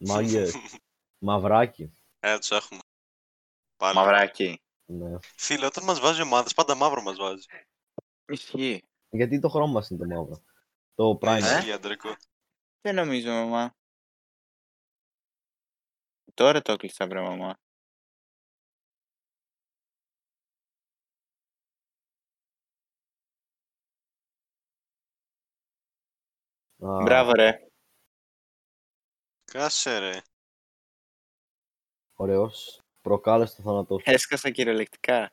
Μάγκες. Μαυράκι. Ε, τους έχουμε. Πάλι. Μαυράκι. Ναι. Φίλε, όταν μας βάζει ομάδες, πάντα μαύρο μας βάζει. Ισχύει. Γιατί το χρώμα μας είναι το μαύρο. Το prime. Ε; Ισχύει, Αντρικό. Δεν νομίζω, μαμά. Τώρα το έκλεισα, βρε μαμά. Α, Μπράβο, ρε. Κάσε ρε. Ωραίος. Προκάλεσε το θάνατό σου. Έσκασα κυριολεκτικά.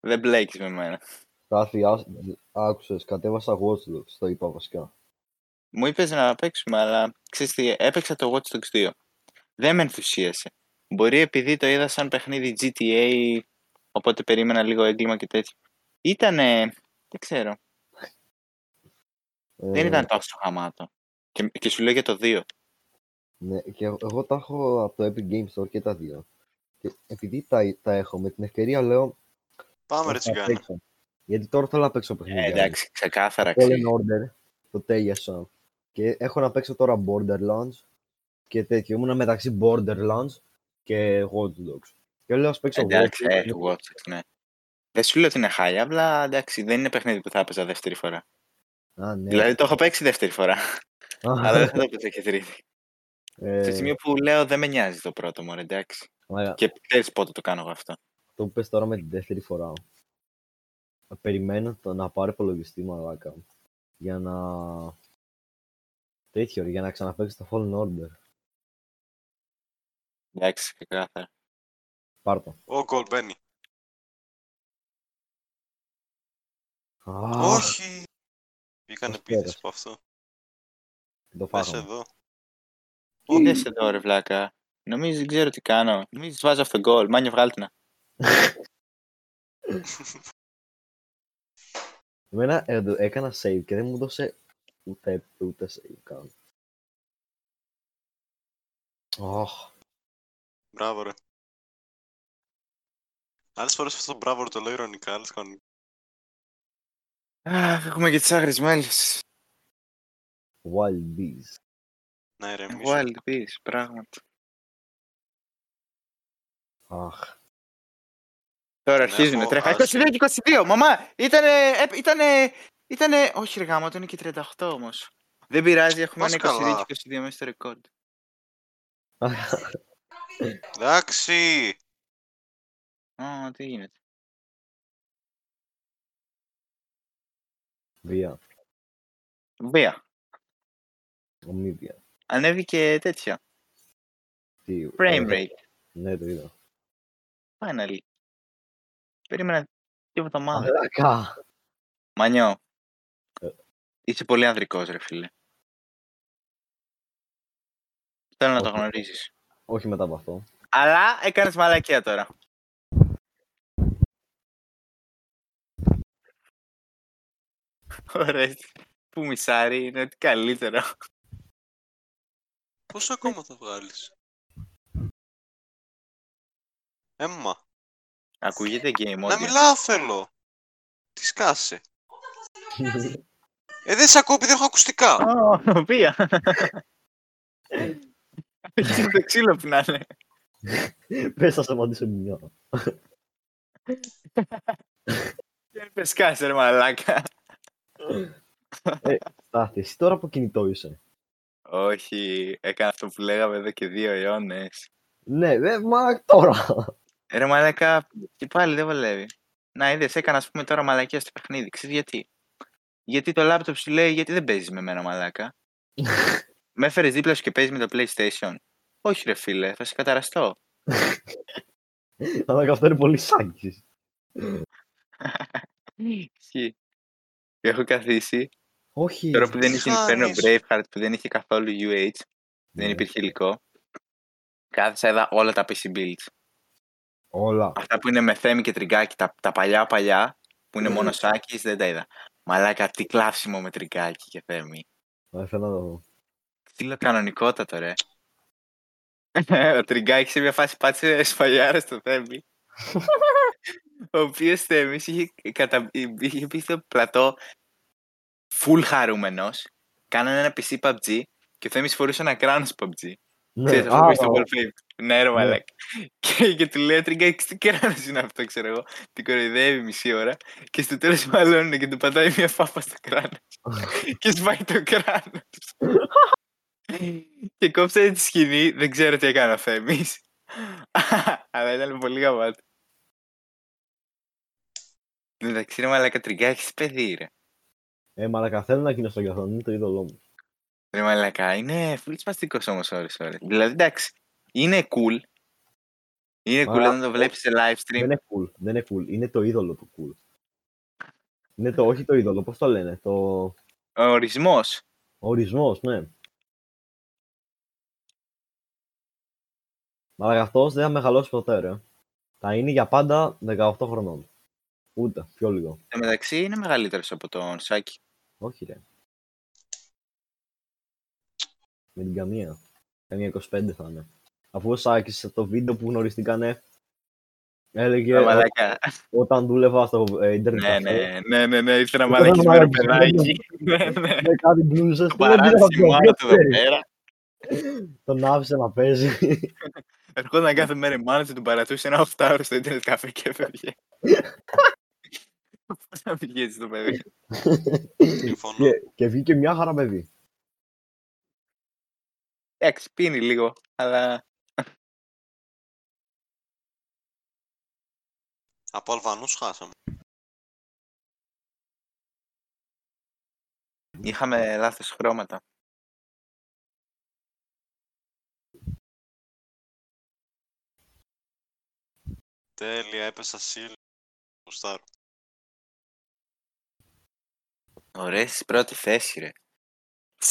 Δεν μπλέκεις με μένα. Κάτι ά- άκουσες. Κατέβασα Watch Dogs. Το είπα βασικά. Μου είπες να παίξουμε, αλλά ξέρεις τι, έπαιξα το Watch Dogs 2. Δεν με ενθουσίασε. Μπορεί επειδή το είδα σαν παιχνίδι GTA, οπότε περίμενα λίγο έγκλημα και τέτοιο. Ήτανε, δεν ξέρω, δεν Ε, ήταν τόσο χαμάτο. Και, και σου λέω για το 2. Ναι, και εγώ, εγώ τα έχω από το Epic Games Store και τα δύο. Και επειδή τα, τα έχω, με την ευκαιρία λέω. Πάμε ρε θα τα τσιγάνα. παίξω. Γιατί τώρα θέλω να παίξω παιχνίδια. Ε, εντάξει, ξεκάθαρα Fallen αξίζει. Order, το τέλειασα. Και έχω να παίξω τώρα Borderlands και τέτοιο. Ήμουνα μεταξύ Borderlands και Watch Dogs. Και λέω ας παίξω Εντάξει, Watch ε, Dogs. Watch Dogs, ναι. Δεν σου λέω ότι είναι χάλια, απλά εντάξει, δεν είναι παιχνίδι που θα έπαιζα δεύτερη φορά. Α, ναι. Δηλαδή το έχω παίξει δεύτερη φορά, Α, αλλά δεν θα το έπαιζα και τρίτη. ε, Στο σημείο που λέω δεν με νοιάζει το πρώτο μου, ρε, εντάξει. ωραία, Και ξέρεις πότε το κάνω εγώ αυτό. το που πες τώρα με την δεύτερη φορά. Περιμένω το να πάρω υπολογιστή μαλάκα. Για να... Τέτοιο, ρε, για να ξαναπαίξω το Fallen Order. Εντάξει, ξεκάθαρα. Πάρ' το. Ο γκολ μπαίνει. Όχι. Βγήκαν Πώς επίθεση πέρασε. από αυτό. το Πες φάγαμε. εδώ. Είδες εδώ ρε βλάκα. Νομίζεις δεν ξέρω τι κάνω. Νομίζεις βάζω αυτό γκολ. Μάνιο βγάλτε να. Εμένα ε, το- έκανα save και δεν μου έδωσε ούτε, ούτε save καν. Αχ, Μπράβο ρε. Άλλες φορές αυτό το μπράβο ρε το λέω ηρωνικά, άλλες κανονικά. Αχ, έχουμε και τις άγριες μέλες. wild bees. Να ηρεμήσω. Wild Beast, πράγματι. Αχ, Τώρα Την αρχίζουν, έχω τρέχα. άσχημη. 22 και 22, μαμά! Ήτανε, ε, ήτανε, ήτανε, όχι ρε γάμο, το είναι και 38 όμως. Δεν πειράζει, έχουμε Πας ένα 22 καλά. και 22 μέσα στο ρεκόρντ. Εντάξει. Α, τι γίνεται. Βία, Βία. ομίδια. Ανέβηκε τέτοια. Τι, Frame ε, rate. Ναι, το είδα. Finally. Περίμενα δύο εβδομάδες. Μαλάκα. Μανιό. Ε. Είσαι πολύ ανδρικός ρε φίλε. Θέλω να το Όχι. γνωρίσεις. Όχι μετά από αυτό. Αλλά έκανες μαλακία τώρα. Ωραία. Που μισάρι είναι ότι καλύτερο. Πόσο ακόμα θα βγάλεις; Έμα. Ακούγεται game Να audio. μιλάω θέλω. Τι σκάσε. Ε, δεν σε ακούω επειδή έχω ακουστικά. Ω, Βία. Εκεί το ξύλο που να είναι. Πες θα σταματήσω μια. Και πες κάτσε ρε μαλάκα. Στάθη, εσύ τώρα από κινητό είσαι. Όχι, έκανα αυτό που λέγαμε εδώ και δύο αιώνες. Ναι, δε, μα τώρα. Ρε μαλάκα, και πάλι δεν βολεύει. Να είδες, έκανα ας πούμε τώρα μαλακία στο παιχνίδι. Ξέρεις γιατί; Γιατί το λάπτοπ σου λέει, γιατί δεν παίζεις με μένα μαλάκα. με έφερες δίπλα σου και παίζεις με το PlayStation. Όχι ρε φίλε, θα σε καταραστώ. Αλλά αυτό είναι πολύ σάκης. Ισχύει. Και έχω καθίσει, Όχι. τώρα που δεν είχε Inferno χάνεις. Braveheart, που δεν είχε καθόλου UH, δεν Ναι, υπήρχε υλικό. Κάθισα είδα όλα τα PC builds. Όλα. Αυτά που είναι με θέμη και τριγκάκι, τα, τα παλιά παλιά, που είναι Ναι. μόνο σάκης, δεν τα είδα. Μαλάκα, τι κλάψιμο με τριγκάκι και θέμη. Θα ήθελα να το δω. Στείλω κανονικότατο, ρε. Ο τριγκάκι σε μια φάση πάτησε σφαλιάρα στο θέμη. ο οποίος Θέμης είχε, κατα... είχε πει στο πλατό full χαρούμενος. Κάνανε ένα PC PUBG και ο Θέμης φορούσε ένα κράνος PUBG. Ναι, Ξέρεις αυτό που α, έχει στο wallpaper. Ναι, ρε Ναι. μαλάκα. Και, και του λέει τρίγκα τι κράνος είναι αυτό, ξέρω εγώ. Την κοροϊδεύει μισή ώρα και στο τέλος μαλώνουν και του πατάει μια φάπα στο κράνος. και σβάει το κράνος. και κόψανε τη σκηνή, δεν ξέρω τι έκανε ο Θέμης. Αλλά ήταν πολύ γαμάτο. Εντάξει, ρε μαλάκα τριγκά, έχεις παιδί, ρε. Ε, μαλακα, θέλω να γίνω στον καθόλου, είναι το είδωλό μου. Ρε μαλακά, είναι full σπαστικός όμως ώρες ώρες. Δηλαδή, εντάξει, είναι cool. Είναι cool Μα, όταν το βλέπεις σε live stream. Δεν είναι cool, δεν είναι cool, είναι το είδωλο του cool. Είναι το, όχι το είδωλο, πώς το λένε, το Ο ορισμός. ο ορισμός, ναι. Μαλακα, αυτός δεν θα μεγαλώσει ποτέ, ρε. Θα είναι για πάντα 18 χρονών. Ούτε, πιο λίγο. Εν μεταξύ είναι μεγαλύτερος από τον Σάκη. Όχι, ρε. Με την καμία. Καμία 25 θα είναι. Αφού ο Σάκης σε το βίντεο που γνωριστήκανε έλεγε Ρε μαλακά. όταν δούλευα στο ε, ίντερνετ Ναι, καφέ, ναι, ναι, ναι, ναι, ήθελα να Ήθελα μαλακίσει να με ρε μαλακίσει, παιδάκι. Ναι, ναι. με κάτι μπλούζες Το και δεν πήρα παράτησε η το μάνα του εδώ ξέρεις. πέρα. Τον άφησε να παίζει. Ερχόταν κάθε μέρα η μάνα του, τον παρατούσε ένα οφτάωρο στο ίντερνετ καφέ και έφευγε. Πώς να πηγαίνει έτσι το παιδί. Συμφωνώ. και, και βγήκε μια χαρά παιδί. Εντάξει, πίνει λίγο, αλλά Από Αλβανούς χάσαμε. είχαμε λάθος χρώματα. Τέλεια, έπεσα σύλλη. Γουστάρω. Ωραίες στη πρώτη θέση, ρε.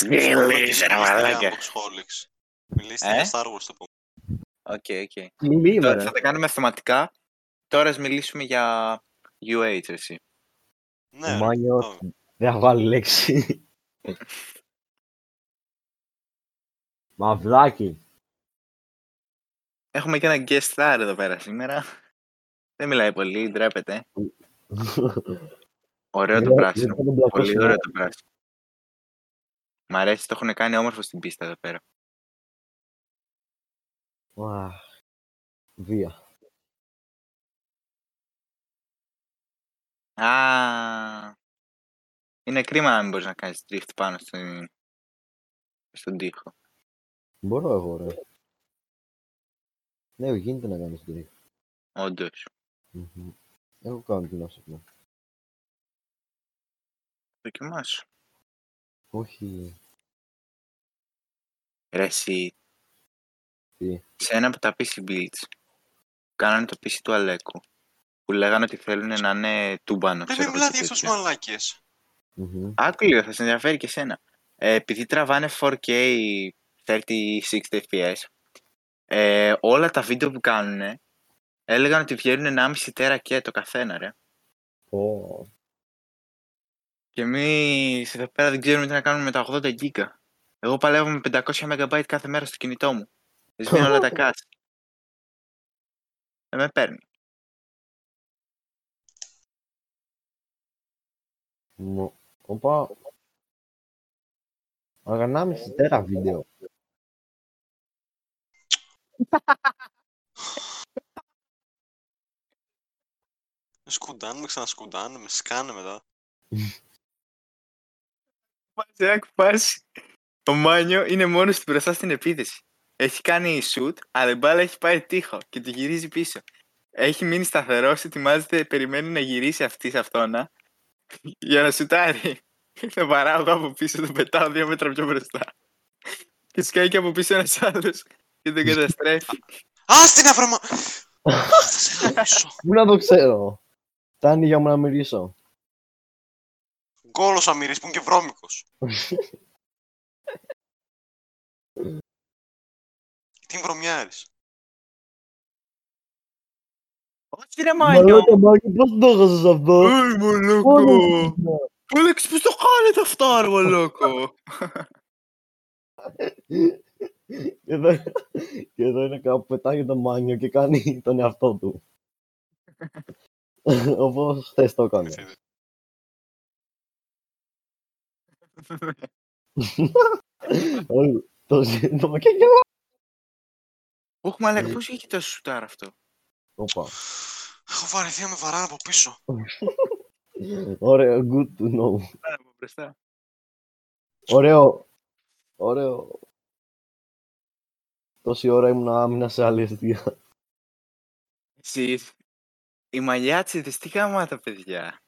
Μιλήστε Μιλήσε, ρε μαλάκα. για Boxholics. Μιλήστε Ε; για Star Wars το πούμε. Οκ, οκ. Μιλή είμαι, Τώρα ρε. θα τα κάνουμε θεματικά. Τώρα ας μιλήσουμε για UH, εσύ. Ναι, ρε. Μάνιο, Ω, δεν θα βάλει λέξη. Μαυλάκι. Έχουμε και ένα guest star εδώ πέρα σήμερα. Δεν μιλάει πολύ, ντρέπεται. Ωραίο το Δεν- πράσινο. δεν θα τον πλακώσω, Πολύ ναι. ωραίο το πράσινο. Μ' αρέσει, το έχουν κάνει όμορφο στην πίστα εδώ πέρα. Αχ, Βία. Α, είναι κρίμα να μην μπορείς να κάνεις drift πάνω στον, στον τοίχο. Μπορώ εγώ, ρε. Ναι, γίνεται να κάνεις drift. Όντως. Μμμ. Έχω κάνει την άσοπνα. Δοκιμάσου. Όχι. Ρε εσύ. Τι; Σε ένα από τα PC builds κάνανε το PC του Αλέκου που λέγανε ότι θέλουν να είναι τούμπανο. Δεν ξέρω μην εγώ μιλάτε τι για αυτούς τέτοια. μαλάκες. Μμμ. Άκου λίγο, θα σε ενδιαφέρει και εσένα. Ε, επειδή τραβάνε 4K 30-60 fps, ε, όλα τα βίντεο που κάνουν έλεγαν ότι βγαίνουν 1,5 τέρα και το καθένα, ρε. Πω. Και εμείς εδώ πέρα δεν ξέρουμε τι να κάνουμε με τα 80 GB. Εγώ παλεύω με 500 MB κάθε μέρα στο κινητό μου. Σβήνω όλα τα cache. Δεν με παίρνει. Μο- Οπα. Αγανάμιση τέρα βίντεο. Με σκουντάνε, με ξανασκουντάνε, με σκάνε μετά. Σε άκου φάση. Ο Μάνιο είναι μόνος του μπροστά στην επίθεση. Έχει κάνει shoot, αλλά η μπάλα έχει πάει τείχο και τη γυρίζει πίσω. Έχει μείνει σταθερός, ετοιμάζεται, περιμένει να γυρίσει αυτή σε αυτόνα για να σουτάρει. Το βαράω εγώ από πίσω, τον πετάω δύο μέτρα πιο μπροστά. Και σκάει και από πίσω ένας άλλο και τον καταστρέφει. Ας την αφραμα... Θα σε γαμίσω. Πού να το ξέρω; Φτάνει για μου να μυρίσω. Γκόλος αμυρής που είναι και βρώμικος. Τι βρωμιάρης. Όχι ρε Μάνιο! Μαλάκα, Μάκη, πώς το έχασες αυτό; Ωι μολόκο! Άλεξ, πώς το κάνετε αυτά ρε μολόκο! Και εδώ, και εδώ είναι κάπου που πετάει το μάνιο και κάνει τον εαυτό του. Όπως χθες το έκανε. Θυμηθείτε. Όχι, Το ζήτημα και γελά. Όχι, μαλάκα, πώς είχε τόσο σουτάρ αυτό; Όπα. Έχω βαρεθεί να με βαράνε από πίσω. Ωραίο, good to know. Άρα από μπροστά. Ωραίο. Ωραίο. Τόση ώρα ήμουν άμυνα σε άλλη αιστεία. Εσύ, η μαλλιάτσιδες, τι γαμάτα, παιδιά.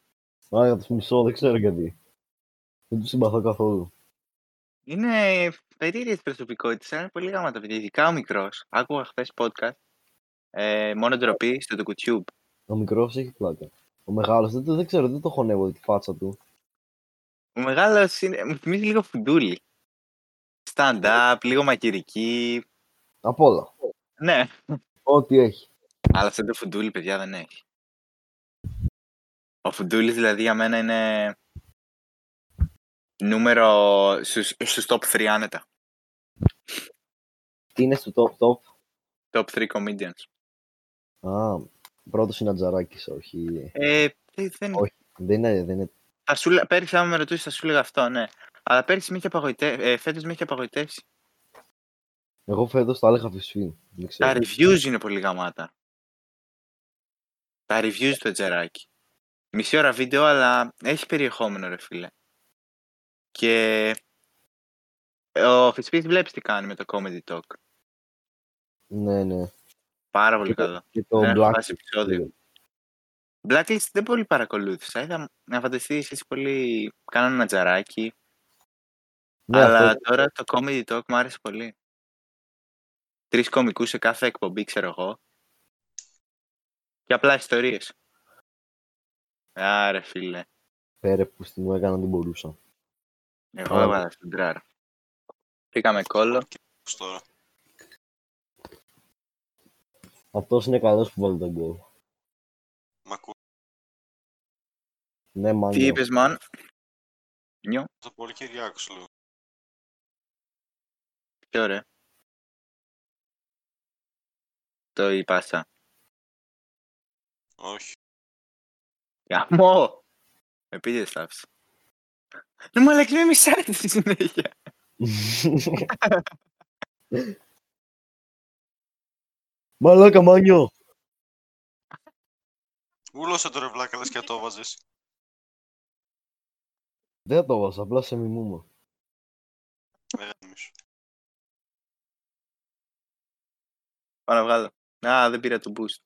Άρα τους μισό, δεν ξέρω γιατί. Δεν τους συμπαθώ καθόλου. Είναι περίεργες προσωπικότητες, αλλά είναι πολύ γαμάτα, παιδιά. Ειδικά ο μικρός. Άκουγα χθες podcast. Ε, μόνο ντροπή στο YouTube. Ο μικρός έχει πλάκα. Ο μεγάλος δεν, το- δεν ξέρω, δεν το χωνεύω τη φάτσα του. Ο μεγάλος είναι, μου θυμίζει λίγο φουντούλι. Stand-up, λίγο μακυρική. Απ' όλα. Ναι. Ό,τι έχει. Αλλά σαν το φουντούλι, παιδιά, δεν έχει. Ο φουντούλης, δηλαδή, για μένα είναι νούμερο στους, στους top 3 άνετα. Τι είναι στο top top; Top 3 comedians. Α, πρώτος είναι Ατζαράκης, όχι. Ε, δεν- δεν... Όχι. Δεν είναι, δεν είναι. Θα σου, λέ- πέρυσι, άμα με ρωτήσεις, θα σου έλεγα αυτό, ναι. Αλλά πέρυσι με είχε απαγοητεύσει, ε, φέτος με είχε απαγοητεύσει. Εγώ φέτος τα έλεγα φυσφή. Δεν ξέρω. Τα reviews είναι πολύ γαμάτα. Τα reviews του Ετζεράκη. Μισή ώρα βίντεο, αλλά έχει περιεχόμενο, ρε φίλε. Και ο Φυσπής βλέπεις τι κάνει με το Comedy Talk; Ναι, ναι. Πάρα πολύ Και το- καλό. Και το Δεν έχω Black. χάσει επεισόδιο. Blacklist δεν πολύ παρακολούθησα. Είδα να φανταστείς εσύ πολύ κάνανε ένα τζαράκι. Ναι, αλλά αυτό- τώρα το Comedy Talk μου άρεσε πολύ. Τρεις κομικούς σε κάθε εκπομπή, ξέρω εγώ. Και απλά ιστορίες. Άρε φίλε. Πέρε που στη μου έκανα ό,τι μπορούσα. Εγώ Ωραία. έβαλα στον τράρα. Πήγαμε κόλλο. Πώς τώρα; Αυτός είναι καλός που βάλει τον γκολ. Μ' ακού. Ναι, μάγκο. Τι είπες, μαν; Νιώ. Το πολύ Κυριάκος λίγο. Ποιο ρε. Το η πάσα. Όχι. Γαμό! Επίτηδε τα άφησα. Ναι, μου αλλά με μισάτε στη συνέχεια. Μαλάκα μάνιο. Ούλωσε το ρε βλάκα, λες και το βάζεις. Δεν το βάζω, απλά σε μιμούμε. Ε, νομίζω. Πάω να βγάλω. Α, δεν πήρα το boost.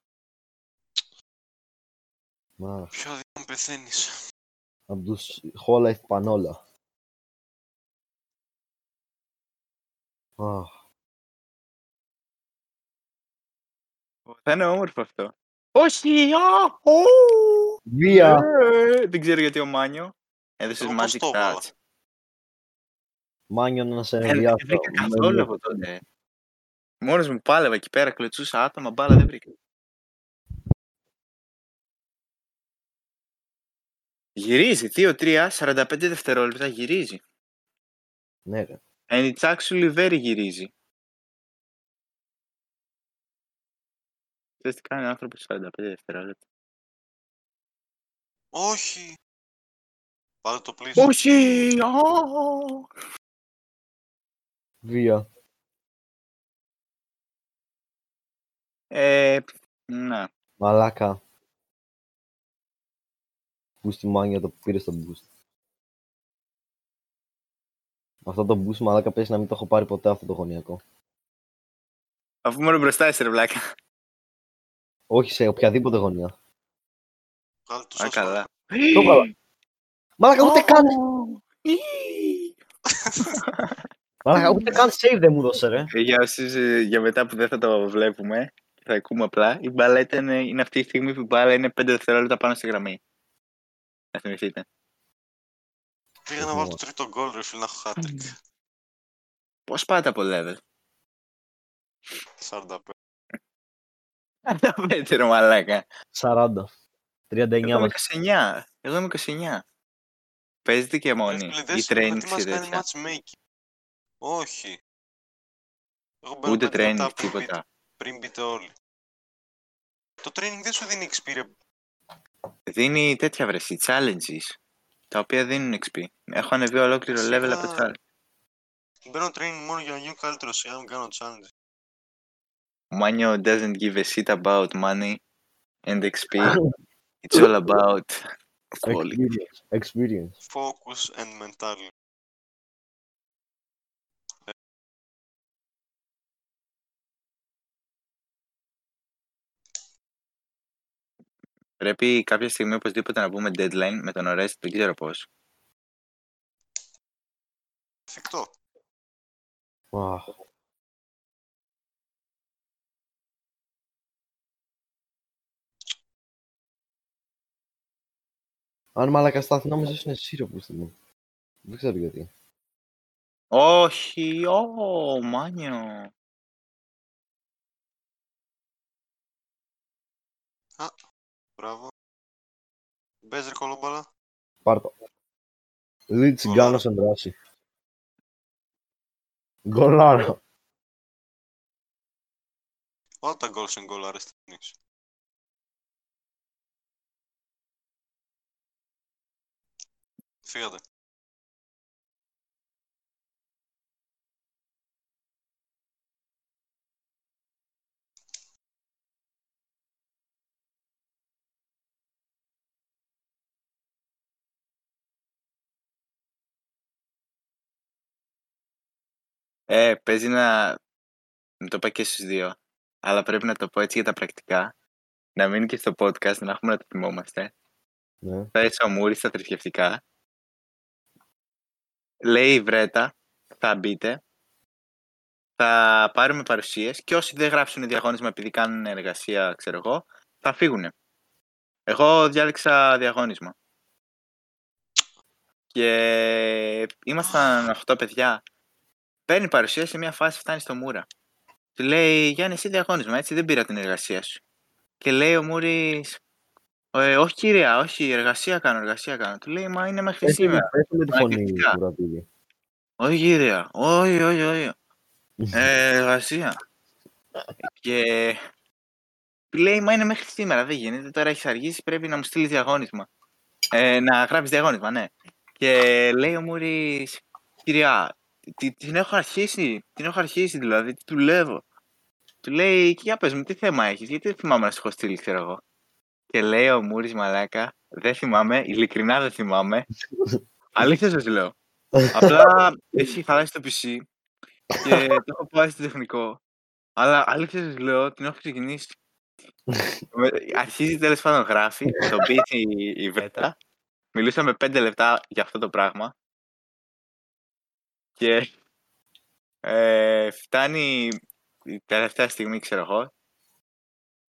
Μα, Πιο αδύναμο πεθαίνεις. Από τους Whole Life Πανόλα. Αχ, Θα είναι όμορφο αυτό. Όχι! Α! ου! Βία! Ε, Δεν ξέρω γιατί ο Μάνιο έδωσε Εγώ πώς magic το έβαλα. touch. Μάνιο να σε Δεν ενδιαφέρει. δεν βρήκα καθόλου από τότε. Μόνος μου πάλευα εκεί πέρα, κλωτσούσα άτομα, μπάλα δεν βρήκα. Γυρίζει, 2-3, 45 δευτερόλεπτα γυρίζει. Ναι, ρε. And it's actually very γυρίζει. Ξέρεις τι κάνει ο άνθρωπος 45 δευτερόλεπτα; Όχι. Πάρε το πλήσιο. Όχι! α! Βία. Ε, να. Μαλάκα. Πού στη μάνια το πήρε στο boost. Αυτό το boost μαλάκα πες να μην το έχω πάρει ποτέ αυτό το γωνιακό. Αφού μόνο μπροστά είσαι ρε βλάκα. Όχι σε οποιαδήποτε γωνία. Βγάλε το Α, σώσο. καλά. Το έβαλα. Μαλάκα ούτε καν, μαλάκα ούτε καν save δεν μου δώσε ρε. Ε, Για όσους ε, για μετά που δεν θα το βλέπουμε, θα ακούμε απλά, η μπάλα ήταν, ε, είναι αυτή η στιγμή που η μπάλα είναι 5 δευτερόλεπτα πάνω στη γραμμή. Να θυμηθείτε. Πήγα να βάλω το τρίτο γκολ ρε φίλε να έχω hat-trick. Πώς πάτε από level; 45. Τα πέτερο μαλάκα. 40. 39 Εγώ είμαι μας. 29. Εγώ είμαι 29. Παίζετε και Ρε μόνοι. φίλε, Ή δες training γιατί μας και κάνει τέτοια. matchmaking. Όχι. Εγώ μπαίνω Ούτε πέντε λεπτά training, πριν μπείτε- τίποτα. Πριν μπείτε όλοι. Το training δεν σου δίνει XP ρε. Δίνει τέτοια βρεσί, challenges, τα οποία δίνουν XP. Έχω ανεβεί ολόκληρο level Σιγά. από challenge. Μπαίνω training μόνο για να γίνω καλύτερος, αν κάνω challenge. Manio doesn't give a shit about money and XP. It's all about quality. Experience. Experience. Focus and mentality. Πρέπει κάποια στιγμή οπωσδήποτε να πούμε deadline με τον Orest, δεν ξέρω πώς. Εφικτό. Αχ. Αν μαλακα στάθη νόμιζα είναι εσύ ρε που στιγμή. Δεν ξέρω γιατί. Όχι, ω, Μάνιο. Μπράβο. Μπες ρε κολόμπαλα. Πάρ' το. Λίτ Τσιγκάνο Ενδράση. Γκολάρα. Όλα τα goals and goal αρέσει την νύχτα. Φύγατε. Ε, παίζει να... Μην το είπα και στους δύο. Αλλά πρέπει να το πω έτσι για τα πρακτικά. Να μείνει και στο podcast, να έχουμε να το θυμόμαστε. Ναι. Θα ο Μούρης στα θρησκευτικά. Λέει η Βρέτα, θα μπείτε. Θα πάρουμε παρουσίες και όσοι δεν γράψουν διαγώνισμα επειδή κάνουν εργασία, ξέρω εγώ, θα φύγουν. Εγώ διάλεξα διαγώνισμα. Και ήμασταν 8 παιδιά. Παίρνει παρουσία σε μια φάση, φτάνει στο Μούρα. Του λέει, Γιάννη, εσύ διαγώνισμα, έτσι δεν πήρα την εργασία σου. Και λέει ο Μούρης, «Ε, όχι κυρία, όχι, εργασία κάνω, εργασία κάνω. Του λέει, μα είναι μέχρι Πες σήμερα. πες με τη φωνή Αναγκαστικά. του Ραπίδη. Όχι κυρία, όχι, όχι, όχι. Ε, εργασία. και του λέει, μα είναι μέχρι σήμερα, δεν γίνεται, τώρα έχεις αργήσει, πρέπει να μου στείλεις διαγώνισμα. Ε, να γράψεις διαγώνισμα, ναι. Και λέει ο Μούρης, κυρία, τι- την έχω αρχίσει, την έχω αρχίσει δηλαδή, τι δουλεύω. Του λέει, και για πες μου, τι θέμα έχεις, γιατί δεν θυμάμαι να σου έχω στείλει, ξέρω εγώ. Και λέει ο Μούρης, μαλάκα, δεν θυμάμαι, ειλικρινά δεν θυμάμαι. Αλήθεια σας λέω. Απλά έχει χαλάσει το PC και το έχω πάει στο τεχνικό. Αλλά αλήθεια σας λέω, την έχω ξεκινήσει. Με- Αρχίζει τέλος πάντων γράφει, το μπήκε η, η Βέτα. Μιλούσαμε πέντε λεπτά για αυτό το πράγμα. Και ε, φτάνει η τελευταία στιγμή, ξέρω εγώ,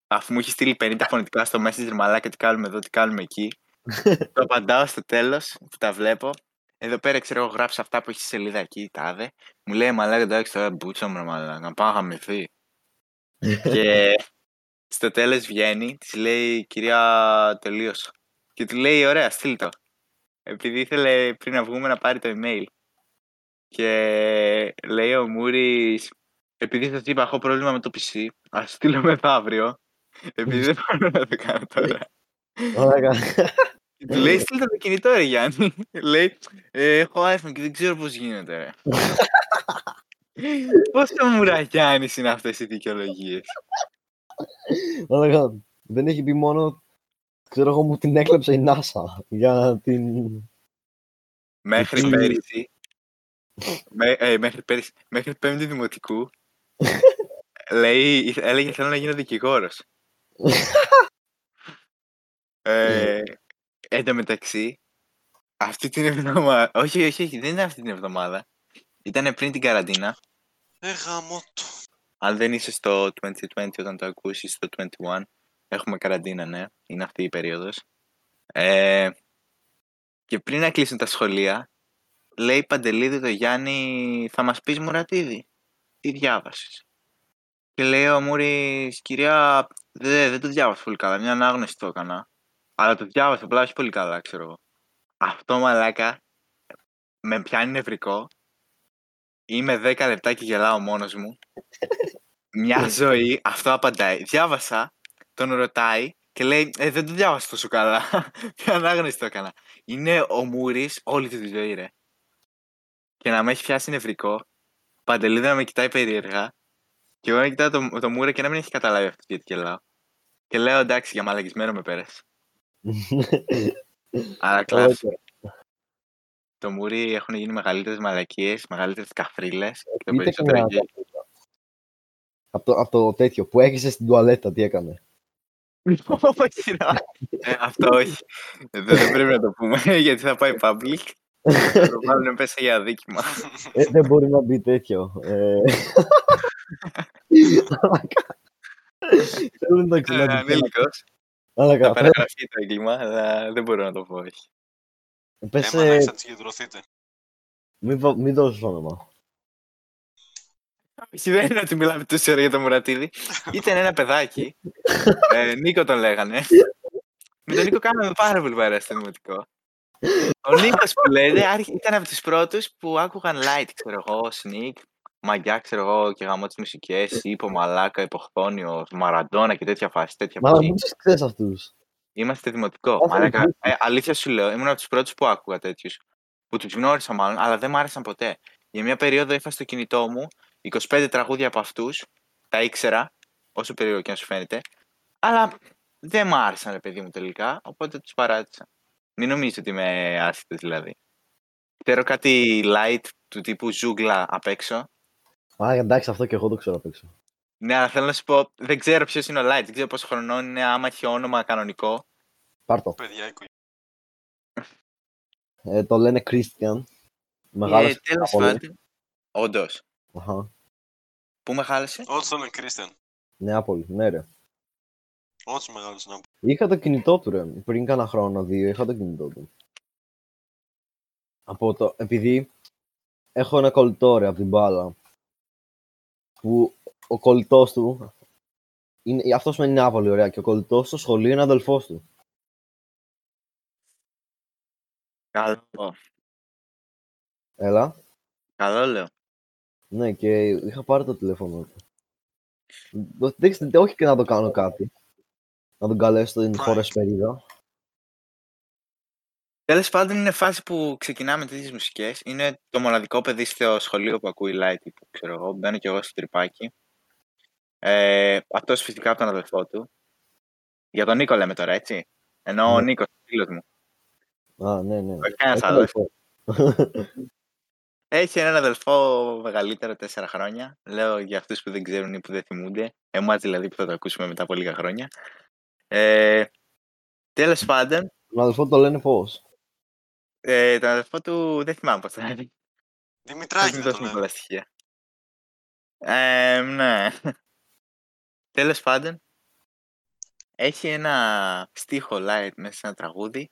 αφού μου έχει στείλει 50 φωνητικά στο Messenger, μαλάκα, τι κάνουμε εδώ, τι κάνουμε εκεί. το απαντάω στο τέλος, που τα βλέπω. Εδώ πέρα, ξέρω εγώ, γράψω αυτά που έχει στη σελίδα εκεί, τάδε. Μου λέει, μαλάκα, εντάξει, τώρα μπούτσα μου, ρε μαλάκα, να πάω να γαμηθεί. και στο τέλος βγαίνει, της λέει, κυρία, τελείωσα. Και του λέει, ωραία, στείλ το. Επειδή ήθελε πριν να βγούμε να πάρει το email. Και λέει ο Μούρης, επειδή σας είπα, έχω πρόβλημα με το PC, ας στείλω μεθαύριο. Επειδή δεν μπορώ να το κάνω τώρα. Μαλάκα. Και του λέει, στείλτε το κινητό, ρε Γιάννη. λέει, «Ε, έχω iPhone και δεν ξέρω πώς γίνεται, ρε. Πόσο μουραγιάννης είναι αυτές οι δικαιολογίες. Μαλάκα. Δεν έχει πει μόνο. Ξέρω εγώ μου την έκλεψε η NASA για την. Μέχρι Τι- πέρυσι, με, ε, μέχρι πέρυσι, μέχρι πέμπτη δημοτικού, λέει, έλεγε θέλω να γίνω δικηγόρος. ε, εν τω μεταξύ, αυτή την εβδομάδα, όχι, όχι, όχι, δεν είναι αυτή την εβδομάδα, ήταν πριν την καραντίνα, Ε, γαμώ το. αν δεν είσαι στο 2020 όταν το ακούσεις, στο 21, έχουμε καραντίνα, ναι, είναι αυτή η περίοδος. Ε, και πριν να κλείσουν τα σχολεία, λέει Παντελίδη το Γιάννη, θα μας πεις Μουρατίδη, τι διάβασες; Και λέει ο Μούρης, κυρία, δεν, δεν το διάβασα πολύ καλά, μια ανάγνωση το έκανα. Αλλά το διάβασα, απλά όχι πολύ καλά, ξέρω εγώ. Αυτό μαλάκα με πιάνει νευρικό. Είμαι 10 λεπτά και γελάω μόνος μου. Μια ζωή, αυτό απαντάει. Διάβασα, τον ρωτάει Και λέει, ε, δεν το διάβασα τόσο καλά. Ποια ανάγνωση το έκανα. Είναι ο Μούρης όλη του τη ζωή, ρε. Και να με έχει πιάσει νευρικό. Παντελή να με κοιτάει περίεργα. Και εγώ να κοιτάω το, το Μούρη και να μην έχει καταλάβει αυτό γιατί γελάω. Και λέω εντάξει, για μαλακισμένο με πέρασε. Αλλά κλάψε. Το Μούρι έχουν γίνει μεγαλύτερες μαλακίες, μεγαλύτερες καφρίλες. Και το Είτε περισσότερο κανένα γκέι. Από το, από το τέτοιο που έχεις στην τουαλέτα, τι έκανε; Όχι, ρε. Ε, Αυτό όχι. Δεν, δεν πρέπει να το πούμε γιατί θα πάει public. Θα το βάλουν πέσα για αδίκημα. Ε, δεν μπορεί να μπει τέτοιο. Ε... Θέλω να το Ε, ξαναδεί. Ανήλικος. Αλλά Θα καλά. παραγραφεί το έγκλημα, αλλά δεν μπορώ να το πω. όχι. Πες, Έμα, ε, να συγκεντρωθείτε. μην, βα- μην δώσεις όνομα. Όχι, δεν είναι ότι μιλάμε τόση ώρα για το Μουρατίδη. Ήταν ένα παιδάκι. ε, Νίκο τον λέγανε. Με τον Νίκο κάναμε πάρα πολύ παρέα στο δημοτικό. Ο Νίκος που λέτε άρχι- ήταν από του πρώτου που άκουγαν light, ξέρω εγώ, sneak, μαγιά, ξέρω εγώ, και γαμό τι μουσικέ, ύπο, μαλάκα, υποχθόνιο, μαραντόνα και τέτοια φάση. Τέτοια Μα φάση. μην τους ξέρεις αυτούς. Είμαστε δημοτικό. Άθλο Μαλάκα, δημοτικό. ε, αλήθεια σου λέω, ήμουν από τους πρώτους που άκουγα τέτοιους. Που τους γνώρισα μάλλον, αλλά δεν μ' άρεσαν ποτέ. Για μια περίοδο είχα στο κινητό μου 25 τραγούδια από αυτούς. Τα ήξερα, όσο περίεργο και να σου φαίνεται. Αλλά δεν μ' άρεσαν, ρε παιδί μου τελικά, οπότε τους παράτησα. Μην νομίζετε ότι είμαι άσχετο δηλαδή. Ξέρω κάτι light του τύπου ζούγκλα απ' έξω. Α, εντάξει, αυτό και εγώ το ξέρω απ' έξω. Ναι, αλλά θέλω να σου πω, δεν ξέρω ποιος είναι ο light, δεν ξέρω πόσο χρονών είναι, άμα έχει όνομα κανονικό. Πάρ' το. Παιδιά, οικογένεια. Ε, το λένε Christian. Μεγάλος Ε, τέλος πολύ. πάντων. Όντως. Αχα. Πού μεγάλωσε; Ό,τι τον Κρίστιαν. Νεάπολη, ναι ρε. Ό,τι μεγάλος να πω. Είχα το κινητό του ρε. Πριν κάνα χρόνο, δύο, είχα το κινητό του. Από το, επειδή έχω ένα κολλητό ρε από την μπάλα. Που ο κολλητός του, είναι, αυτός με Νεάπολη ωραία και ο κολλητός στο σχολείο είναι αδελφός του. Καλό. Έλα. Καλό λέω. Ναι, και είχα πάρει το τηλέφωνο του. Το- Δεν ξέρω, όχι και να το κάνω κάτι. Να τον καλέσω στην Prank. χώρα περίδα. Τέλος πάντων, είναι φάση που ξεκινάμε τέτοιες μουσικές. Είναι το μοναδικό παιδί στο σχολείο που ακούει light, που ξέρω εγώ. Μπαίνω κι εγώ στο τρυπάκι. Ε, Αυτός φυσικά από τον αδελφό του. Για τον Νίκο λέμε τώρα, έτσι. Ενώ ο Ναι. Νίκος, φίλος μου. Α, ναι, ναι. Όχι κανένας Έχει άλλος. αδελφό. Έχει έναν αδελφό μεγαλύτερο, τέσσερα χρόνια. Λέω για αυτούς που δεν ξέρουν ή που δεν θυμούνται. Εμάς δηλαδή που θα το ακούσουμε μετά από λίγα χρόνια. Ε, Τέλος πάντων, Τον αδελφό το λένε πώς. ε, τον αδελφό του δεν θυμάμαι πώς θα είναι. Δημητράκη μην δεν το δώσουμε λένε. πολλά στοιχεία. Ε, ναι. Τέλος πάντων, έχει ένα στίχο light μέσα σε ένα τραγούδι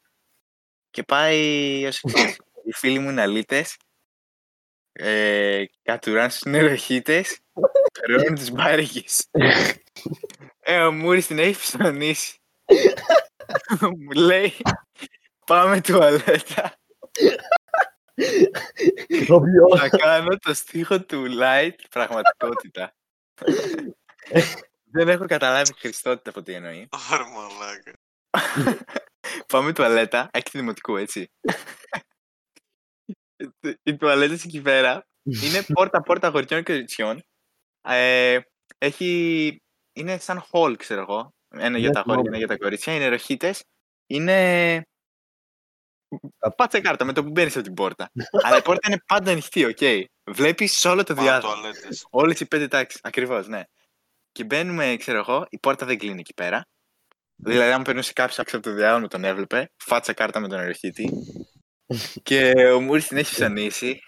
και πάει ως εξής. Οι φίλοι μου είναι αλήτες, ε, κατουράν στους νεροχύτες, περνούν τις μπάρικες. ε, ο Μούρης την έχει ψωνίσει. μου λέει, πάμε τουαλέτα. Το πιο- Θα κάνω το στίχο του Light πραγματικότητα. Δεν έχω καταλάβει Χριστότητα από τι εννοεί. Ωρα μαλάκα. Πάμε τουαλέτα, έχει δημοτικού έτσι. Οι τουαλέτες εκεί πέρα είναι πόρτα-πόρτα αγοριών και κοριτσιών. Ε, έχει... Είναι σαν hall, ξέρω εγώ. Ένα για Ναι, τα αγόρια, θυμάμαι. ένα για τα κορίτσια. Είναι νεροχύτες. Είναι... Φάτσα κάρτα με το που μπαίνεις από την πόρτα. Αλλά η πόρτα είναι πάντα ανοιχτή, οκ. Βλέπεις όλο το Πάνω διάστημα. τουαλέτες. Όλες οι πέντε τάξεις. Ακριβώς, ναι. Και μπαίνουμε, ξέρω εγώ, η πόρτα δεν κλείνει εκεί πέρα. Δηλαδή, αν περνούσε κάποιος έξω από το διάδρομο, τον έβλεπε. Φάτσα κάρτα με τον νεροχύτη. και ο Μούρη την έχει ψωνίσει.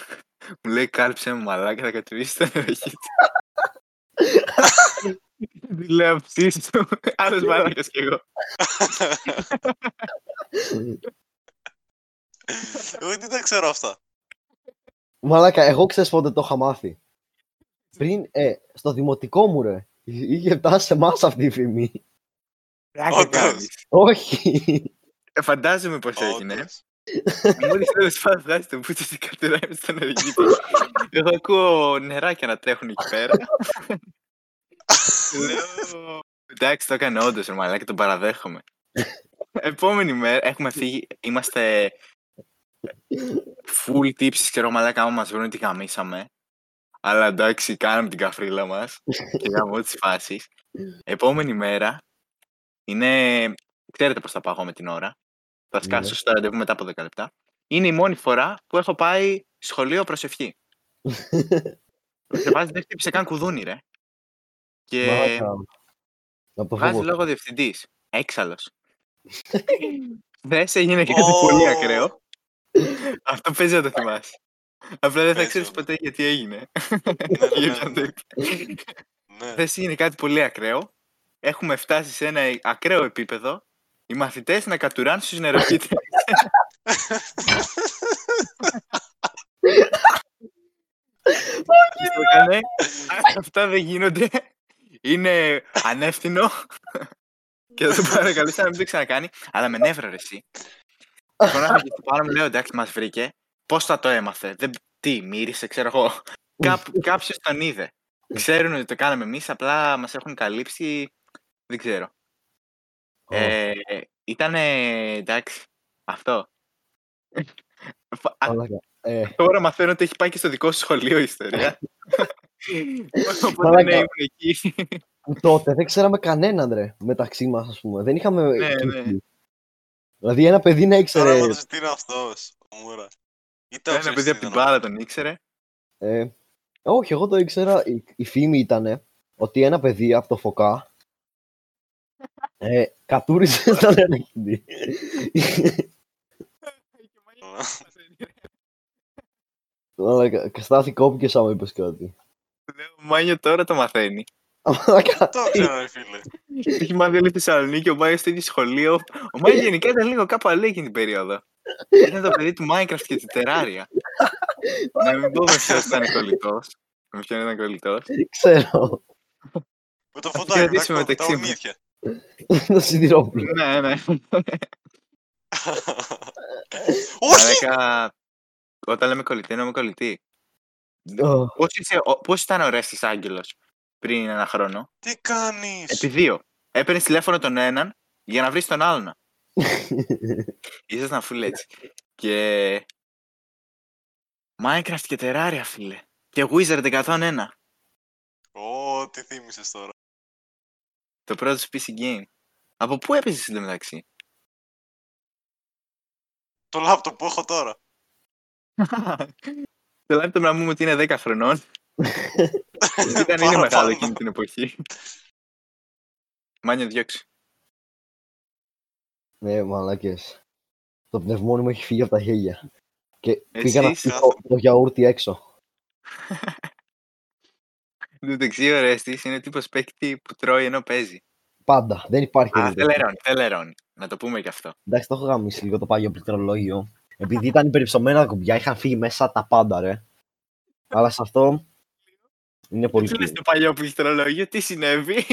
Μου λέει, κάλυψε με μαλάκα, θα κατουρίσει τον εροχήτη. Του λέω, ψήσου. Άλλο μαλάκα κι εγώ. Εγώ δεν τα ξέρω αυτά. Μαλάκα, εγώ ξέρεις πότε το είχα μάθει. Πριν, ε, στο δημοτικό μου ρε, είχε φτάσει σε εμάς αυτή η φήμη. Πλάκα Όντως. κάνεις. Όχι. Ε, Φαντάζομαι πώ έγινε. Όντως. Μόλις τέλο πάντων βγάζει το πούτσι και κατουράει με στον εργήτη. Εγώ ακούω νεράκια να τρέχουν εκεί πέρα. Λέω. Εντάξει, το έκανε όντως, ρε μαλάκα, τον παραδέχομαι. Επόμενη μέρα έχουμε φύγει, είμαστε full tips, ξέρω μαλάκα, άμα μας βρουν τι γαμίσαμε. Αλλά εντάξει, κάναμε την καφρίλα μας και γαμώ τις φάσεις. Επόμενη μέρα είναι, ξέρετε πώς θα πάω εγώ με την ώρα. Θα Ναι. σκάσω στο ραντεβού μετά από 10 λεπτά. Είναι η μόνη φορά που έχω πάει σχολείο προσευχή. Σε βάζει δεν χτύπησε καν κουδούνι, ρε. Και Μαλάκα. Να το βγάζει φύγω. λόγο διευθυντής. Έξαλλος. Δεν σε έγινε και κάτι πολύ Ω. ακραίο. Αυτό παίζει να το θυμάσαι. Απλά δεν θα Παίζει ξέρεις όμως. ποτέ γιατί έγινε. ναι, Ή ναι, ποιον το ναι. είπε. Ναι. Δεν σε έγινε κάτι πολύ ακραίο. Έχουμε φτάσει σε ένα ακραίο επίπεδο. Οι μαθητές να κατουράνε στους νεροκίτε. Αυτά δεν γίνονται. Είναι ανεύθυνο. και θα το παρακαλούσα να μην το ξανακάνει. Αλλά με νεύρα ρε εσύ. Φωνάχα και στο πάνω μου λέω εντάξει μας βρήκε. Πώς θα το έμαθε; Δεν... Τι μύρισε ξέρω εγώ. Κάπου, κάποιος τον είδε. Ξέρουν ότι το κάναμε εμείς. Απλά μας έχουν καλύψει. Δεν ξέρω. Ω, Ε, ήταν εντάξει. Αυτό. Φα- α, μαλάκα. Ε, Τώρα μαθαίνω ότι έχει πάει και στο δικό σου σχολείο η ιστορία. Οπότε Μαλάκα. ναι, ήμουν εκεί. τότε δεν ξέραμε κανέναν, ρε, μεταξύ μας, ας πούμε. Δεν είχαμε... Ναι, κλείσει. Δηλαδή ένα παιδί να Τώρα ήξερε... έμαθες τι είναι αυτός, ο Μούρα. Ή το Ένα ξέρεις παιδί τι από την ήταν μπάλα τον ήξερε. Ε, όχι, εγώ το ήξερα. Η, η φήμη ήταν ότι ένα παιδί από το Φωκά ε, κατούρισε στα νεροκίνη. αυτό. Αλλά Στάθη κόπηκες άμα είπες κάτι. Λέω, ο Μάνιο τώρα το μαθαίνει. Μαλάκα, Το ξέρω, ρε φίλε. Έχει μάθει όλη τη Θεσσαλονίκη, ο Μάιος στο ίδιο σχολείο. Ο Μάιος γενικά ήταν λίγο κάπου αλλού εκείνη την περίοδο. Ήταν το παιδί του Minecraft και τη τεράρια. Να μην πω με ποιον ήταν κολλητός. Με ποιον ήταν κολλητός. ξέρω. Με το Θα φωτάκι, κρατήσουμε με τα μεταξύ μας. ονίδια. Το σιδηρόπουλο. Ναι, ναι. Όχι! Μαλάκα, όταν λέμε κολλητή, εννοούμε κολλητή. Ω, Πώς πώς ήταν ο Ρέστη Άγγελος πριν ένα χρόνο; Τι κάνεις! Επί δύο. Έπαιρνες τηλέφωνο τον έναν για να βρεις τον άλλον. Ήσασταν full έτσι. Και. Minecraft και Terraria, φίλε. Και Wizard 101. Ω, τι θύμισες τώρα. Το πρώτο σου PC game. Από πού έπαιζες εντωμεταξύ. Το λάπτοπ που έχω τώρα. Το λάπτοπ να μου ότι είναι 10 χρονών. Ήταν είναι Παραπάνω. μεγάλο εκείνη την εποχή. Μάνιο διώξε. Ναι, μαλάκες. Το πνευμόνι μου έχει φύγει από τα χέρια. Και Εσύ πήγα να είσαι πιω το, το γιαούρτι έξω. Εν τω μεταξύ, ο Ρέστης είναι ο τύπος παίκτη που τρώει ενώ παίζει. Πάντα. Δεν υπάρχει Α, περίπτωση. θελερώνει, θελερώνει. Να το πούμε και αυτό. Εντάξει, το έχω γαμίσει λίγο το πάγιο πληκτρολόγιο. Επειδή ήταν υπερυψωμένα τα κουμπιά, είχαν φύγει μέσα τα πάντα, ρε. Αλλά σε αυτό είναι πολύ Τι λες cool. το παλιό πληκτρολόγιο, τι συνέβη;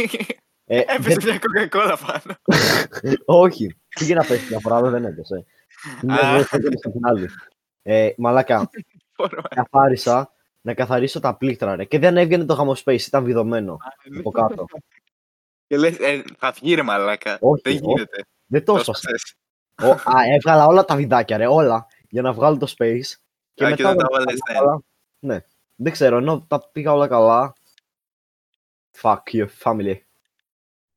Ε, Έπεσε δεν- μια κοκακόλα πάνω. όχι, πήγε να πέσει μια φορά, αλλά δεν έπεσε. Την μια Α. φορά έπεσε στην άλλη. Ε, μαλάκα, Μπορώ. καθάρισα να καθαρίσω τα πλήκτρα, ρε. Και δεν έβγαινε το γαμοσπέις, ήταν βιδωμένο από κάτω. Και λες, ε, θα βγει ρε μαλάκα. Όχι, Δεν όχι. γίνεται. Δεν το Το έσπασα. σπασες. Ο, α, έβγαλα όλα τα βιντάκια, ρε, όλα, για να βγάλω το space. Και Α, μετά και δεν τα όλα βάλες, ναι. καλά. Ναι, δεν ξέρω, ενώ τα πήγα όλα καλά. Fuck you, family.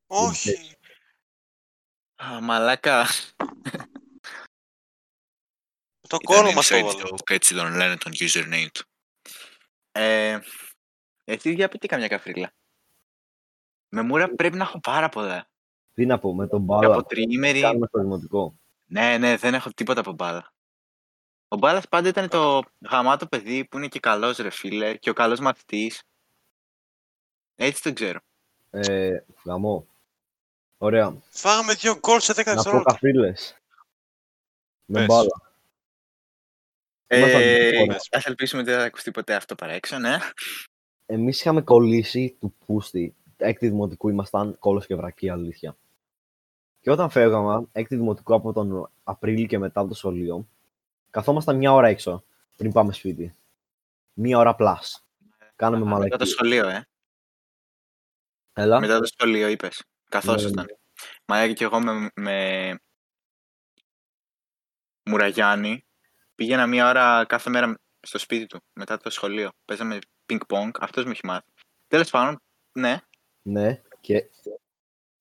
Όχι! Α, Μαλάκα. Το κόλλο μας το Inside έβαλε. joke, έτσι τον λένε τον username του. Ε, εσύ για πείτε καμιά καφρίλα. Με μούρα πρέπει να έχω πάρα πολλά. Τι να πω, με τον Και μπάλα. από τριήμερη. Κάνουμε στο δημοτικό. Ναι, ναι, δεν έχω τίποτα από μπάλα. Ο Μπάλας πάντα ήταν το γαμάτο παιδί που είναι και καλός ρε φίλε και ο καλός μαθητής. Έτσι τον ξέρω. Ε, γαμό. Ωραία. Φάγαμε δύο γκολ σε 10 Να πω δευτερόλεπτα. καφρίλες. Με Πες. μπάλα. Ήμασταν Ε, λοιπόν. ας ελπίσουμε ότι δεν θα ακουστεί ποτέ αυτό παρά έξω, ναι. Εμείς είχαμε κολλήσει του πούστη. Έκτη δημοτικού ήμασταν κόλλος και βρακή, αλήθεια. Και όταν φεύγαμε, έκτη δημοτικού από τον Απρίλιο και μετά από το σχολείο, καθόμασταν μια ώρα έξω πριν πάμε σπίτι. Μία ώρα plus. Κάναμε Α, Μετά το μαλακή. σχολείο, ε. Έλα. Μετά το σχολείο είπες. Καθόσασταν. Ναι. Μαλάκα και εγώ με, με Μουραγιάννη πήγαινα μία ώρα κάθε μέρα στο σπίτι του μετά το σχολείο. Παίζαμε πινκ-πονγκ. Αυτός με έχει μάθει. Τέλος πάντων, ναι. Ναι, και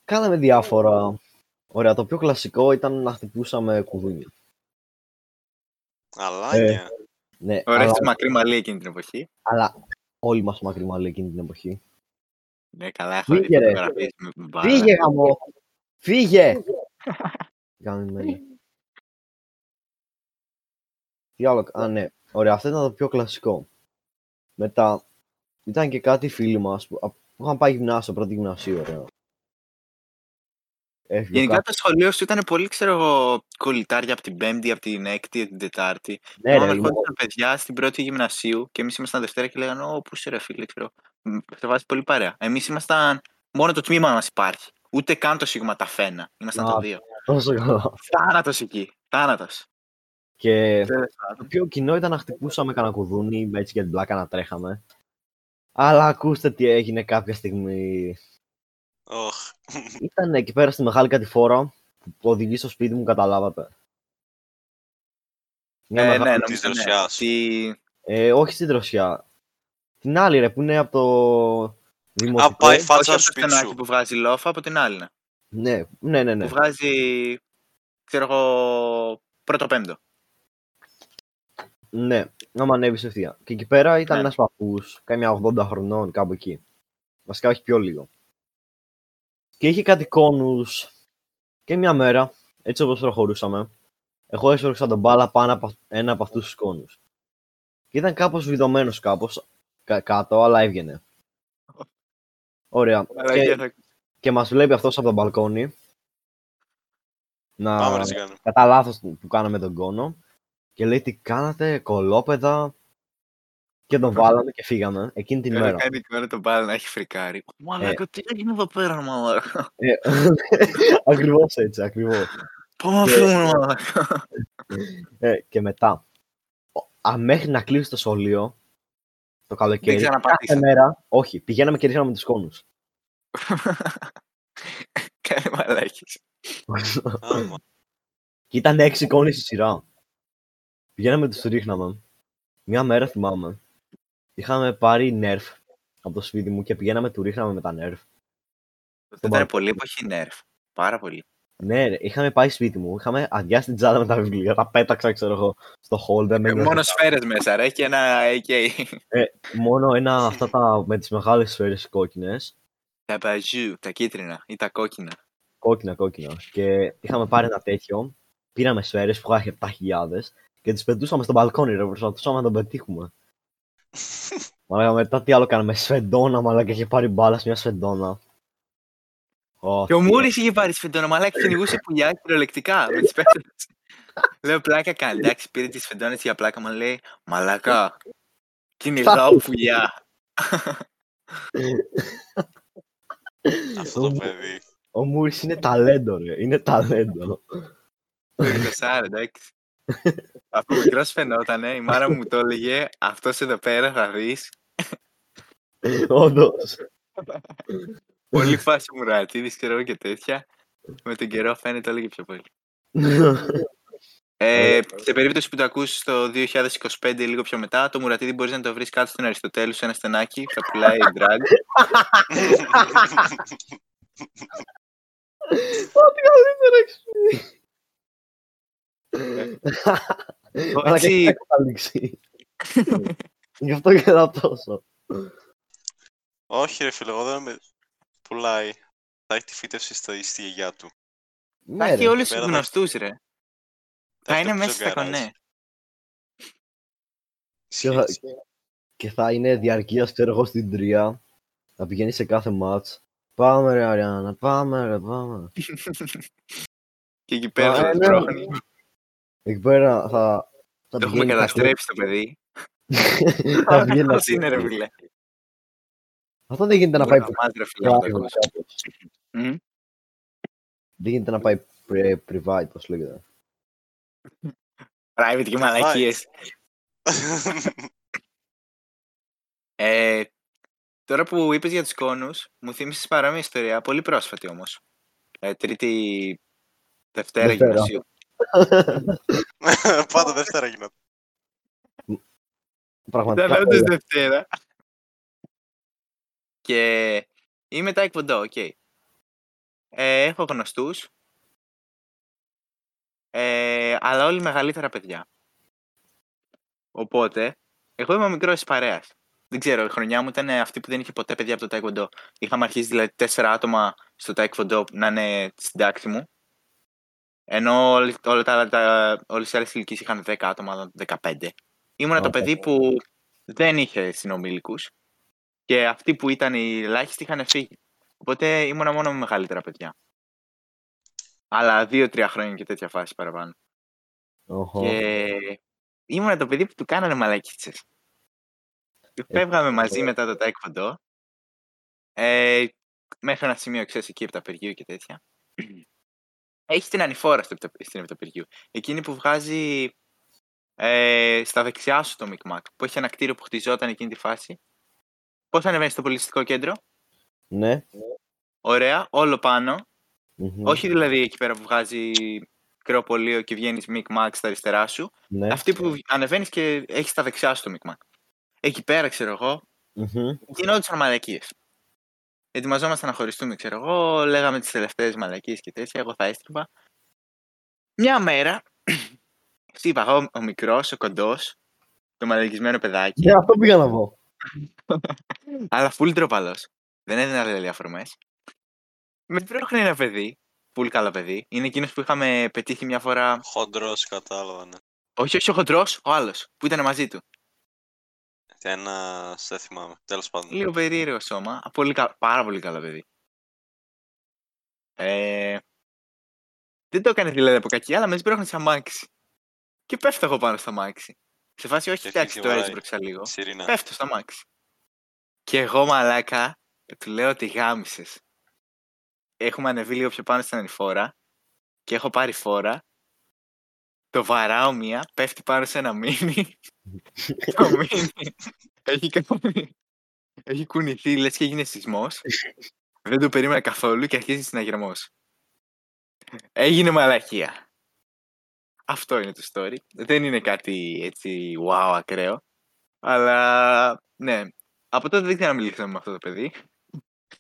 κάναμε διάφορα. Ωραία, το πιο κλασικό ήταν να χτυπούσαμε κουδούνια. Αλάνια. Ναι, Ωραία, αλλά, στη μακρύ μαλλί εκείνη την εποχή. αλλά όλοι μας μακρύ μαλλί εκείνη την εποχή. Ναι, καλά, έχω δει Φύγε, ρε. φωτογραφίες με μπάλα. Φύγε, γαμό! Φύγε! Γαμημένη. Τι άλλο, α ναι, ωραία, αυτό ήταν το πιο κλασικό. Μετά, ήταν και κάτι φίλοι μας που, α- που είχαν πάει γυμνάσιο, πρώτη γυμνασίου, ωραία. Έφυγε ο Γενικά κα- το σχολείο σου ήταν πολύ, ξέρω εγώ, κολλητάρια από την Πέμπτη, από την Έκτη, από την Τετάρτη. Ναι, Άμα ρε, ερχόντουσαν παιδιά στην πρώτη γυμνασίου και εμείς ήμασταν Δευτέρα και λέγανε Ω, πού είσαι ρε φίλε, ξέρω. Μ, Θα βάζει πολύ παρέα. Εμείς ήμασταν. Μόνο το τμήμα μας υπάρχει. Ούτε καν το σίγμα τα φένα. Ήμασταν Α. το δύο. τόσο καλά. Θάνατος εκεί. Θάνατος. Και το πιο κοινό ήταν να χτυπούσαμε κανένα κουδούνι, έτσι για την πλάκα να τρέχαμε. Αλλά ακούστε τι έγινε κάποια στιγμή. Οχ. Ήταν εκεί πέρα στη μεγάλη κατηφόρα που οδηγεί στο σπίτι μου, καταλάβατε. Μια Ε, μεγάλη- ναι, της νομίζω ναι. δροσιάς. Τι... ε, όχι στην δροσιά. Την άλλη ρε που είναι από το δημοτικό. Α, πάει Όχι φάτσα από στο το σπίτι στενάκι σου. που βγάζει λόφα από την άλλη. ναι. Ναι, ναι, ναι. ναι. Που βγάζει. ξέρω εγώ. Πρώτο πέμπτο. Ναι, άμα ανέβεις ευθεία. Και εκεί πέρα ήταν Ναι. ένας ένα παππούς, κάμια 80 χρονών, κάπου εκεί. Βασικά όχι πιο λίγο. Και είχε κάτι κόνους και μια μέρα, έτσι όπως προχωρούσαμε, εγώ έσπρωξα τον μπάλα πάνω από ένα από αυτούς τους κόνους. Και ήταν κάπως βιδωμένος κάπως κα- κάτω, αλλά έβγαινε. Ωραία. Και, και μας βλέπει αυτός από το μπαλκόνι. Να, Πάμε ρε τσιγάνο. κατά λάθος που κάναμε τον κόνο και λέει τι κάνατε κολόπεδα και τον βάλαμε και φύγαμε εκείνη την Έχω μέρα. κάνει εικόνα τον μπάλα να έχει φρικάρει. Μαλάκα, τι έγινε εδώ πέρα, μαλάκα. Ε, ακριβώς έτσι, ακριβώς. Πάμε Και- φύγουμε, μαλάκα. Ε, και μετά, ο- α, μέχρι να κλείσει το σχολείο, το καλοκαίρι, Δεν κάθε ξαναπατήσατε. μέρα, όχι, πηγαίναμε και ρίχναμε τους κόνους. Κάνε μαλάκες. Άμα. και ήταν έξι κόνοι στη σειρά. Πηγαίναμε τους ρίχναμε. Μια μέρα θυμάμαι, είχαμε πάρει νερφ από το σπίτι μου και πηγαίναμε του ρίχναμε με τα νερφ. Ήταν μπαλκόνι. πολύ εποχή νερφ. Πάρα πολύ. Ναι, ρε, είχαμε πάει σπίτι μου, είχαμε αδειάσει την τσάντα με τα βιβλία, τα πέταξα, ξέρω εγώ, στο hall, δεν έμεινε Μόνο σφαίρες μέσα, ρε, και ένα AK. Μόνο ένα αυτά τα με τις μεγάλες σφαίρες κόκκινες, Τα μπαζού, τα κίτρινα ή τα κόκκινα. κόκκινα, κόκκινα. Και είχαμε πάρει ένα τέτοιο, πήραμε σφαίρες που είχα 7.000 και τις πετούσαμε στο μπαλκόνι, ρε, προσπαθούσαμε να τον πετύχουμε. Μαλάκα, μετά τι άλλο κάναμε, σφεντόνα, μαλάκα, είχε πάρει μπάλα σε μια σφεντόνα. Ω, Και ο τι- Μούρης είχε πάρει σφεντόνα, μαλάκα και κυνηγούσε πουλιά κυριολεκτικά με τις πέτρες. Λέω πλάκα κάνει, εντάξει, πήρε τις σφεντόνες για πλάκα, μου λέει, μαλάκα, κυνηγάω πουλιά. Αυτό το παιδί. Ο Μούρης είναι ταλέντο, ρε, είναι ταλέντο. Τεσσάρα, εντάξει. Από μικρός φαινότανε, η μάρα μου το έλεγε, αυτός εδώ πέρα θα δεις. Όντως. Πολύ φάση μου ρατίδης, ξέρω εγώ και τέτοια. Με τον καιρό φαίνεται το έλεγε πιο πολύ. Ε, σε περίπτωση που το ακούσεις το 2025 ή λίγο πιο μετά, το Μουρατίδη μπορείς να το βρεις κάτω στην Αριστοτέλου σε ένα στενάκι που θα πουλάει drag. Ό,τι καλύτερο έχεις πει. Αλλά και Έτσι, έχει καταλήξει. Γι' αυτό και θα τόσο. Όχι ρε φίλε, εγώ δεν με πουλάει. Θα έχει τη φύτευση στο, στη γιαγιά του. θα Ναι, έχει ρε. όλους τους πέρα θα- γνωστούς, ρε. Θα έχει είναι το μέσα πίσω στα γκαράζ. κονέ. Και θα, και θα είναι διαρκείας, ξέρω εγώ, στην τρία. Θα πηγαίνει σε κάθε μάτς. Πάμε ρε Αριάννα, πάμε ρε, πάμε. Και εκεί πέρα θα Α, το ναι. τρώχνει. Εκεί πέρα θα... Θα Το έχουμε πηγαίνει να καταστρέψει το παιδί. κλέψει- θα πηγαίνει να Πώς είναι, ρε κλέψει. φίλε. Αυτό δεν γίνεται να πάει Μπορεί να μας, ρε φίλε, να το private ακούσει. κάπως. Μμ. Δεν γίνεται να πάει pri- private, πώς λέγεται. Private και μαλακίες. Ε, Τώρα που είπες για τους κώνους, μου θύμισες παρόμοια ιστορία, πολύ πρόσφατη όμως. Ε, τρίτη, Δευτέρα, Δευτέρα. γυμνασίου. Πάντα Δευτέρα γινόταν. Πραγματικά. Ήταν όντως όλα. Δευτέρα. Και είμαι taekwondo, ok. Ε, έχω γνωστούς, ε, αλλά όλοι μεγαλύτερα παιδιά. Οπότε, εγώ είμαι ο μικρός της παρέας. Δεν ξέρω, η χρονιά μου ήταν αυτή που δεν είχε ποτέ παιδιά από το taekwondo. Είχαμε αρχίσει δηλαδή τέσσερα άτομα στο taekwondo να είναι στην τάξη μου. Ενώ όλοι, όλα τα, άλλα- τα, όλες οι άλλες ηλικίες είχαν 10 άτομα, 15. Ήμουνα το Ωραία. παιδί που δεν είχε συνομήλικους και αυτοί που ήταν οι ελάχιστοι είχαν φύγει. Οπότε ήμουνα μόνο με μεγαλύτερα παιδιά. Αλλά δύο-τρία χρόνια και τέτοια φάση παραπάνω. Οχο. Και ήμουνα το παιδί που του κάνανε μαλακίτσες. Και Φεύγαμε μαζί μετά το taekwondo. Ε, μέχρι ένα σημείο, ξέρεις, εκεί από τα απεργίου και τέτοια. Έχει την ανηφόρα στο, επτα- στην επταπεργίου. Εκείνη που βγάζει ε, στα δεξιά σου το Μικμακ. Που έχει ένα κτίριο που χτιζόταν εκείνη τη φάση. Πώς ανεβαίνει στο πολιτιστικό κέντρο; Ναι. Ωραία, όλο πάνω. Μμμ. Όχι δηλαδή εκεί πέρα που βγάζει κρεοπολείο και βγαίνει Μικμακ στα αριστερά σου. Ναι. Αυτή που ανεβαίνεις και έχεις στα δεξιά σου το Μικμακ. Εκεί πέρα, ξέρω εγώ, Μμμ. γινόντουσαν μαλακίες. Ετοιμαζόμασταν να χωριστούμε, ξέρω εγώ, λέγαμε τις τελευταίες μαλακίες και τέτοια. Εγώ θα έστρεπα. Μια μέρα, σου είπα εγώ, ο μικρός, ο κοντός, το μαλακισμένο παιδάκι, Για αυτό πήγα να πω. αλλά φουλ τροπαλό. Δεν έδινα δηλαδή αφορμές. Με πρόχνει ένα παιδί, φουλ καλό παιδί. Είναι εκείνος που είχαμε πετύχει μια φορά. Χοντρός, κατάλαβα, ναι. Όχι, όχι ο χοντρός, ο άλλος, που ήταν μαζί του. Ένα, δεν θυμάμαι. Τέλος πάντων. Λίγο περίεργο σώμα. Πολύ, κα- πάρα πολύ καλό παιδί. Ε, δεν το έκανε δηλαδή από κακή, αλλά με σπρώχνει σαν μάξι. Και πέφτω εγώ πάνω στα μάξι. Σε φάση, όχι, Και εντάξει, αρχίζει τώρα και έτσι βαράει. μπροξα λίγο. Σιρήνα. Πέφτω στα μάξι. Και εγώ μαλάκα, του λέω ότι γάμισες. Έχουμε ανεβεί λίγο πιο πάνω στην ανηφόρα και έχω πάρει φόρα. Το βαράω μία, πέφτει πάνω σε ένα μίνι. το μίνι έχει, κάνει- έχει κουνηθεί, λες και έγινε σεισμός. Δεν το περίμενα καθόλου και αρχίζει συναγερμός. Έγινε μαλακία. Αυτό είναι το story. Δεν είναι κάτι έτσι wow ακραίο. Αλλά ναι. Από τότε δεν ξέρω να μιλήσω με αυτό το παιδί.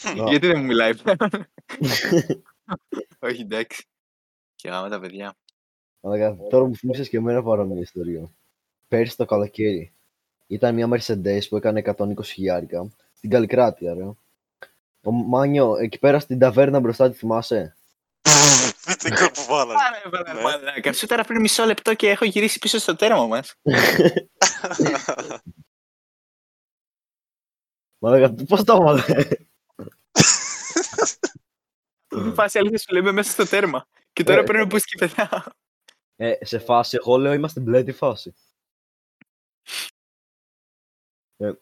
Α. Γιατί δεν μου μιλάει πλέον. Όχι εντάξει. Και γάμε τα παιδιά. Αλλά τώρα μου θυμίσες και εμένα παρόμοια ιστορία. Πέρυσι το καλοκαίρι ήταν μια Mercedes που έκανε 120 χιλιάρικα στην Καλλικράτεια, ρε. Ο Μάνιο, εκεί πέρα στην ταβέρνα μπροστά τη θυμάσαι; Φυτικό που βάλανε. Άρα, Ναι. μαλάκα. Σου τώρα πριν μισό λεπτό και έχω γυρίσει πίσω στο τέρμα μας. Μα πώς το έβαλε; Τι φάση αλήθεια σου λέμε μέσα στο τέρμα. Και τώρα Ε, πρέπει να πω και πετάω. Ε, σε φάση, εγώ λέω είμαστε μπλε τη φάση. Ε,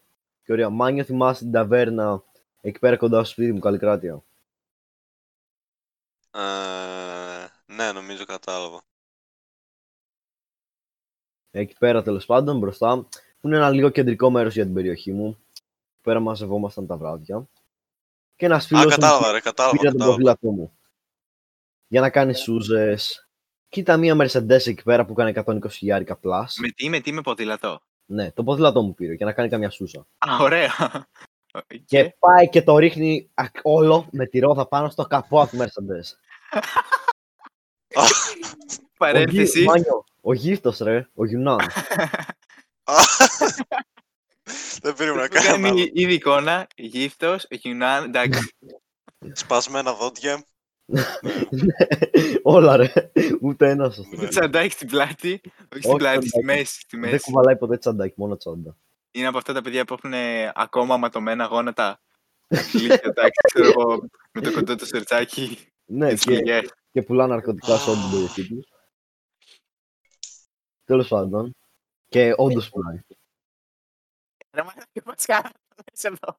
και ωραία, Μάνιο θυμάσαι την ταβέρνα εκεί πέρα κοντά στο σπίτι μου, Καλλικράτεια; Ε, ναι, νομίζω κατάλαβα. Εκεί πέρα τέλος πάντων μπροστά, που είναι ένα λίγο κεντρικό μέρος για την περιοχή μου. Εκεί πέρα μαζευόμασταν τα βράδια. Και ένας φίλος Α, μου κατάλαβα, ρε, κατάλαβα. πήρε τον κατάλαβα. ποδήλατό μου. Για να κάνει σούζες. Κοίτα μία Mercedes εκεί πέρα που κάνει 120 χιλιάρικα plus. Με τι, με τι, με ποδήλατο; Ναι, το ποδήλατό μου πήρε για να κάνει καμιά σούζα. Α, ωραία. Και Και πάει και το ρίχνει ακ- όλο με τη ρόδα πάνω στο καπό του Mercedes. Ο παρένθεση. Γη- Μάνιο, ο γύφτος ρε, ο Γιουνάν. Α, Δεν περίμενα Που κάνει καν. ήδη εικόνα, γύφτος, Γιουνάν, εντάξει. Σπασμένα δόντια. Όλα ρε, ούτε ένας σωστό. Ναι. Τσαντάκι στην πλάτη, όχι στην Όχι πλάτη, στη τσαντάκι. μέση. Στη Δεν μέση. κουβαλάει ποτέ τσαντάκι, μόνο τσάντα. Είναι από αυτά τα παιδιά που έχουν ε, ακόμα ματωμένα γόνατα. Λίγα εντάξει, ξέρω εγώ, με το κοντό του σορτσάκι. Ναι, τις και, πληγές. και πουλά ναρκωτικά σε όλη την περιοχή τους. Τέλος πάντων. Και όντως πουλάει. Ρε μαλάκα, μας κάνω μέσα εδώ.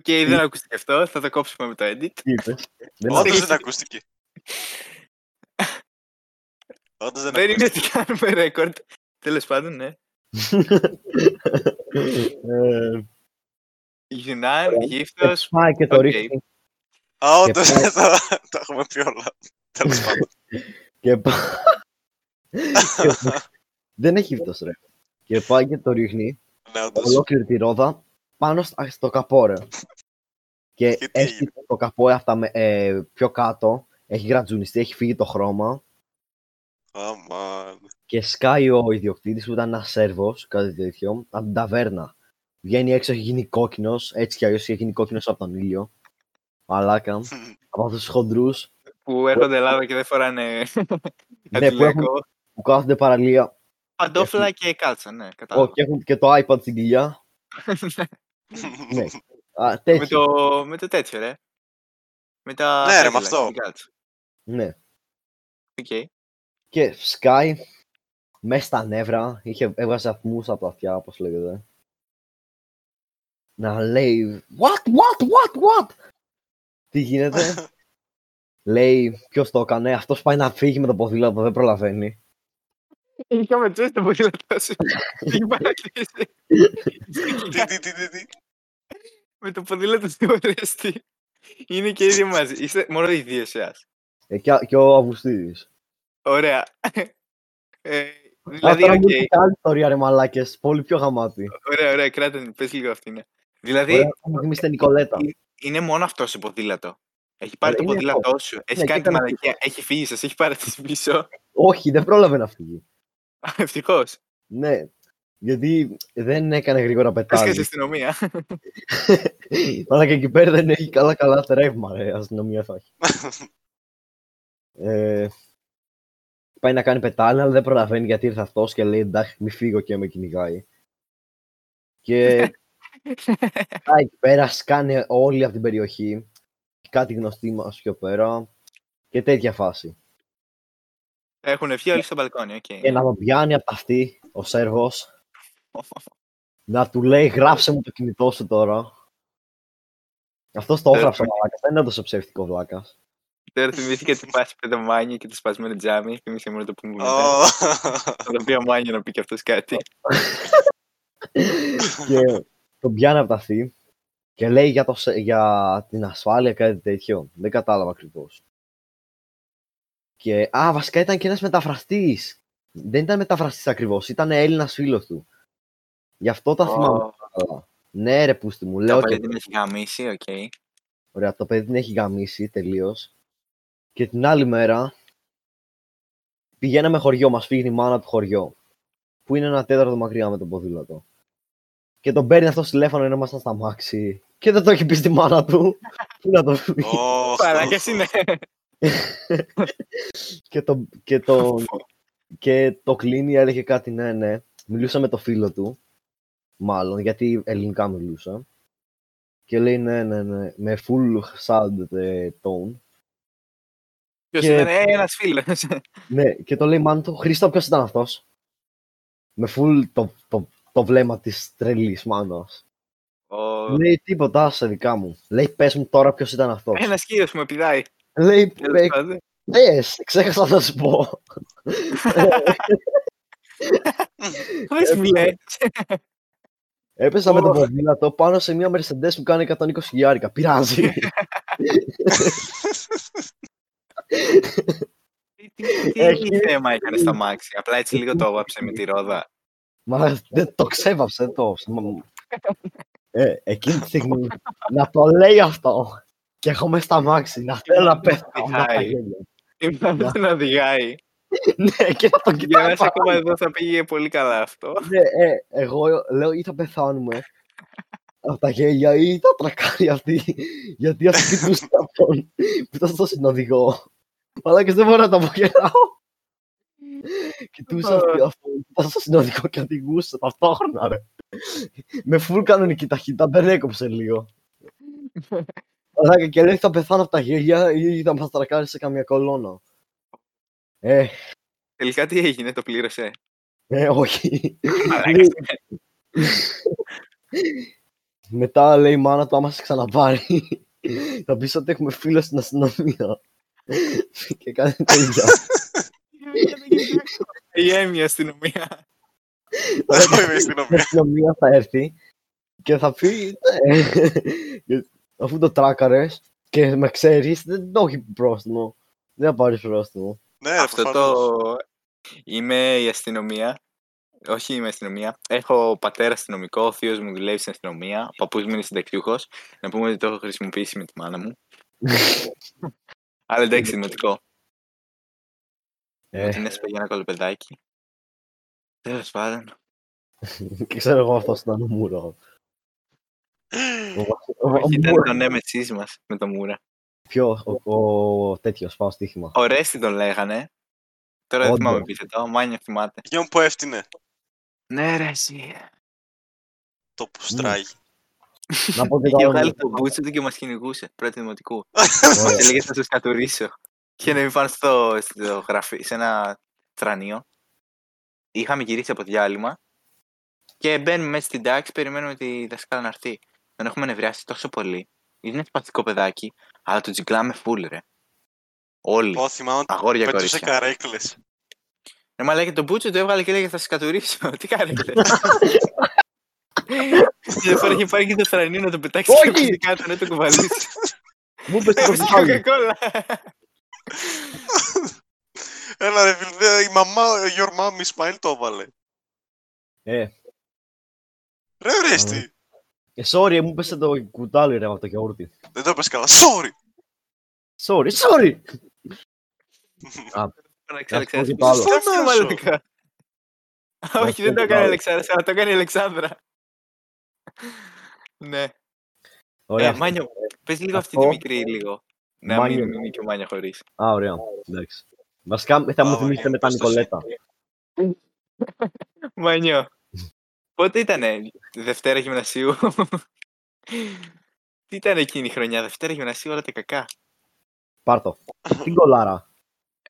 Οκ, δεν ακούστηκε αυτό, θα το κόψουμε με το edit. Τι είπες; Δεν Όντως Όντως δεν ακούστηκε. Όντως δεν Δεν είναι ακούστηκε. ότι κάνουμε record. Τέλος πάντων, ναι. ε, Γιουνάν, γύφτος. Πάει και το οκ. ρίχνει. Α, όντως, πάει- τα, τα έχουμε πει όλα. Τέλος πάντων. Και πά- Δεν έχει γύφτος ρε. Και πάει και το ρίχνει Ναι, όντως. ολόκληρη τη ρόδα πάνω στα- στο καπό ρε. Και τι έχει έγινε; το καπό αυτά με, ε, πιο κάτω, έχει γρατζουνιστεί, έχει φύγει το χρώμα Αμάν. και σκάει ο ιδιοκτήτης που ήταν ένας Σέρβος, κάτι τέτοιο, από την ταβέρνα. Βγαίνει έξω, έχει γίνει κόκκινος, έτσι κι αλλιώς έχει γίνει κόκκινος από τον ήλιο. Μαλάκα, από αυτούς τους χοντρούς Που έρχονται Ελλάδα και δεν φοράνε Ναι, που αντιλιακό. που κάθονται παραλία Παντόφλα και κάλτσα, ναι, κατάλαβα. Ω, και έχουν και το iPad στην κοιλιά. ναι. Α, με, τέτοιο. το, με το τέτοιο, ρε. Με τα Ναι, ρε, με πέδιλα αυτό. και την κάλτσα. Ναι. Οκ. Και σκάει μέσα στα νεύρα, είχε, έβγαζε ατμούς από τα αυτιά, όπως λέγεται. Να λέει, what, what, what, what; Τι γίνεται. λέει, ποιος το έκανε, αυτός πάει να φύγει με το ποδήλατο, δεν προλαβαίνει. Είχαμε τσέσει το ποδήλατό σου. Την παρατήρηση. Τι, τι, τι, τι, τι. Με το ποδήλατο του Ορέστη. Είναι και οι δύο μαζί. Είστε μόνο οι δύο εσάς. Ε, και, και ο Αυγουστίδης. Ωραία. Ε, Α, δηλαδή, τώρα μου οκ. ήρθε και άλλη ιστορία ρε μαλάκες, πολύ πιο γαμάτη. Ωραία, ωραία, κράτα την. Πες λίγο αυτή, ναι. Δηλαδή, Ωραία, θα μου θυμίσετε Νικολέτα. είναι μόνο αυτός σε ποδήλατο. Έχει πάρει το είναι ποδήλατό σου. Έχει Ναι, κάνει και τη ήταν μαλακία. Έχει φύγει, σας έχει παρατήσει πίσω. Όχι, δεν πρόλαβε να φύγει. Ευτυχώς. Ναι, γιατί δεν έκανε γρήγορα Έσκασε πετάλι. αστυνομία. Αλλά και εκεί πέρα δεν έχει καλά καλά τρεύμα, ρε, αστυνομία θα έχει. ε, πάει να κάνει πετάλι, αλλά δεν προλαβαίνει γιατί ήρθε αυτός και λέει εντάξει μη φύγω και με κυνηγάει. Και πάει εκεί πέρα, σκάνε όλοι από την περιοχή, κάτι γνωστή μας πιο πέρα και τέτοια φάση. Έχουν βγει όλοι στο μπαλκόνι, οκ. Και να τον πιάνει από τα αυτιά ο Σέρβος, να του λέει γράψε μου το κινητό σου τώρα. Αυτός το έγραψε ο Βλάκας, δεν έδωσε ψεύτικο Βλάκας. Τώρα θυμήθηκα την φάση με το Μάνιο και το σπασμένο τζάμι. Θυμήθηκα μόνο το που μου Ω. μετά. Θα τον πει ο Μάνιο να πει και αυτός κάτι. και τον πιάνει από τα αυτιά και λέει για, το, σε- για την ασφάλεια κάτι τέτοιο. Δεν κατάλαβα ακριβώς. Και, α, βασικά ήταν και ένας μεταφραστής. Δεν ήταν μεταφραστής ακριβώς, ήταν Έλληνας φίλος του. Γι' αυτό τα θυμάμαι Ω, καλά. Ναι ρε πούστη μου, λέω Το και παιδί την έχει γαμίσει, οκ. Ωραία, το παιδί την έχει γαμήσει τελείως. Και την άλλη μέρα πηγαίναμε χωριό, μας φύγει η μάνα του χωριό. Που είναι ένα τέταρτο μακριά με το ποδήλατο. Και τον παίρνει αυτό τηλέφωνο ενώ ήμασταν στα μάξι. Και δεν το έχει πει στη μάνα του. Πού να το πει. Ωχ, Παράκες είναι. και, το, και, το, και το κλείνει, έλεγε κάτι ναι, ναι. Μιλούσα με το φίλο του. Μάλλον, γιατί ελληνικά μιλούσα. Και λέει ναι, ναι, ναι. Με full sound ε, tone. Ποιος Και- ήταν, ε, ένας φίλος. Ναι, και το λέει μάνα του, Χρήστο, ποιος ήταν αυτός; Με full το, το, το βλέμμα της τρελής μάνας. Ο- Λέει τίποτα, σε δικά μου. Λέει, πες μου τώρα ποιος ήταν αυτός. Ένας κύριος που με πηδάει. Λέει, Τέλος «Ε, πάντων. πες, ξέχασα να σου πω. Πες μου λες. Έπεσα με το Ω. ποδήλατο πάνω σε μια Mercedes που κάνει 120 χιλιάρικα. Πειράζει. Τι- τι- Τι Έχει- θέμα έκανε στα μάξι; Απλά έτσι λίγο το έβαψε με τη ρόδα. Μα δεν το ξέβαψε, δεν το. Μα- Ε, εκείνη τη στιγμή να το λέει αυτό. Και έχω μέσα στα μάξι να θέλω να πέφτω. από τα Χάει. γέλια. Ήμουν αυτό να οδηγάει. Ναι, και να τον Για κοιτάω. να είσαι ακόμα εδώ θα πήγε πολύ καλά αυτό. Ναι, ε, εγώ λέω ή θα πεθάνουμε από τα γέλια ή θα τρακάρει αυτή. Γιατί αυτή κοιτούσε αυτόν που ήταν στο συνοδηγό. Αλλά και δεν μπορώ να το απογελάω. Κοιτούσε αυτή αυτόν που ήταν στο συνοδηγό και οδηγούσε ταυτόχρονα ρε. Με φουλ κανονική ταχύτητα, δεν έκοψε λίγο. Αλλά και λέει θα πεθάνω από τα γέλια ή θα μας τρακάρει σε καμία κολόνα. Ε, Τελικά τι έγινε, το πλήρωσε. ε, όχι. Μαλάκας. Μετά λέει η μάνα του, άμα σε ξαναπάρει, θα πεις ότι έχουμε φίλο στην αστυνομία. και κάνει τέτοια. Η έμεια αστυνομία. Εγώ είμαι η Η αστυνομία. αστυνομία θα έρθει και θα πει, ναι. αφού το τράκαρες και με ξέρεις, δεν το έχει πρόστιμο. Δεν θα πάρεις πρόστιμο. Ναι, ρε, Αυτό προφανώς. το. Είμαι η αστυνομία. Όχι είμαι αστυνομία. Έχω πατέρα αστυνομικό, ο θείος μου δουλεύει στην αστυνομία, ο παππούς μου είναι συνταξιούχος. Να πούμε ότι το έχω χρησιμοποιήσει με τη μάνα μου. Αλλά εντάξει, δημοτικό. Ε, Την έσπαγε ένα κολοπεδάκι. Τέλος πάντων. και ξέρω εγώ αυτός ήταν ο Μούρο. Ο, ο, ο, Όχι, ήταν Μούρο- το νέμεσή μας με το Μούρα. Ποιο, ο, ο, τέτοιος, πάω στοίχημα. Ο Ρέστι τον λέγανε. Τώρα δεν Όντως. θυμάμαι επίθετο. Ο Μάνιο θυμάται. Για μου που έφτιανε Ναι, Ρέστι. το πουστράγι. Να πω και Είχε το βγάλει άλλο. το μπούτσο του και μας κυνηγούσε. Πρώτη δημοτικού. Ωραία. Και λέγε θα τους κατουρίσω. Και να μην πάνε στο, στο γραφείο, σε ένα τρανίο. Είχαμε γυρίσει από διάλειμμα. Και μπαίνουμε μέσα στην τάξη, περιμένουμε τη δασκάλα να έρθει. Τον έχουμε νευριάσει τόσο πολύ. Είναι σπαστικό παιδάκι, αλλά το τζιγκλάμε full, ρε. Όλοι. Πω, θυμάμαι ότι Αγόρια πετούσε κορίτσια. καρέκλες. Ρε μα λέγε τον μπούτσο, το έβγαλε και λέγε θα σα κατουρίσω. Τι κάνετε; Και φορά είχε πάρει και το θρανίο να το πετάξει Όχι! και κάτω να το κουβαλήσει. Μου είπες το Έβαλε κοστάλι. κοκακόλα. Έλα ρε φίλε, η μαμά, your mom Ismail το έβαλε. Ε, Ρε ρέστη. Ε, sorry, μου πέσε το κουτάλι ρε από το γιαούρτι. Δεν το έπες καλά. Sorry. Sorry, sorry. Να ξέρω, Να σου πω ξέρω. και το άλλο. Σκάψε Φωνάζω. μαλακά. Να Όχι, σου δεν πω το και έκανε η άλλο. Αλεξάνδρα, αλλά το έκανε η Αλεξάνδρα. Ναι. Ωραία. Ε, Μάνιο, πες λίγο αυτή τη Αυτό- μικρή λίγο. Να Μάνιο. μην μείνει και ο Μάνιο χωρίς. Α, ωραία. Εντάξει. Βασικά θα μου Ά, θυμίσετε ωραία, μετά πώς το Νικολέτα. Μάνιο, πότε ήτανε Δευτέρα Γυμνασίου; Τι ήταν εκείνη η χρονιά, Δευτέρα Γυμνασίου, όλα τα κακά; Πάρτο. Τι κολάρα.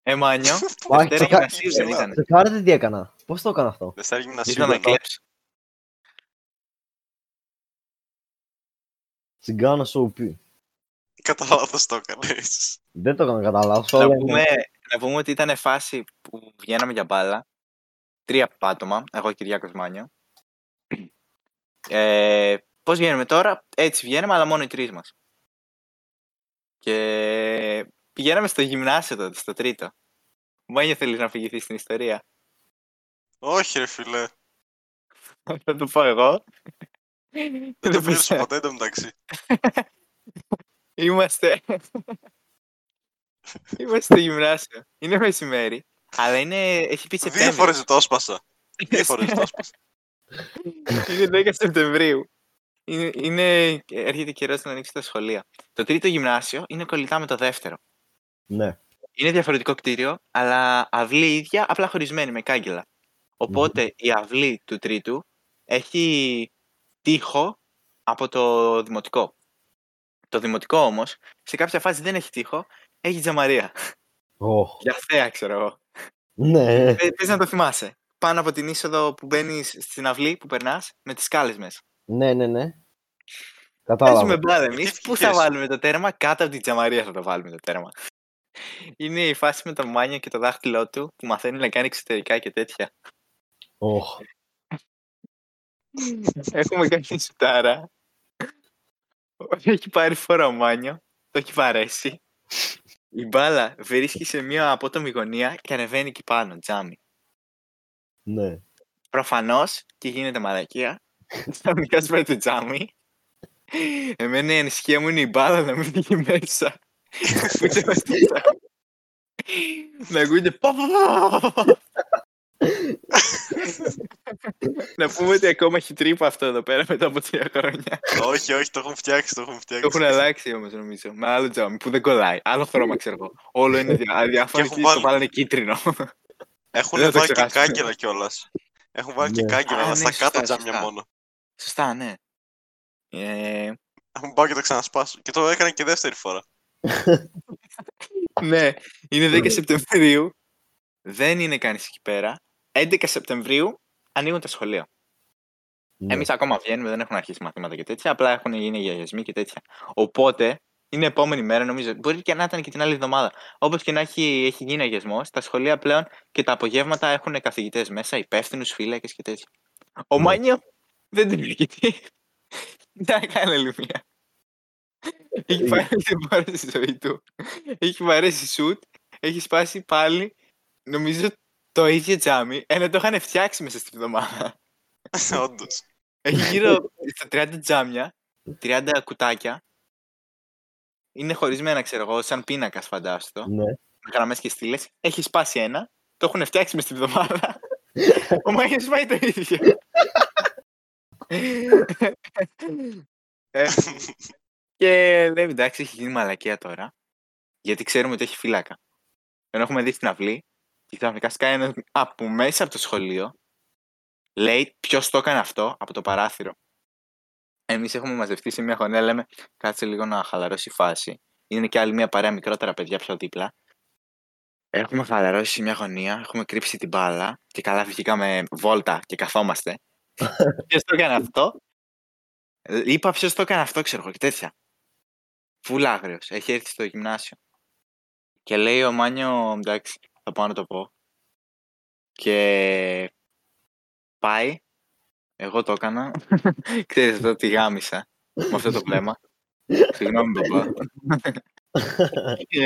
Ε, Μάνιο, Μάχη, Δευτέρα τσεκα- Γυμνασίου δεν ήταν. Τσεκάρετε τι έκανα. Πώς το έκανα αυτό; Δεν θα γυμνασίου. Ήθελα να εννοώ. κλέψω. Τσιγκάνα σου πει. Κατά λάθος το έκανες. Δεν το έκανα κατά λάθος. Να όλα πούμε, να πούμε ότι ήταν φάση που βγαίναμε για μπάλα. Τρία άτομα, εγώ και Κυριάκος Μάνιο. Ε, πώς βγαίνουμε τώρα, έτσι βγαίνουμε, αλλά μόνο οι τρεις μας. Και πηγαίναμε στο γυμνάσιο τότε, στο τρίτο. Μάνιο θέλεις να αφηγηθείς στην ιστορία; Όχι ρε φίλε. Θα το πω εγώ. Δεν το Δεν πλήρωσα πιστεύω. ποτέ εντωμεταξύ. Είμαστε. Είμαστε στο γυμνάσιο. Είναι μεσημέρι. Αλλά είναι... έχει πει Δύο Σεπτέμβριο. φορές το έσπασα. Δύο φορές το έσπασα. Είναι 10 Σεπτεμβρίου. Είναι, είναι, έρχεται καιρός να ανοίξει τα σχολεία. Το τρίτο γυμνάσιο είναι κολλητά με το δεύτερο. Ναι. Είναι διαφορετικό κτίριο, αλλά αυλή ίδια, απλά χωρισμένη με κάγκελα. Οπότε η αυλή του τρίτου έχει τείχο από το δημοτικό. Το δημοτικό όμως, σε κάποια φάση δεν έχει τείχο, έχει τζαμαρία. Οχ. Για θέα, ξέρω εγώ. Ναι. Πες να το θυμάσαι. Πάνω από την είσοδο που μπαίνεις στην αυλή που περνάς, με τις σκάλες μέσα. Ναι, ναι, ναι. Παίζουμε Κατάλαβα. μπάλα Τι εμείς. Πού θα φυγές. βάλουμε το τέρμα, κάτω από την τζαμαρία θα το βάλουμε το τέρμα. Είναι η φάση με τον Μάνιο και το δάχτυλό του που μαθαίνει να κάνει εξωτερικά και τέτοια. Οχ. Έχουμε κάνει σουτάρα. Έχει πάρει φορά ο Μάνιο, το έχει βαρέσει. Η μπάλα βρίσκει σε μια απότομη γωνία και ανεβαίνει εκεί πάνω, τζάμι. Ναι. Προφανώς και γίνεται μαλακία. Ξαφνικά σπάει το τζάμι. Εμένα η ανησυχία μου είναι η μπάλα να μην βγει μέσα. Που και μας το τζάμι. Να ακούγεται πα, πα, πα, πα, πα. Να πούμε ότι ακόμα έχει τρύπα αυτό εδώ πέρα μετά από τρία χρόνια. Όχι, όχι, το έχουν φτιάξει, το έχουν Το φτιάξει. έχουν αλλάξει όμως νομίζω. Με άλλο τζάμι που δεν κολλάει. Άλλο χρώμα ξέρω εγώ. Όλο είναι δια- αδιάφορο Και και έχουν το βάλει- βάλανε κίτρινο. Έχουν Δεν θα το βάλει και ξεχάσουμε. κάγκελα κιόλας. Έχουν βάλει και Ναι. κάγκελα, Α, αλλά ναι, στα σωστά, κάτω τζάμια σωστά. μόνο. Σωστά, ναι. Ε, Έχουν πάω και το ξανασπάσω. Και το έκανα και δεύτερη φορά. Ναι, είναι 10 Σεπτεμβρίου. Δεν είναι κανείς εκεί πέρα. 11 Σεπτεμβρίου ανοίγουν τα σχολεία. ναι. Εμείς ακόμα βγαίνουμε, δεν έχουν αρχίσει μαθήματα και τέτοια. Απλά έχουν γίνει γιαγιασμοί και τέτοια. Οπότε είναι επόμενη μέρα, νομίζω. Μπορεί και να ήταν και την άλλη εβδομάδα. Όπως και να έχει, έχει γίνει αγιασμός, τα σχολεία πλέον και τα απογεύματα έχουν καθηγητές μέσα, υπεύθυνους, φύλακες και τέτοια. Ο Ναι. Μάνιο δεν την έρχεται. Να κάνει άλλη μία. Έχει Ε, πάρει την φορά στη ζωή του. Έχει βαρέσει σουτ. Έχει σπάσει πάλι. Νομίζω το ίδιο τζάμι. Ένα το είχαν φτιάξει μέσα στη βδομάδα. Όντως. Έχει γύρω στα 30 τζάμια, 30 κουτάκια. Είναι χωρισμένα, ξέρω εγώ, σαν πίνακας, φαντάστο. Ναι. Με γραμμές και στήλες. Έχει σπάσει ένα. Το έχουν φτιάξει μες στη βδομάδα. Ο Μάγια σπάει το ίδιο. Ε, και λέει εντάξει, έχει γίνει μαλακία τώρα. Γιατί ξέρουμε ότι έχει φύλακα. Ενώ έχουμε δει στην αυλή και ξαφνικά σκάει ένας από μέσα από το σχολείο. Λέει ποιος το έκανε αυτό από το παράθυρο. Εμείς έχουμε μαζευτεί σε μια γωνία, λέμε κάτσε λίγο να χαλαρώσει η φάση. Είναι και άλλη μια παρέα μικρότερα παιδιά πιο δίπλα. Έχουμε χαλαρώσει σε μια γωνία, έχουμε κρύψει την μπάλα και καλά βγήκαμε βόλτα και καθόμαστε. ποιος το έκανε αυτό; Ε, Είπα ποιος το έκανε αυτό, ξέρω εγώ και τέτοια. Φουλ άγριος, έχει έρθει στο γυμνάσιο. Και λέει ο Μάνιο, εντάξει, θα πάω να το πω. Και πάει, εγώ το έκανα. Ξέρεις αυτό τι γάμισα με αυτό το βλέμμα. Συγγνώμη, παπά. Και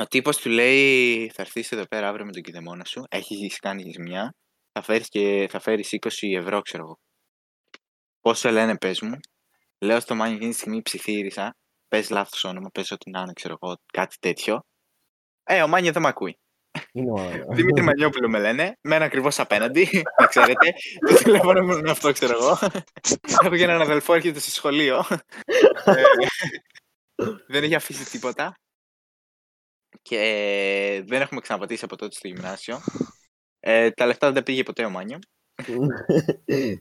ο τύπος του λέει θα έρθεις εδώ πέρα αύριο με τον κηδεμόνα σου, έχεις κάνει μια, θα φέρεις, και, θα φέρεις 20 ευρώ, ξέρω εγώ. Πόσο λένε, πες μου. Λέω στο Μάνι εκείνη τη στιγμή ψιθύρισα, πες λάθος όνομα, πες ό,τι να είναι, ξέρω εγώ, κάτι τέτοιο. Ε, ο Μάνιο δεν με ακούει. Είναι ωραία. Δημήτρη Μανιόπουλο με λένε, με ένα ακριβώς απέναντι, να ξέρετε. Το τηλέφωνο μου είναι αυτό, ξέρω εγώ. Έχω και έναν αδελφό, έρχεται στο σχολείο. Ε, δεν έχει αφήσει τίποτα. Και δεν έχουμε ξαναπατήσει από τότε στο γυμνάσιο. Ε, τα λεφτά δεν τα πήγε ποτέ ο Μάνιο.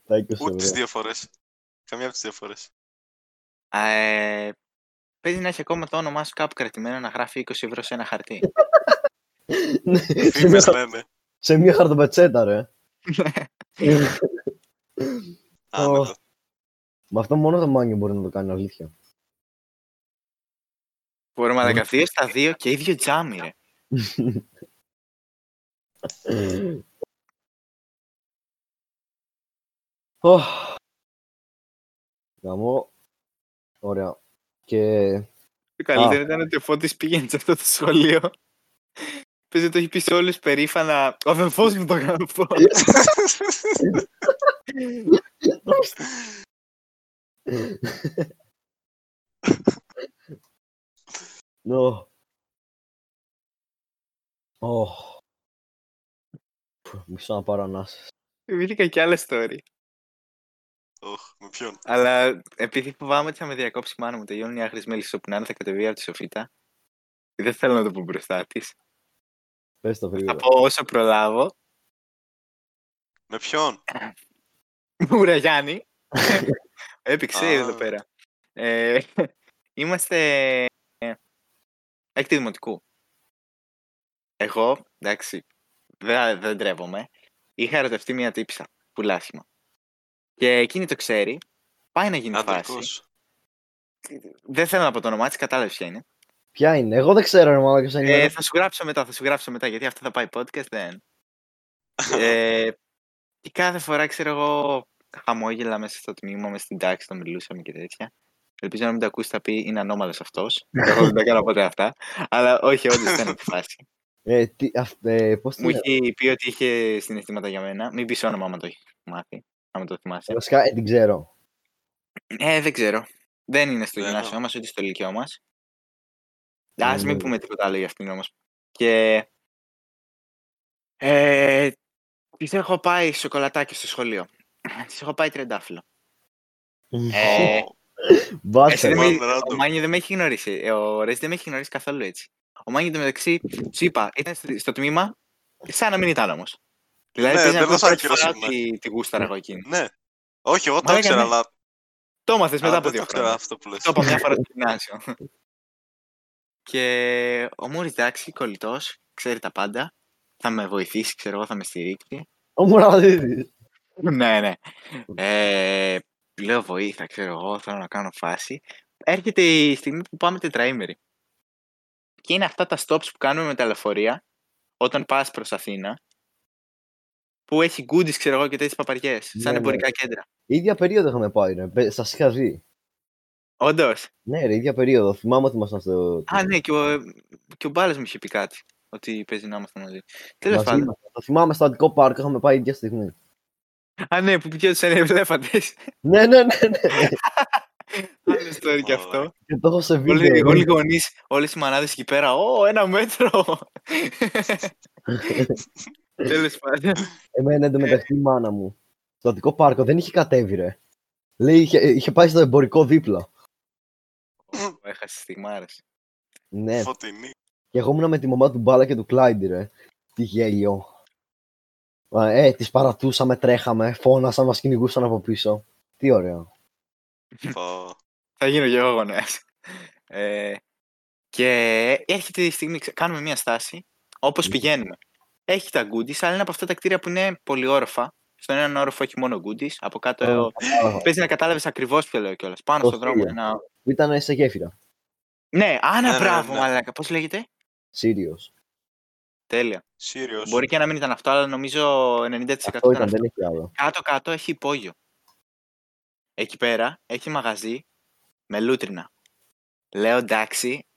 Τα 20 Ούτε τις ευρώ. δύο φορές. Καμία από τις δύο φορές. Ε, παίζει να έχει ακόμα το όνομά σου κάπου κρατημένο να γράφει 20 ευρώ σε ένα χαρτί. Ναι, σε μια Φήμες χα- λένε. Σε μια χαρτοπετσέτα, ρε. Άμελο. Με αυτό μόνο το μάνιο μπορεί να το κάνει αλήθεια. Μπορούμε να τα δύο στα δύο και ίδιο τζάμι, ρε. Ωχ. Γαμώ. Ωραία. Και Το καλύτερο ήταν ότι ο Φώτης πήγαινε σε αυτό το σχολείο. Πες το έχει πει σε όλους περήφανα. Ο αδελφός μου το έκανε αυτό. Ω. Ωχ. Μισό να πάρω ανάσες. Θυμήθηκα κι άλλα story. Οχ, με ποιον; Αλλά επειδή φοβάμαι ότι θα με διακόψει η μάνα μου, τελειώνουν οι άχρηστες μέλη που να είναι, θα κατεβεί από τη Σοφίτα. Δεν θέλω να το πω μπροστά της. Πες το Θα γρήγορα. πω όσο προλάβω. Με ποιον; Ουραγιάννη. Έπηξε Α. εδώ πέρα. Ε, είμαστε ε, έκτη δημοτικού. Εγώ, εντάξει, δεν, δεν τρέπομαι. Είχα ερωτευτεί μια τύψα, πουλάσιμα. Και εκείνη το ξέρει, πάει να γίνει φάση. Αντρικός. Δεν θέλω να πω το όνομά της, κατάλαβες ποια είναι. Ποια είναι, εγώ δεν ξέρω, ρε μαλάκα, ποια είναι. Ε, θα σου γράψω μετά, θα σου γράψω μετά, γιατί αυτό θα πάει podcast, δεν. ε, και κάθε φορά, ξέρω εγώ, χαμόγελα μέσα στο τμήμα, μέσα στην τάξη, το μιλούσαμε και τέτοια. Ελπίζω να μην το ακούσει, θα πει είναι ανώμαλος αυτός. Εγώ δεν τα έκανα ποτέ αυτά. Αλλά όχι, όντως ήταν τη φάση. Ε, τι, αυ, ε, πώς Μου την... είχε πει ότι είχε συναισθήματα για μένα. Μην πεις όνομα, άμα το έχεις μάθει. Άμα το θυμάσαι. Βασικά, ε, την ξέρω. Ε, δεν ξέρω. Δεν είναι στο Δεν γυμνάσιο έχω. μας, ούτε στο λυκειό μας. Ε, Α μην ναι. πούμε τίποτα άλλο για αυτήν όμως. Και. Ε, της έχω πάει σοκολατάκι στο σχολείο. Της έχω πάει τριαντάφυλλο. Ε, Μπάσε. εσύ δεν Random, με- random. ο Μάνι δεν με έχει γνωρίσει. Ε, Ο Ρέζι δεν με έχει γνωρίσει καθόλου έτσι. Ο Μάνι εντωμεταξύ, σου είπα, ήταν στο- στο τμήμα, σαν να μην ήταν όμως. Δηλαδή, Ναι, παίζει να δεν ακούσει δώσα πρώτη φορά άκυρος ότι τη γούσταρα εγώ εκείνη. Ναι. Όχι, εγώ το Μαλάκα, ήξερα, ναι. αλλά Το έμαθες μετά αλλά από δεν δύο το ήξερα χρόνια. αυτό που λες. Το είπα μια φορά στο γυμνάσιο. Και ο Μούρης εντάξει, κολλητός, ξέρει τα πάντα. Θα με βοηθήσει, ξέρω εγώ, θα με στηρίξει. Ο Μουραδίδης. ναι, ναι. Ε, λέω βοήθεια, ξέρω εγώ, θέλω να κάνω φάση. Έρχεται η στιγμή που πάμε τετραήμερη. Και είναι αυτά τα stops που κάνουμε με τα λεωφορεία όταν πας προς Αθήνα. Που έχει goodies, ξέρω εγώ, και τέτοιες παπαριές. Σαν Ναι, ναι. εμπορικά κέντρα. ίδια περίοδο είχαμε πάει, ρε. Πε- Σας είχα ζει. Όντως. Ναι, ρε, ίδια περίοδο. Θυμάμαι ότι ήμασταν στο. Α, ναι, και ο, και ο Μπάλας μου είχε πει κάτι. Ότι παίζει να είμαστε μαζί. Τέλος μαζί πάντων. ήμασταν. Το θυμάμαι στο Αττικό Πάρκο, είχαμε πάει ίδια στιγμή. Α, ναι, που πηγαίνουν ελέφαντε. ναι, ναι, ναι, ναι. Άλλο story κι αυτό. Και το έχω σε Όλοι, βίντεο. όλοι οι γονείς, όλες οι μανάδες εκεί πέρα. Ω, ένα μέτρο! Τέλος πάντων. Εμένα εντωμεταξύ η μάνα μου. Στο Αττικό Πάρκο δεν είχε κατέβει, ρε. Λέει, είχε, είχε πάει στο εμπορικό δίπλα. Έχασε στιγμάρε. Ναι. Φωτεινή. Και εγώ ήμουν με τη μαμά του Μπάλα και του Κλάιντι, ρε. Τι γέλιο. Α, Ε, τις παρατούσαμε, τρέχαμε, φώνασαν, μας κυνηγούσαν από πίσω. Τι ωραίο. Πω. Θα γίνω και εγώ γονέας. Ε, και έρχεται η στιγμή, ξε- κάνουμε μια στάση, όπως Μμμ. πηγαίνουμε. Έχει τα goodies, αλλά είναι από αυτά τα κτίρια που είναι πολυόροφα. Στον έναν όροφο έχει μόνο goodies, από κάτω Α, κατάλαβα. παίζει να κατάλαβες ακριβώς ποιο λέω κιόλας. Πάνω Το στον δρόμο Syria. ένα... Ήταν σε γέφυρα. Ναι, άνα Ναι, ναι, μπράβο, ναι. μαλάκα. Πώς λέγεται; Sirius. Τέλεια. Sirius. Μπορεί και να μην ήταν αυτό, αλλά νομίζω 90% Αυτό ήταν ήταν, αυτό. δεν έχει άλλο. Κάτω-κάτω έχει υπόγειο. Εκεί πέρα έχει μαγαζί με λούτρινα. Λέω εντάξει,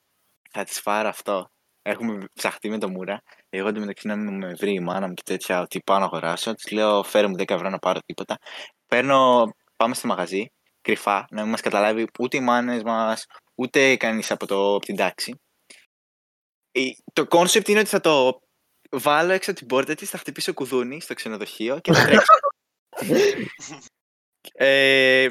θα της φάρω αυτό. Έχουμε ψαχτεί με το μούρα. Εγώ εντωμεταξύ να μην με βρει η μάνα μου και τέτοια ότι πάω να αγοράσω. Της λέω φέρε μου 10 ευρώ να πάρω τίποτα. Παίρνω, πάμε στο μαγαζί, κρυφά, να μην μας καταλάβει ούτε οι μάνες μας, ούτε κανείς από, το, από την τάξη. Η- Το concept είναι ότι θα το βάλω έξω από την πόρτα της, θα χτυπήσω κουδούνι στο ξενοδοχείο και θα τρέξω. Ε,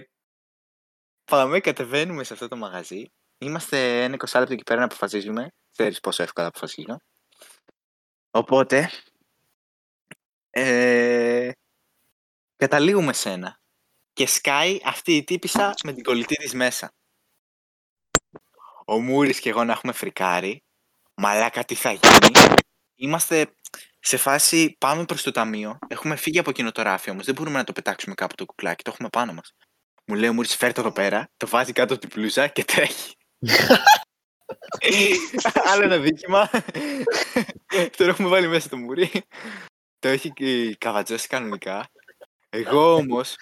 πάμε, κατεβαίνουμε σε αυτό το μαγαζί. Είμαστε ένα 20 λεπτό εκεί πέρα να αποφασίζουμε. Ξέρεις πόσο εύκολα αποφασίζω. Οπότε, ε, καταλήγουμε σε ένα. Και σκάει αυτή η τύπησα με την κολλητή της μέσα. Ο Μούρης και εγώ να έχουμε φρικάρει. Μαλάκα τι θα γίνει. Είμαστε σε φάση πάμε προς το ταμείο. Έχουμε φύγει από εκείνο το ράφι όμως. Δεν μπορούμε να το πετάξουμε κάπου το κουκλάκι. Το έχουμε πάνω μας. Μου λέει ο Μούρης φέρ το εδώ πέρα. Το βάζει κάτω από την πλούζα και τρέχει. Άλλο ένα δίκημα. Τώρα έχουμε βάλει μέσα το Μούρι. Το έχει και καβατζώσει κανονικά. Εγώ όμως,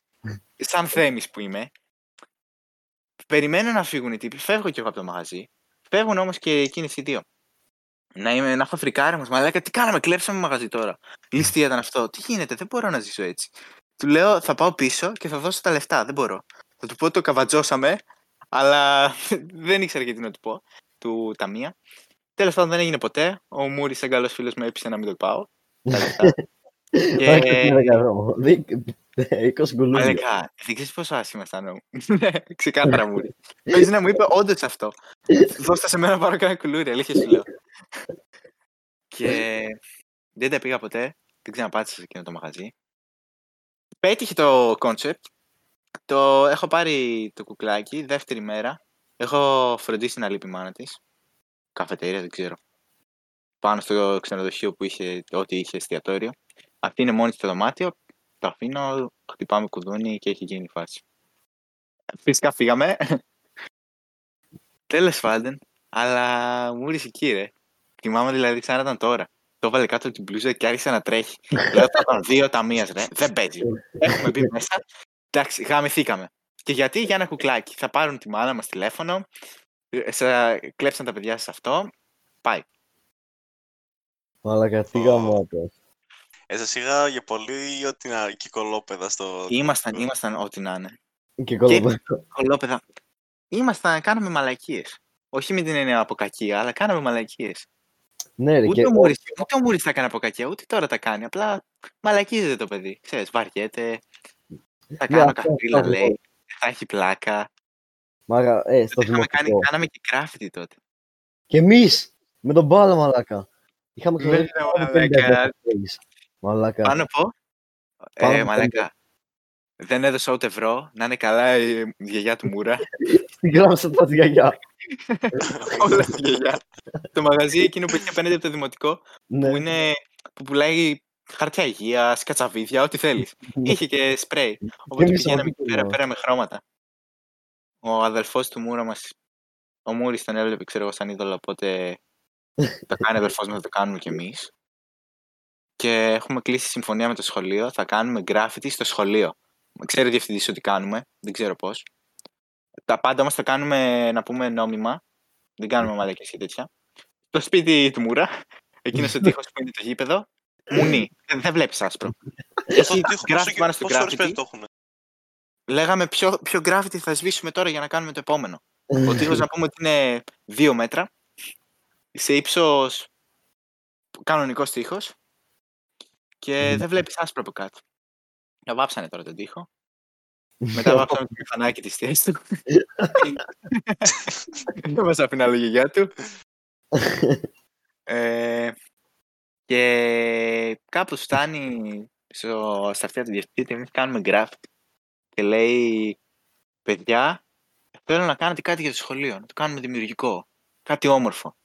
σαν θέμης που είμαι, περιμένω να φύγουν οι τύποι. Φεύγω κι εγώ από το μαγαζί. Φεύγουν όμως και εκείνοι οι δύο. Να, είμαι, να έχω φρικάρει μας, μαλάκα, τι κάναμε, κλέψαμε μαγαζί τώρα. Ληστεία ήταν αυτό. Τι γίνεται, δεν μπορώ να ζήσω έτσι. Του λέω, θα πάω πίσω και θα δώσω τα λεφτά. Δεν μπορώ. Θα του πω το καβατζώσαμε, αλλά δεν ήξερα και τι να του πω. Του ταμεία. Τέλος πάντων δεν έγινε ποτέ. Ο Μούρης, σαν καλός φίλος, με έπεισε να μην το πάω. Τα λεφτά. Θα και... έχει 10 ευρώ. Δι- 20 κουλούρια. Μαλάκα, δεν ξέρει πόσο άσχημα αισθάνομαι. Ναι, Ξεκάθαρα μου. Παίζει να μου είπε όντως αυτό. Δώστα σε μένα να πάρω κάνα κουλούρι, αλήθεια σου λέω. Και δεν τα πήγα ποτέ. Δεν ξαναπάτησα σε εκείνο το μαγαζί. Πέτυχε το concept. Το έχω πάρει το κουκλάκι δεύτερη μέρα. Έχω φροντίσει να λείπει η μάνα της. Καφετέρια, δεν ξέρω. Πάνω στο ξενοδοχείο που είχε, ό,τι είχε εστιατόριο. Αυτή είναι μόνη στο δωμάτιο. Το αφήνω, χτυπάμε κουδούνι και έχει γίνει η φάση. Φυσικά φύγαμε. Τέλος πάντων, αλλά μου ήρθε εκεί, ρε. Θυμάμαι δηλαδή σαν να ήταν τώρα. Το έβαλε κάτω από την μπλούζα και άρχισε να τρέχει. Λέω θα ήταν δύο ταμεία, ρε. Δεν παίζει. Έχουμε μπει μέσα. Εντάξει, γαμηθήκαμε. Και γιατί για ένα κουκλάκι. Θα πάρουν τη μάνα μας τηλέφωνο. ε, σα- Κλέψαν τα παιδιά σε αυτό. Πάει. Μαλάκα, τι Ω. γαμάτος. Ε, σας είχα για πολύ ό,τι να και κολόπεδα στο... Ήμασταν, ήμασταν ό,τι να είναι. Και κολοπέ. Κολόπεδα. Ήμασταν, κάναμε μαλακίες. Όχι με την έννοια από κακία, αλλά κάναμε μαλακίες. Ναι, ρε, Ούτε, και ο Μούρης, ούτε ο Μούρης τα έκανε από κακία, ούτε τώρα τα κάνει. Απλά μαλακίζεται το παιδί. Ξέρεις, βαριέται. Θα Ναι, κάνω αυτό, καφρίλα, αυτό, λέει. Θα έχει πλάκα. Μάγα, ε, στο Είχαμε κάνει, δημοτικό. κάναμε και graffiti τότε. Και εμείς, με τον μπάλα, μαλάκα. Είχαμε Ναι, ξοδέψει ρε, πάνω από μαλάκα. 50 days. Μαλάκα. Πάνω από; Πάνω Ε, από μαλάκα. Δεν έδωσα ούτε ευρώ. Να είναι καλά η γιαγιά του Μούρα. Την κράμασα τα της γιαγιά. Όλα στη γιαγιάς. το μαγαζί εκείνο που έχει απέναντι από το δημοτικό Ναι. που, είναι, που πουλάει χαρτιά υγεία, κατσαβίδια, ό,τι θέλεις. Είχε και σπρέι. Οπότε εμείς πηγαίναμε αυτό εκεί πέρα, κάναμε. πέρα με χρώματα. Ο αδελφός του Μούρα μας, ο Μούρης τον έβλεπε, ξέρω εγώ, σαν είδωλο, οπότε το κάνει ο αδελφός μας, θα το κάνουμε κι εμείς. Και έχουμε κλείσει συμφωνία με το σχολείο, θα κάνουμε graffiti στο σχολείο. ξέρει ο διευθυντής ότι κάνουμε, δεν ξέρω πώς. Τα πάντα όμως τα κάνουμε, να πούμε, νόμιμα. Δεν κάνουμε μαλακές και τέτοια. Στο σπίτι του Μούρα, εκείνος ο τείχος που είναι το γήπεδο, μουνί. Δεν, δεν βλέπεις άσπρο. Αυτό Έχει το τείχο γράφεις πόσο, πάνω στο πόσο ώρες graffiti. πρέπει το έχουν. Λέγαμε ποιο, ποιο graffiti θα σβήσουμε τώρα για να κάνουμε το επόμενο. Ο τείχος να πούμε ότι είναι δύο μέτρα. Σε ύψος κανονικός τείχος. Και δεν βλέπεις άσπρο από κάτω. Το βάψανε τώρα τον τοίχο. Μετά βάψαμε το μηχανάκι της θείας του. Δεν μας αφήνει άλλο η γιαγιά του. Ε, και κάπως φτάνει στο, στα αυτιά του διευθυντή, εμείς κάνουμε graft και λέει παιδιά, θέλω να κάνετε κάτι για το σχολείο, να το κάνουμε δημιουργικό, κάτι όμορφο.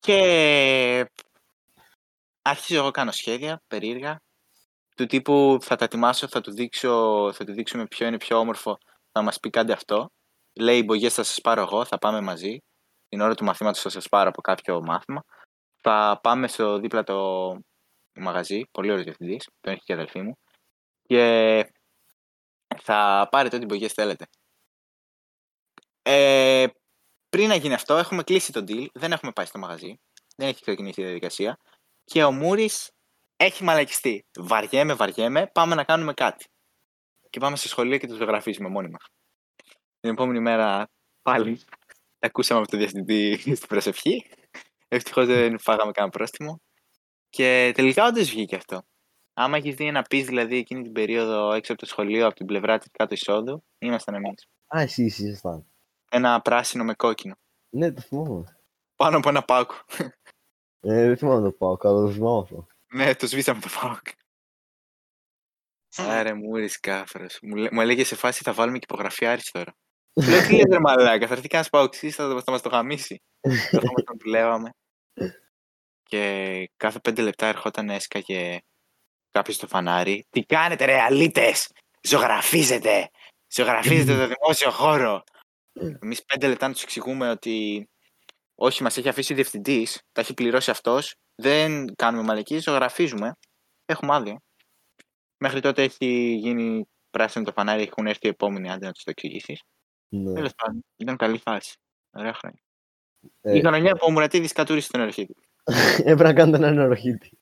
Και άρχισε εγώ κάνω σχέδια, περίεργα, του τύπου θα τα ετοιμάσω, θα του δείξω, θα του δείξουμε ποιο είναι πιο όμορφο, θα μας πει κάντε αυτό. Λέει, οι μπογιές θα σας πάρω εγώ, θα πάμε μαζί. Την ώρα του μαθήματος θα σας πάρω από κάποιο μάθημα. Θα πάμε στο δίπλα το μαγαζί, πολύ ωραίος διευθυντής, τον έχει και η αδελφή μου. Και θα πάρετε ό,τι μπογιές θέλετε. Ε, πριν να γίνει αυτό, έχουμε κλείσει το deal, δεν έχουμε πάει στο μαγαζί, δεν έχει ξεκινήσει η διαδικασία και ο Μούρης έχει μαλακιστεί. Βαριέμαι, βαριέμαι, πάμε να κάνουμε κάτι. Και πάμε στο σχολείο και το ζωγραφίζουμε μόνοι μας. Την επόμενη μέρα πάλι ακούσαμε από τον διευθυντή στην προσευχή. Ευτυχώς δεν φάγαμε κανένα πρόστιμο. Και τελικά όντως βγήκε αυτό. Άμα έχεις δει ένα πις δηλαδή εκείνη την περίοδο έξω από το σχολείο, από την πλευρά της κάτω εισόδου, ήμασταν εμείς. Α, εσύ, εσύ ήσασταν. Ένα πράσινο με κόκκινο. Ναι, το θυμάμαι. Πάνω από ένα πάκο. Ε, δεν θυμάμαι το πάω, αλλά το θυμάμαι αυτό. ναι, το σβήσαμε το πάκο. Άρε μου ήρθε κάφρος. Μου, λέ- μου έλεγε σε φάση θα βάλουμε και υπογραφή Άρης τώρα. Του Λέω τι λέτε ρε μαλάκα, θα έρθει κανένας παοξής, θα, θα μας το γαμίσει. Καθόμαστε να δουλεύαμε. Και κάθε πέντε λεπτά ερχόταν έσκαγε κάποιος στο φανάρι. Τι κάνετε ρε αλήτες, ζωγραφίζετε, ζωγραφίζετε το δημόσιο χώρο. Εμείς πέντε λεπτά να τους εξηγούμε ότι όχι μας έχει αφήσει ο διευθυντής, τα έχει πληρώσει αυτός, δεν κάνουμε μαλακή, ζωγραφίζουμε, έχουμε άδεια. Μέχρι τότε έχει γίνει πράσινο το φανάρι, έχουν έρθει οι επόμενοι άντε να τους το εξηγήσεις. Ναι. Τέλος πάντων, ήταν καλή φάση. Ωραία χρόνια. Ε, Η χρονιά που ο Μουρατίδης κατούρισε τον ερχή Έπρεπε να κάνετε ένα νεροχύτη.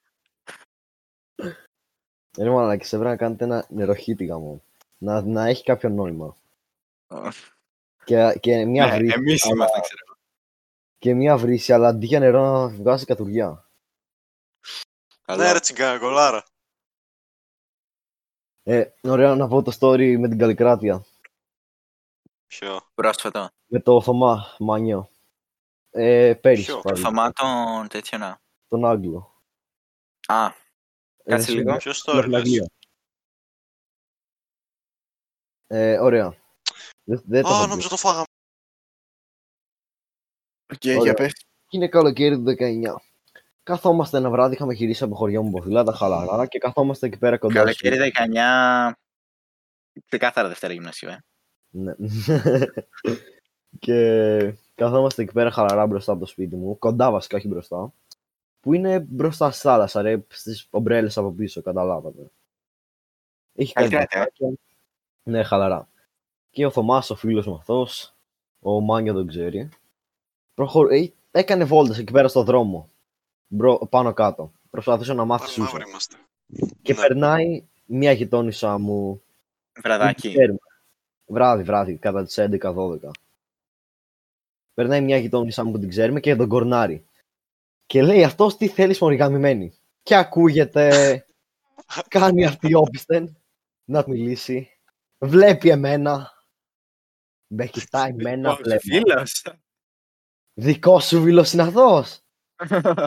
Ρε μαλάκες, έπρεπε να κάνετε ένα νεροχύτη γαμό. Να, να έχει κάποιο νόημα. Και, και μια Ναι, βρύση, εμείς αλλά- είμαστε, ξέρω. και μια βρύση, αλλά αντί για νερό να βγάζει κατουργιά. Καλό. Ναι, ρε τσιγκάνα, κολάρα. Ε, ωραία να πω το story με την Καλλικράτεια. Ποιο; Πρόσφατο. Με το Θωμά Μανιό. Ε, πέρυσι Ποιο; πάλι, Θωμάτων τέτοιο να. τον Άγγλο. Α, Ε, Κάτσε στην- λίγο. Ποιος στην story λες; Αγγλία. Ε, ωραία. Δεν, δεν το Α, έχω πει. νόμιζα το φάγαμε. οκ, Ωραία. για πες. Είναι καλοκαίρι του 19. Καθόμαστε ένα βράδυ, είχαμε γυρίσει από χωριά μου ποδήλατα χαλαρά και καθόμαστε εκεί πέρα κοντά Καλοκαίρι 19. Ξεκάθαρα Δευτέρα Γυμνασίου, ε. Ναι. και καθόμαστε εκεί πέρα χαλαρά μπροστά από το σπίτι μου, κοντά βασικά, όχι μπροστά. Που είναι μπροστά στη θάλασσα, ρε, στις ομπρέλες από πίσω, καταλάβατε. Έχει κάτι Καλή κράτη, ε. μπακάκια. Ναι, χαλαρά. Και ο Θωμάς, ο φίλος μου αυτός, ο Μάνια τον ξέρει, προχω... ε, έκανε βόλτες εκεί πέρα στο δρόμο, μπρο... πάνω κάτω. Προσπαθούσε να μάθει Πάλι σούσα. μαύροι είμαστε. Και Ναι. περνάει μια γειτόνισσα μου Βραδάκι. Ξέρουμε. Βράδυ, βράδυ, κατά τις 11-12. Περνάει μια γειτόνισσα μου που την ξέρουμε και τον κορνάρι. Και λέει αυτός τι θέλεις μωριγαμημένη. Και ακούγεται, κάνει αυτή όπισθεν να μιλήσει. Βλέπει εμένα. Με κοιτάει εμένα, βλέπει. Φίλος. Δικός σου βιλοσυναθός.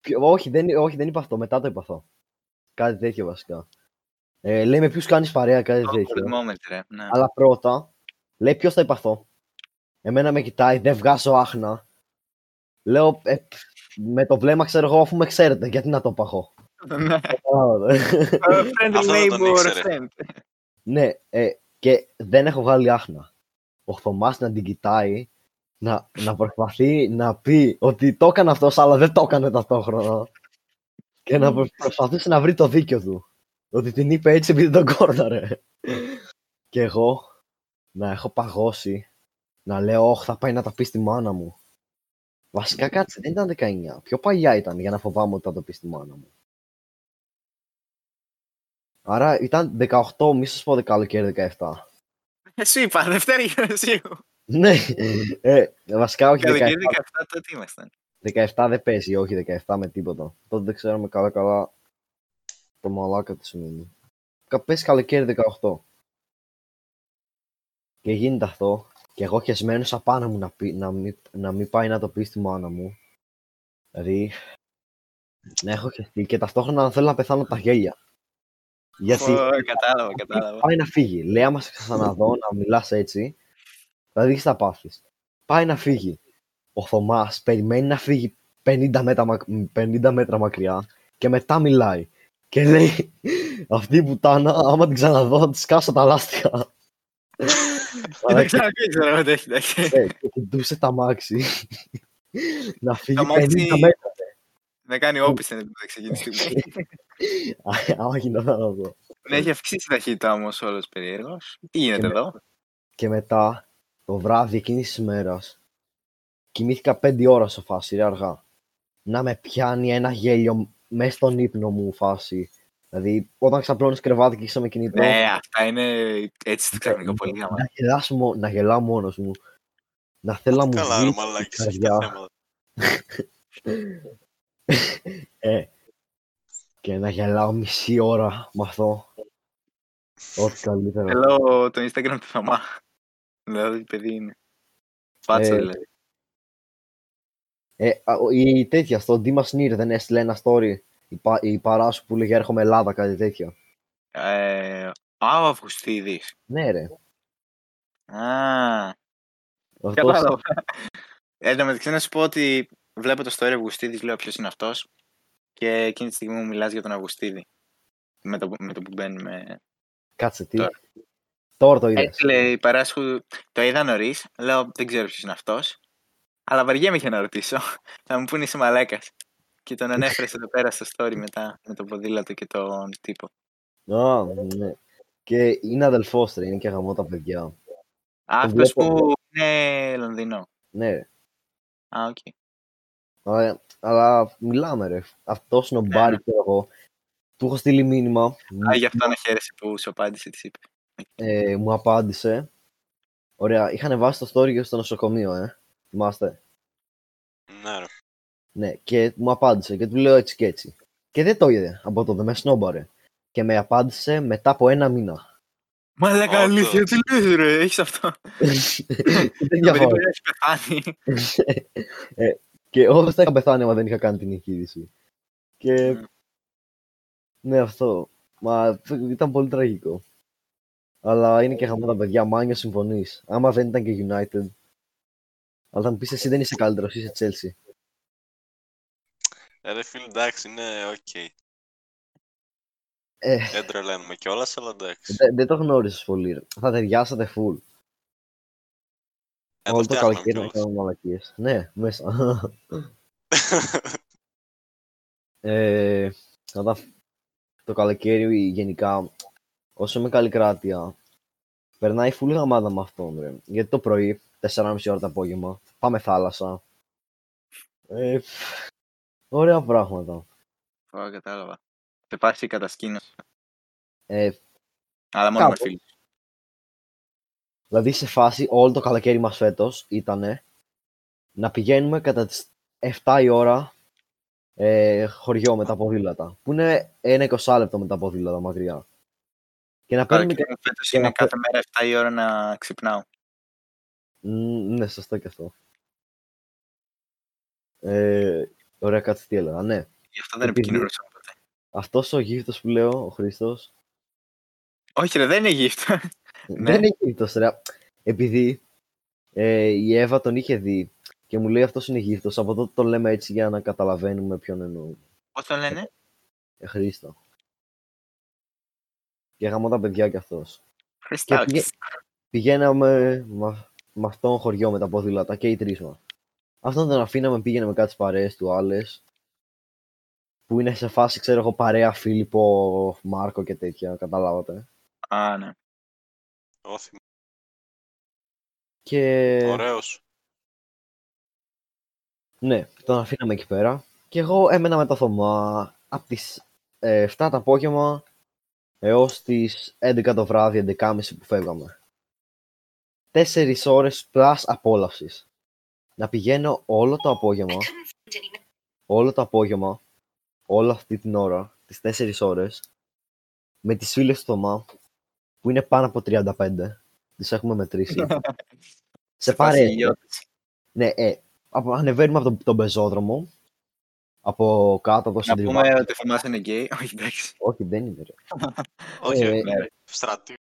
Ποιο- όχι, δεν, όχι, δεν είπα αυτό, μετά το είπα αυτό. Κάτι τέτοιο βασικά. Ε, λέει με ποιους κάνεις παρέα, κάτι τέτοιο. Awkward moment, ρε. Ναι. Αλλά πρώτα, λέει ποιος θα υπαθώ. Εμένα με κοιτάει, δεν βγάζω άχνα. Λέω, ε, π, με το βλέμμα ξέρω εγώ, αφού με ξέρετε, γιατί να το παχώ. Ναι. Κατάλαβε. Friendly Αυτό δεν τον neighbor ήξερε. friend. ναι, ε, και δεν έχω βγάλει άχνα. Ο Θωμάς να την κοιτάει, να, να προσπαθεί να πει ότι το έκανε αυτός, αλλά δεν το έκανε ταυτόχρονα. Και να προ- προσπαθούσε να βρει το δίκιο του. Ότι την είπε έτσι επειδή τον κόρναρε. και εγώ να έχω παγώσει, να λέω, Όχι, θα πάει να τα πει στη μάνα μου. Βασικά κάτσε, δεν ήταν 19. Πιο παλιά ήταν για να φοβάμαι ότι θα το πει στη μάνα μου. Άρα ήταν 18, μη σας πω καλοκαίρι 17. Εσύ είπα, Δευτέρα Γυμνασίου. ναι, ε, βασικά όχι 17. Καλοκαίρι 17 τότε ήμασταν. 17 δεν παίζει, όχι 17 με τίποτα. Τότε δεν ξέραμε καλά καλά το μαλάκα τι σημαίνει. Κα- Πες καλοκαίρι 18. Και γίνεται αυτό και εγώ χεσμένος απάνω μου να, πει, να, μην, να μην πάει να το πεις στη μάνα μου. Δηλαδή, να έχω χεστεί και ταυτόχρονα να θέλω να πεθάνω από τα γέλια. Γιατί Ω, Κατάλαβα, κατάλαβα. πάει να φύγει. Λέει, άμα σε ξαναδώ να μιλάς έτσι, θα δεις τα πάθεις. Πάει να φύγει. Ο Θωμάς περιμένει να φύγει 50 μέτρα, μακ- 50 μέτρα μακριά και μετά μιλάει. Και λέει, αυτή η πουτάνα, άμα την ξαναδώ, θα της σκάσω τα λάστιχα. Δεν ξαναπεί, ξέρω εγώ τέτοια. Ε, και κοιτούσε τα μάξι. να φύγει Το 50 μάξι- μέτρα. Να κάνει όπισθεν δεν ξεκινήσει. Α, Άμα γινόταν αυτό. Ναι, έχει αυξήσει η ταχύτητα όμως όλος περίεργος. Τι γίνεται Και με- εδώ; Και μετά, το βράδυ εκείνης της ημέρα, κοιμήθηκα 5 ώρα στο φάση, ρε αργά. Να με πιάνει ένα γέλιο μέσα στον ύπνο μου φάση. Δηλαδή, όταν ξαπλώνεις κρεβάτι και είσαι με κινητό, Ναι, αυτά είναι έτσι το ξαφνικό πολύ γάμα. να, γελάς, μο- να γελάω μόνος μου. Να θέλω να μου Καλά, ρε βγει η μαλάκες, έχει καρδιά. τα θέματα. Ε, και να γελάω μισή ώρα με αυτό. Ό,τι καλύτερο. Θέλω το Instagram του Θωμά. Δηλαδή, παιδί είναι. Πάτσα Ε, δηλαδή. Ε, α, ο- η τέτοια, στο Ντίμας Σνίρ δεν έστειλε ένα story. Η, πα, η παράσου που λέγε έρχομαι Ελλάδα, κάτι τέτοιο. Ε, Α, ο Αυγουστίδης. Ναι, ρε. Α, Αυτός, κατάλαβα. Ε, Εν τω μεταξύ να σου πω ότι βλέπω το story Αυγουστίδης, λέω ποιος είναι αυτός και εκείνη τη στιγμή μου μιλάς για τον Αυγουστίδη. Με το, με το που μπαίνουμε. κάτσε τι; Τώρα. Τώρα το είδες. Έτσι λέει η παράσχου, το είδα νωρίς. Λέω δεν ξέρω ποιος είναι αυτός. Αλλά βαριέμαι και να ρωτήσω. Θα μου πούνε είσαι μαλάκας. Και τον ανέφερες εδώ πέρα στο story μετά με το ποδήλατο και τον τύπο. Α, ναι. Και είναι αδελφός, ρε, είναι και γαμό τα παιδιά. Α, αυτός βλέπω. που είναι Λονδινό. Ναι, ρε. Α, οκ. Αλλά, αλλά μιλάμε, ρε. Αυτός είναι ο Μπάρι, ναι. ξέρω εγώ. Του έχω στείλει μήνυμα. Α, γι' αυτό να χαίρεσαι που σου απάντησε, τι είπε. ε, μου απάντησε. Ωραία, είχα βάσει το story και στο νοσοκομείο, ε. Θυμάστε. Ναι, ρε. Ναι, και μου απάντησε και του λέω έτσι και έτσι. Και δεν το είδε από τότε, με σνόμπαρε. Και με απάντησε μετά από ένα μήνα. Μαλάκα Όντως. αλήθεια, τι λες ρε, έχεις αυτό. δεν Το παιδί διαφορά. μπορεί να έχεις πεθάνει. Και όντω θα είχα πεθάνει άμα δεν είχα κάνει την εγχείρηση. Και. Μμ. Ναι, αυτό. Μα ήταν πολύ τραγικό. Αλλά είναι και χαμό τα παιδιά. Μάνιο συμφωνείς. Άμα δεν ήταν και United. Αλλά θα μου πεις εσύ δεν είσαι καλύτερος, είσαι Chelsea. Ε, ρε φίλε, εντάξει, είναι οκ. Ε, Δεν τρελαίνουμε κιόλας, αλλά εντάξει. δεν, δεν το γνώρισες πολύ. ρε. Θα ταιριάσατε full. Ε, Όλο το το φτιάχναμε καλοκαίρι να κιόλας. κάνουμε μαλακίες. Ναι, μέσα. ε, κατά το καλοκαίρι γενικά, όσο είμαι Καλλικράτεια, περνάει full γαμάτα με αυτόν, ρε. Γιατί το πρωί, 4,5 ώρα το απόγευμα, πάμε θάλασσα. Ε, ωραία πράγματα. Ω, κατάλαβα. Θα υπάρξει κατασκήνωση. Ε, Αλλά μόνο με Κάπως. φίλους. δηλαδή σε φάση όλο το καλοκαίρι μας φέτος ήταν να πηγαίνουμε κατά τις 7 η ώρα ε, χωριό με τα ποδήλατα. Που είναι ένα 20 λεπτό με τα ποδήλατα μακριά. Και να παίρνουμε Καλοκαίρι μου φέτος και είναι να κάθε μέρα 7 η ώρα να ξυπνάω. Μμ, Ναι, σωστό και αυτό. Ε, ωραία, κάτσε τι έλεγα. Ναι, Γι' αυτό δεν Επειδή- επικοινωνούσαμε ποτέ. αυτός ο γύφτος που λέω, ο Χρήστος, Όχι ρε, δεν είναι γύφτος. Ναι. δεν είναι γύφτος, ρε. Επειδή ε, η Εύα τον είχε δει και μου λέει αυτός είναι γύφτος, από τότε τον λέμε έτσι για να καταλαβαίνουμε ποιον εννοούμε. Πώς τον λένε; Ε, Χρήστο. Και γαμώ τα παιδιά κι αυτός. Χριστάκης. Πηγαίναμε με, με αυτόν χωριό με τα ποδήλατα και οι τρεις μας. Αυτόν τον αφήναμε, πήγαινε με κάτι παρέες του άλλες. που είναι σε φάση, ξέρω εγώ, παρέα Φίλιππο, Μάρκο και τέτοια, καταλάβατε. Α, ναι. Όθη. Και Ωραίος. ναι, τον αφήναμε εκεί πέρα. Και εγώ έμενα με το Θωμά από τις ε, 7 το απόγευμα έως τις 11 το βράδυ, 11.30 που φεύγαμε. 4 ώρες πλάς απόλαυσης. Να πηγαίνω όλο το απόγευμα, όλο το απόγευμα, όλη αυτή την ώρα, τις 4 ώρες, με τις φίλες του Θωμά, που είναι πάνω από 35, τις έχουμε μετρήσει. σε παρέα. Φασιλιώτης. Ναι, ε, από, ανεβαίνουμε από τον, τον πεζόδρομο, από κάτω από το Να συντριβάνι. πούμε ότι ο Θωμάς είναι γκέι. Όχι, εντάξει. Όχι, δεν είναι. Ρε. Όχι, Ε, ναι. στρατή.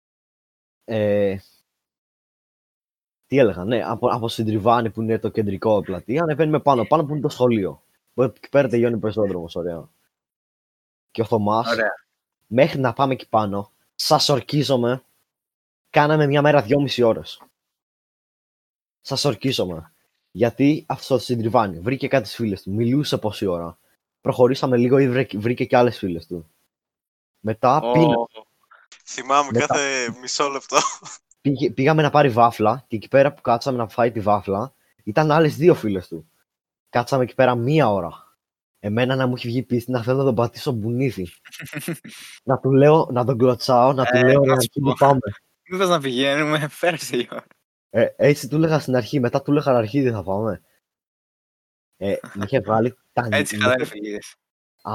Ε, τι έλεγα, ναι, από, από Συντριβάνι που είναι το κεντρικό πλατεία, ανεβαίνουμε πάνω, πάνω που είναι το σχολείο. Που εκεί πέρα τελειώνει ο πεζόδρομος, ωραία. Και ο Θωμάς, Ωραία. μέχρι να πάμε εκεί πάνω, σας ορκίζομαι, κάναμε μια μέρα δυόμιση ώρες. Σας ορκίζομαι. Γιατί αυτό το συντριβάνι βρήκε κάτι στις φίλες του, μιλούσε πόση ώρα. Προχωρήσαμε λίγο ή βρε- βρήκε και άλλες φίλες του. Μετά Ω, πίνα, Θυμάμαι Μετά- κάθε μισό λεπτό. Πήγε, πήγαμε να πάρει βάφλα και εκεί πέρα που κάτσαμε να φάει τη βάφλα ήταν άλλες δύο φίλες του. Κάτσαμε εκεί πέρα μία ώρα. Εμένα να μου έχει βγει πίστη να θέλω να τον πατήσω μπουνίδι. να του λέω, να τον κλωτσάω, να του Ε, λέω να να σου εκεί πω. που πάμε. Μήπως να πηγαίνουμε, πέρασε η ώρα. Ε, έτσι του έλεγα στην αρχή, μετά του έλεγα αρχίδι θα πάμε. Ε, μου είχε βγάλει τα Έτσι μου καλά είχε- είναι φιλίες. Α,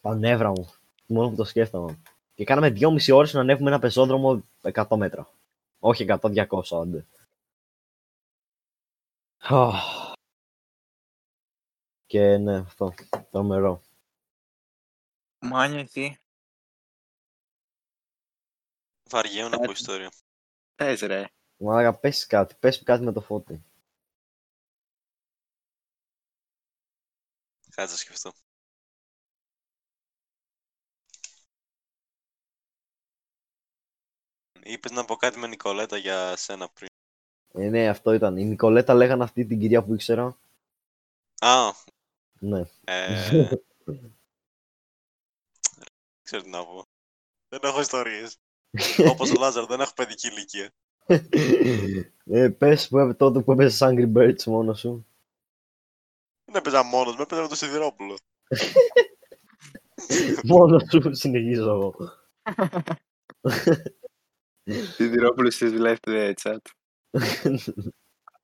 τα νεύρα μου. Μόνο που το σκέφτομαι. Και κάναμε δυόμιση ώρες να ανέβουμε ένα πεζόδρομο 100 μέτρα. Όχι 100, 200 άντε. Αχ. Και ναι, αυτό. Τρομερό. Μάνια, εσύ. Βαριέμαι από Κάτι. ιστορία. Πες ρε. Μαλάκα, πες κάτι. Πες κάτι με το φώτι. Κάτσε να σκεφτώ. Είπες να πω κάτι με Νικολέτα για σένα πριν. Ε, ναι, αυτό ήταν. Η Νικολέτα λέγανε αυτή την κυρία που ήξερα. Α, Ναι. ε, δεν ξέρω τι να πω. Δεν έχω ιστορίες. Όπως ο Λάζαρ, δεν έχω παιδική ηλικία. ε, πες που έ- τότε που έπαιζες Angry Birds μόνος σου. Δεν έπαιζα μόνος μου, έπαιζα με το Σιδηρόπουλο. μόνος σου συνεχίζω εγώ. Σιδηρόπουλος στις live to the chat.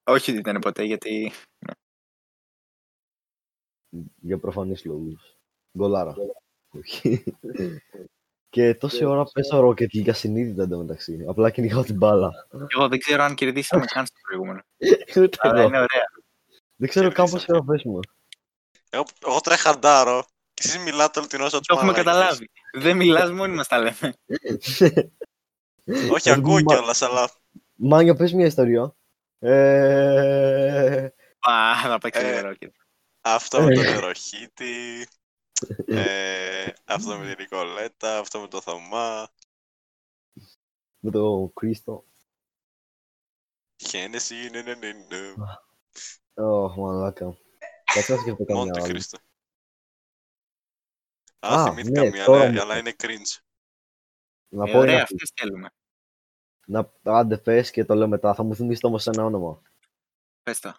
Όχι ότι ήταν ποτέ, γιατί Για προφανείς λόγους. Γκολάρα. Όχι. Και τόση ώρα παίζω Rocket League ασυνείδητα εντωμεταξύ. Απλά κυνηγάω την μπάλα. εγώ δεν ξέρω αν κερδίσαμε καν στο προηγούμενο. Ούτε Αλλά εγώ. είναι ωραία. Δεν ξέρω καν Κερδίσαμε. πόση ώρα πέσουμε. Εγώ, εγώ τρέχαντάρω και εσείς μιλάτε όλη την ώρα σαν Το τους έχουμε μαλάκες. καταλάβει. Δεν μιλάς, μόνοι μας τα λέμε. Όχι, Ε, ακούω μα- κιόλας, αλλά Μάνια, πες μια ιστορία. Ε... Α, θα παίξει Ε, λίγο Rocket. αυτό με τον Νεροχίτη, ε, αυτό με την Νικολέτα, αυτό με το Θωμά, Με το Κρίστο. Χένεση, ναι, ναι, ναι, ναι. Ωχ, μαλάκα. Κάτσε να σκεφτώ καμιά Μόντε άλλη. Κρίστο. Α, Α, θυμήθηκα ναι, μία, τώρα ναι, μου αλλά ήρθε. είναι cringe. Να Ε, πω ωραία, ένα. αυτές θέλουμε. Να... Άντε, πες και το λέω μετά. Θα μου θυμίσεις όμως ένα όνομα. Πες το.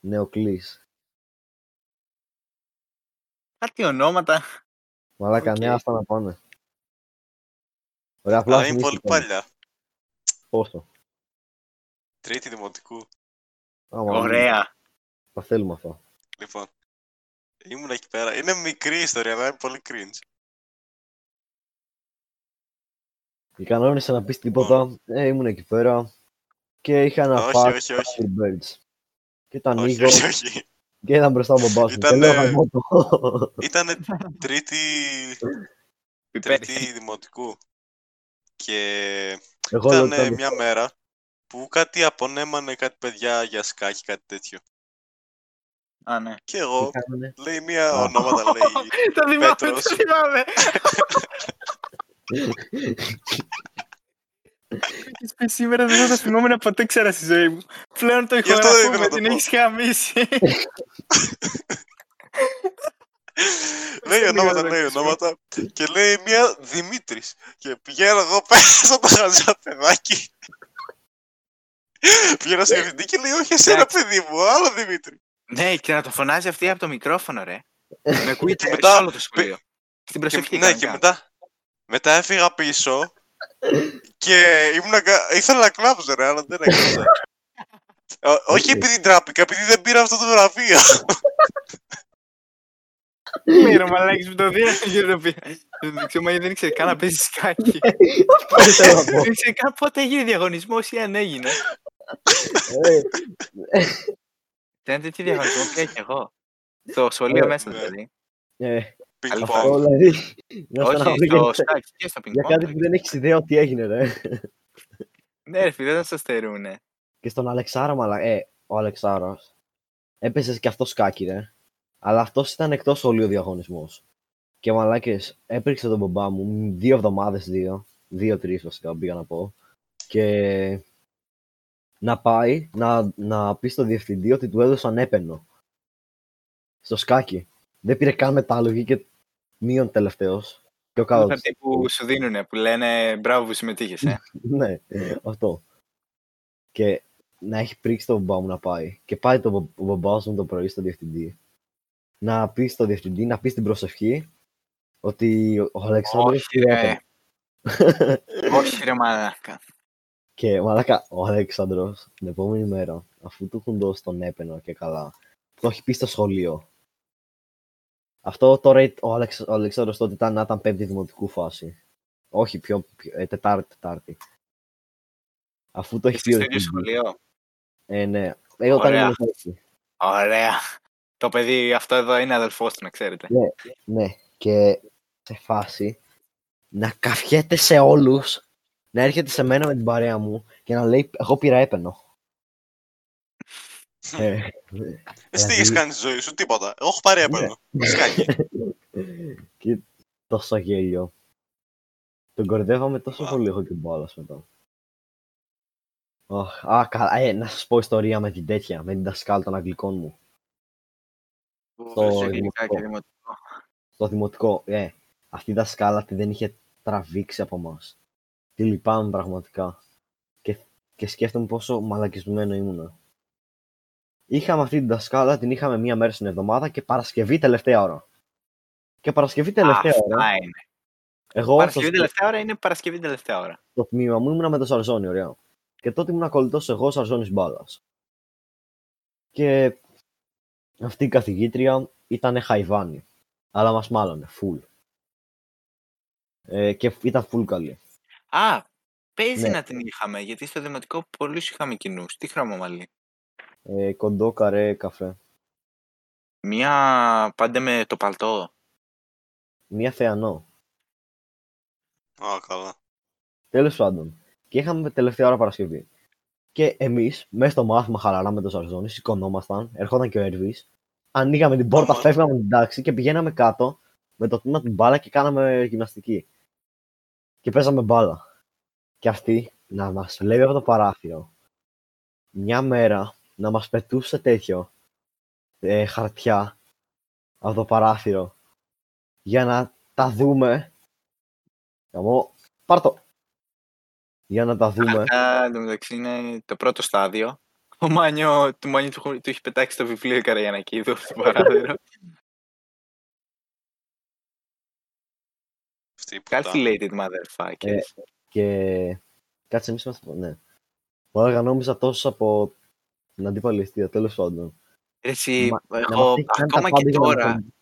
Νεοκλής. Κάτι ονόματα. Μαλάκα, Οκ. ναι, αυτά να πάνε. Ωραία, απλά Αλλά είναι πολύ θυμήθηκα. παλιά. Πόσο. Τρίτη δημοτικού. Άμα, Ωραία. Τα θέλουμε αυτά. Λοιπόν, ήμουν εκεί πέρα. Είναι μικρή ιστορία, αλλά είναι πολύ cringe. Και κανόνισε να πεις τίποτα. Ε, ήμουν εκεί πέρα. Και είχα ένα Όχι, pack όχι, όχι. Angry Birds. Και το Όχι, ανοίγω όχι, όχι. και ήταν μπροστά ο μπαμπάς μου. Και Ήτανε- λέω γαμώ το. Ήτανε τρίτη, Πιπέρι. τρίτη δημοτικού. Και Εγώ λέω ήταν ότι μια μέρα που κάτι απονέμανε κάτι παιδιά για σκάκι, κάτι τέτοιο. Α, ναι. Και εγώ, ήταν- λέει μία Α. ονόματα, λέει Το θυμάμαι, Πέτρος. το θυμάμαι. Έχεις πει σήμερα δεν θα το θυμόμουν ποτέ ξέρα στη ζωή μου. Πλέον το Γι' αυτό δεν ήθελα ηχογραφούμε, να το την πω. έχεις χαμίσει. λέει ονόματα, λέει ονόματα και λέει μία Δημήτρης και πηγαίνω εγώ πέρα το χαζά παιδάκι. Πηγαίνω σε διευθυντή και λέει όχι εσένα Εντάξει. παιδί μου, άλλο Δημήτρη. Ναι, και να το φωνάζει αυτή από το μικρόφωνο, ρε. Με ακούγεται Και μετά... μετά- όλο το σχολείο. Στην προσευχή. Και, ναι, και κανονικά. μετά, μετά έφυγα πίσω και ήμουνα, κα- ήθελα να κλάψω ρε, αλλά δεν έκανα. Ό- όχι επειδή ντράπηκα, επειδή δεν πήρα αυτό το βραβείο. Ναι, ρε μαλάκης με το δίνω και το πει. Δεν ξέρω, μα δεν ήξερε καν να παίζεις σκάκι. Αυτό δεν θέλω να πω. Δεν ήξερε καν πότε έγινε διαγωνισμός ή αν έγινε. Ε, Σε ένα τέτοιο διαγωνισμό πια και εγώ. Στο σχολείο Ε, μέσα ναι. δηλαδή. Ε, Πινκ Αυτό πονγκ. δηλαδή. να Όχι, ξαναπεί στο για- σκάκι και στο Για κάτι πινκ που δεν έχεις ιδέα ότι έγινε, ρε. Ναι ρε φίλε, δεν σας στερούνε. Και στον Αλεξάρα, μαλα... ε, ο Αλεξάρας έπαιζε και αυτός σκάκι, ρε. Αλλά αυτός ήταν εκτός σχολείου διαγωνισμός. Και μαλάκε, έπαιξε τον μπαμπά μου δύο εβδομάδες, δύο. Δύο-τρει βασικά πήγα να πω. Και να πάει να, να πει στο διευθυντή ότι του έδωσαν έπαινο. Στο σκάκι. Δεν πήρε καν μετάλλογη και μείον τελευταίος. Και ο Το κάτω. χαρτί που σου δίνουνε, που λένε μπράβο που συμμετείχες, ε. ναι, αυτό. Και να έχει πρίξει τον μπαμπά μου να πάει. Και πάει το, μπα- ο μπαμπάς μου το πρωί στο διευθυντή. Να πει στο διευθυντή, να πει στην προσευχή ότι ο Αλεξάνδρος Όχι πήρε ρε, έπαινο. όχι ρε μαλάκα. Και μαλάκα, ο Αλέξανδρος την επόμενη μέρα, αφού του έχουν δώσει τον έπαινο και καλά, το έχει πει στο σχολείο. Αυτό τώρα ο, Αλεξ, ο Αλεξάνδρος τότε ήταν να ήταν πέμπτη δημοτικού φάση. Όχι, πιο, πιο ε, τετάρτη, τετάρτη. Αφού το έχει πει Είστε ο στο ίδιο διευθυντής. σχολείο; Ε, ναι. Ε, όταν Ωραία. ήμουν έτσι. Ωραία. Το παιδί αυτό εδώ είναι αδελφός του, να ξέρετε. Ναι. Και σε φάση να καφιέται σε όλους, να έρχεται σε μένα με την παρέα μου και να λέει εγώ πήρα έπαινο. Ε, Εσύ τι δηλαδή- έχεις κάνει στη ζωή σου, τίποτα. Εγώ έχω πάρει έπαινο. Σκάκι. και τόσο γέλιο. Τον κορδεύαμε τόσο Wow. πολύ εγώ και μπάλας μετά. Αχ, α, καλά, ε, να σας πω ιστορία με την τέτοια, με την δασκάλα των αγγλικών μου. Το Όσο γενικά δημοτικό. και δημοτικό. στο δημοτικό, ε, αυτή η δασκάλα τη δεν είχε τραβήξει από εμάς. Τη λυπάμαι πραγματικά. Και, και σκέφτομαι πόσο μαλακισμένο ήμουνα. Είχαμε αυτή την δασκάλα, την είχαμε μία μέρα στην εβδομάδα και Παρασκευή τελευταία ώρα. Και Παρασκευή τελευταία ώρα, Αυτά είναι. εγώ Παρασκευή στο, τελευταία ώρα είναι Παρασκευή τελευταία ώρα. στο τμήμα μου ήμουνα με το Σαρζόνι, ωραία. Και τότε ήμουν κολλητός εγώ Σαρζόνις μπάλας. Και αυτή η καθηγήτρια ήταν χαϊβάνη. Αλλά μας μάλωνε, full. Ε, και ήταν full καλή. Α, παίζει Ναι. να την είχαμε, γιατί στο δημοτικό πολλούς είχαμε κοινούς. Τι χρωμομαλή. Ε, κοντό, καρέ, καφέ. Μία πάντα με το παλτό. Μία θεανό. Α, καλά. Τέλος πάντων. Και είχαμε τελευταία ώρα Παρασκευή. Και εμείς, μέσα στο μάθημα χαλαρά με το Σαρζόνι, σηκωνόμασταν, ερχόταν και ο Έρβης, ανοίγαμε την πόρτα, Αχα. φεύγαμε την τάξη και πηγαίναμε κάτω με το τμήμα του μπάλα και κάναμε γυμναστική. Και παίζαμε μπάλα. Και αυτή να μας βλέπει από το παράθυρο. Μια μέρα να μας πετούσε τέτοιο ε, χαρτιά από το παράθυρο για να τα δούμε. Καμώ, πάρ' το. Για να τα δούμε. Αυτά εντωμεταξύ είναι το πρώτο στάδιο. Ο Μάνιο, του Μάνιο του, του έχει πετάξει το βιβλίο η Καραγιανακίδου στο παράθυρο. Αυτή η πουτάνα. Calculated motherfuckers. Και κάτσε εμείς είμαστε, ναι. Ωραία, νόμιζα τόσο από την αντίπαλη αιστεία, τέλος πάντων. Ρε Εσύ, Μα- να εγώ μας έχει κάνει τα ακόμα πάντα και για να τώρα, τον-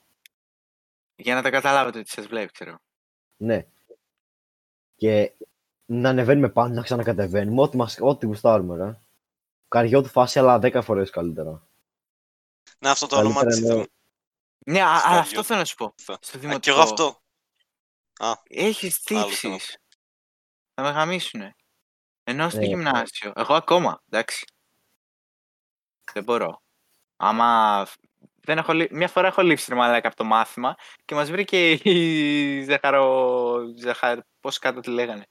για να τα καταλάβετε ότι σας βλέπει, ξέρω. Ναι. Και να ανεβαίνουμε πάνω, να ξανακατεβαίνουμε, ό,τι, μας, ό,τι γουστάρουμε, ρε. Καριό του φάση, αλλά 10 φορές καλύτερα. Ναι, αυτό το Καλύτερα όνομα της εννοώ. ήταν. Ναι, α- αλλά Σκαριό. αυτό θέλω να σου πω. Θα- Στο Α, δημοτικό. Κι εγώ αυτό. Έχεις Άλλο τύψεις. Θα με γαμίσουνε. Ενώ στο Ναι. γυμνάσιο. Εγώ ακόμα, εντάξει. Δεν μπορώ. Άμα... Δεν έχω, λεί- μια φορά έχω λείψει ρε μαλάκα από το μάθημα και μας βρήκε η Ζαχαρο... Ζαχαρ... Πώς κάτω τη λέγανε.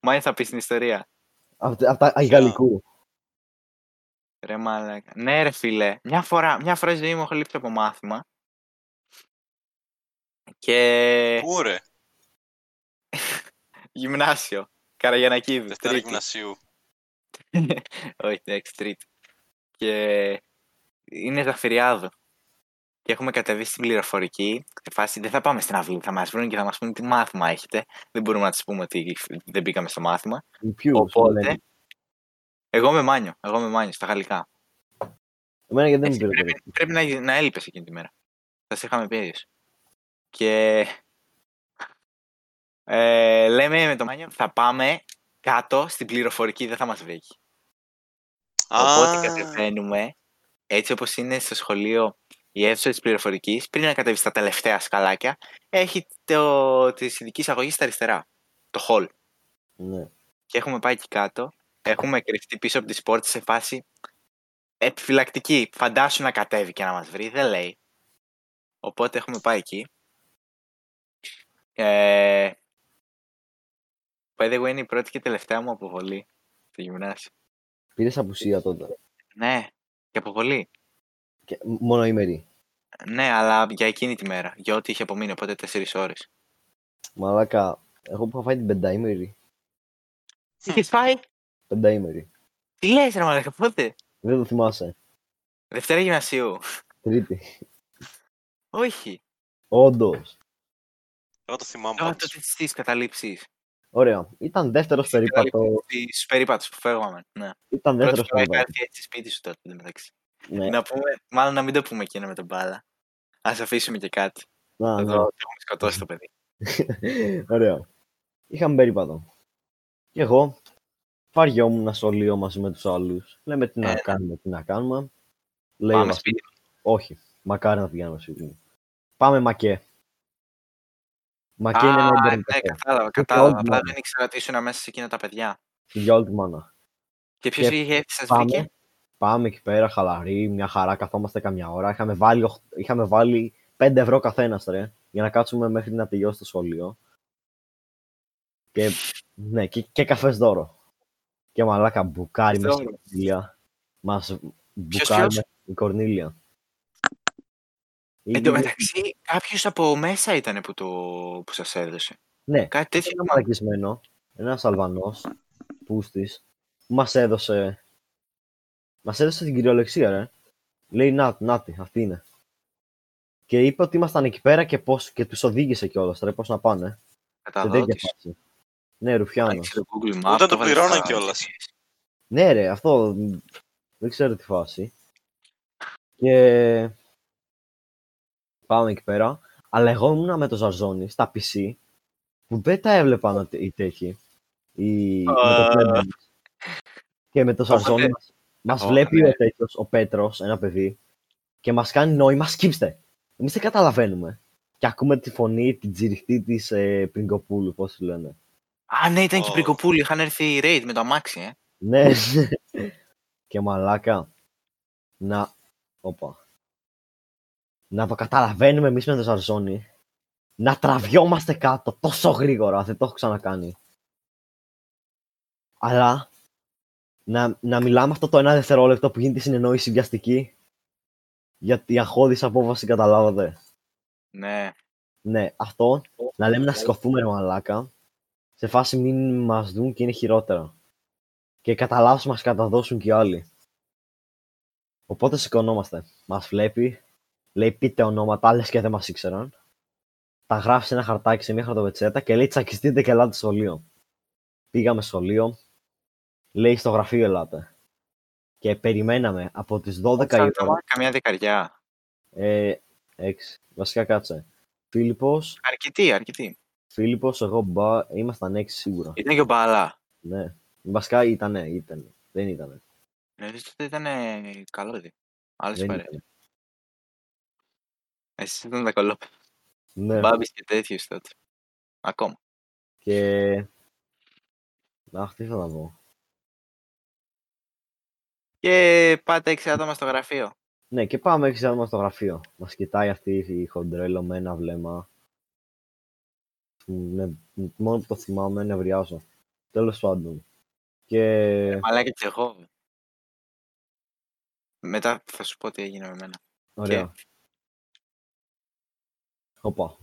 Μάιν θα πεις στην ιστορία. Από τα- από τα η γαλλικού. Ρε μαλάκα. Ναι ρε φίλε. Μια φορά, μια φορά στη ζωή μου έχω λείψει από μάθημα Και Πού ρε, γυμνάσιο. Καραγιανακίδη. Δευτέρα τρίτη. γυμνασίου. Όχι, εντάξει, τρίτη. Και είναι Ζαφυριάδο. Και έχουμε κατεβεί στην πληροφορική. Σε φάση δεν θα πάμε στην αυλή. Θα μας βρουν και θα μας πούνε τι μάθημα έχετε. Δεν μπορούμε να του πούμε ότι δεν μπήκαμε στο μάθημα. Ποιους, Οπότε. λένε. Εγώ με μάνιο. Εγώ με μάνιο στα γαλλικά. Εμένα γιατί δεν Εσύ μου πήρε πρέπει, πρέπει να, να έλειπες εκείνη τη μέρα. Θα σε είχαμε πει αλλιώς. Και ε, λέμε με το Μάνιο θα πάμε κάτω στην πληροφορική, δεν θα μας βρει. Οπότε Α, κατεβαίνουμε, έτσι όπως είναι στο σχολείο η αίθουσα της πληροφορικής, πριν να κατέβεις στα τελευταία σκαλάκια, έχει το, της ειδικής αγωγής στα αριστερά, το hall. Ναι. Και έχουμε πάει εκεί κάτω, έχουμε κρυφτεί πίσω από τις πόρτες σε φάση επιφυλακτική. Φαντάσου να κατέβει και να μας βρει, δεν λέει. Οπότε έχουμε πάει εκεί. Ε, by the way, είναι η πρώτη και τελευταία μου αποβολή στο γυμνάσιο. Πήρες απουσία τότε. Ναι, και αποβολή. Και μόνο ημερή. Ναι, αλλά για εκείνη τη μέρα. Για ό,τι είχε απομείνει, οπότε 4 ώρες. Μαλάκα, εγώ που είχα φάει την πενταήμερη. Είχες φάει; Πενταήμερη. Τι λες ρε μαλάκα, πότε; Δεν το θυμάσαι. Δευτέρα γυμνασίου. Τρίτη. Όχι. Όντως. εγώ το θυμάμαι Τώρα πάντως. τότε στις καταλήψεις. Ωραία. Ήταν δεύτερος περίπατος. Στις περίπατους που φεύγαμε. Ναι. Ήταν Πρώτη δεύτερος φορά είχα περίπατος. έρθει έτσι σπίτι σου τότε, εντωμεταξύ. Ναι. Να πούμε, μάλλον να μην το πούμε εκείνο με τον μπάλα. Ας αφήσουμε και κάτι. Να, Εδώ ναι. το έχουμε σκοτώσει το παιδί. Ωραία. Είχαμε περίπατο. Και εγώ βαριόμουν στο σχολείο μαζί με τους άλλους. Λέμε τι να Ε. κάνουμε, τι να κάνουμε. Λέει ο Πάμε Βασίλης, σπίτι. όχι, μακάρι να πηγαίνω σπίτι. Πάμε μακέ. Μακέ είναι ένα Α, ίντερνετ ναι, καφέ. κατάλαβα, Και κατάλαβα. όλη τη Απλά μάνα. δεν ήξερα ότι ήσουν μέσα σε εκείνα τα παιδιά. Για όλη τη μάνα. Και ποιος Και είχε έρθει, σας Πάμε, βρήκε. πάμε εκεί πέρα, χαλαροί, μια χαρά, καθόμαστε καμιά ώρα. Είχαμε βάλει, οχ- είχαμε βάλει 5 ευρώ καθένας, ρε, για να κάτσουμε μέχρι να τελειώσει το σχολείο. Και, ναι, και, και καφές δώρο. Και μαλάκα μπουκάρι μέσα στην Δώρο. Κορνίλια. Μας ποιος; μπουκάρει με η Κορνίλια. Εν τω μεταξύ, κάποιος από μέσα ήταν που, το, που σας έδωσε. Ναι, Κάτι τέτοιο. ένα μαλακισμένο, ένας Αλβανός, πούστης, που μας έδωσε, μας έδωσε την κυριολεξία, ρε. Λέει, να, νάτι, αυτή είναι. Και είπε ότι ήμασταν εκεί πέρα και, πώς, και τους οδήγησε κιόλας, ρε, πώς να πάνε. Σε τέτοια Καταδότης. φάση. Ναι, Ρουφιάνος. Άνοιξε το Google Maps. Ούτε το βάλε πληρώναν στα- κιόλας. Ναι, ρε, αυτό δεν ξέρω τι φάση. Και πάμε εκεί πέρα. Αλλά εγώ ήμουνα με το Ζαρζόνι στα PC που δεν τα έβλεπαν ότι- οι τέτοιοι. Οι... με το Α. πλέμπα μας. Και με το Ζαρζόνι Οπότε- μας, μας Ω, βλέπει ναι. ο τέτοιος, ο Πέτρος, ένα παιδί, και μας κάνει νόημα, σκύψτε. Εμείς δεν καταλαβαίνουμε. Και ακούμε τη φωνή, την τζιριχτή της ε, Πριγκοπούλου, πώς τη λένε. Α, ναι, ήταν και η Ω. Πρικοπούλη. Είχαν έρθει οι raid με το αμάξι, ε. Ναι, και μαλάκα. Να. Όπα. Να το καταλαβαίνουμε εμείς με το Ζαρζόνι. Να τραβιόμαστε κάτω τόσο γρήγορα. Δεν το έχω ξανακάνει. Αλλά να, να μιλάμε αυτό το ένα δευτερόλεπτο που γίνεται η συνεννόηση βιαστική. Για τη αχώδης απόφαση καταλάβατε. Ναι. Ναι, αυτό να λέμε να σηκωθούμε ρε μαλάκα. Σε φάση μην μας δουν και είναι χειρότερα. Και κατά λάθος μας καταδώσουν και οι άλλοι. Οπότε σηκωνόμαστε. Μας βλέπει, λέει πείτε ονόματα, λες και δεν μας ήξεραν. Τα γράφεις σε ένα χαρτάκι σε μια χαρτοβετσέτα και λέει τσακιστείτε και ελάτε στο σχολείο. Πήγαμε στο σχολείο, λέει στο γραφείο ελάτε. Και περιμέναμε από τις 12 η Σαν ώρα. άτομα, Καμιά δεκαριά. Ε, 6. Βασικά κάτσε. Φίλιππος, Αρκετή, αρκετή. Φίλιππος, εγώ μπα, ήμασταν 6 σίγουρα. Ήταν και ο Μπαλά. Ναι. Βασικά ήτανε, ήτανε. Δεν ήτανε. Δηλαδή τότε ήταν ε, καλό δι. Άλλες Δεν παρέ. Ήτανε. Εσείς ήταν τα κολόπια. Ναι. Μπάμπης και τέτοιους τότε. Ακόμα. Και... Αχ, τι θα να πω. Και πάτε έξι άτομα στο γραφείο. Ναι, και πάμε έξι άτομα στο γραφείο. Μας κοιτάει αυτή η χοντρέλο με ένα βλέμμα. Ναι, μόνο που το θυμάμαι νευριάζω. Τέλος πάντων. Και... Μαλάκα και εγώ. Μετά θα σου πω τι έγινε με μένα. Ωραία. Οπα.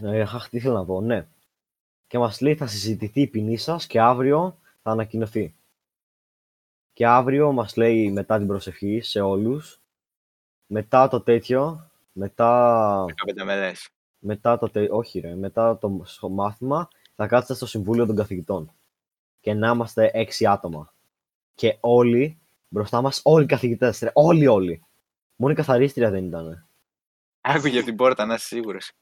Ε, αχ, τι ήθελα να πω, ναι. Και μας λέει θα συζητηθεί η ποινή σας και αύριο θα ανακοινωθεί. Και αύριο μας λέει μετά την προσευχή σε όλους. Μετά το τέτοιο, μετά, 15 μελές. μετά το τε- όχι ρε, μετά το στο μάθημα θα κάτσετε στο Συμβούλιο των Καθηγητών. Και να είμαστε έξι άτομα. Και όλοι, μπροστά μας, όλοι οι καθηγητές, ρε, όλοι όλοι. Μόνο η καθαρίστρια δεν ήταν. Άκουγε από την πόρτα, να είσαι σίγουρος.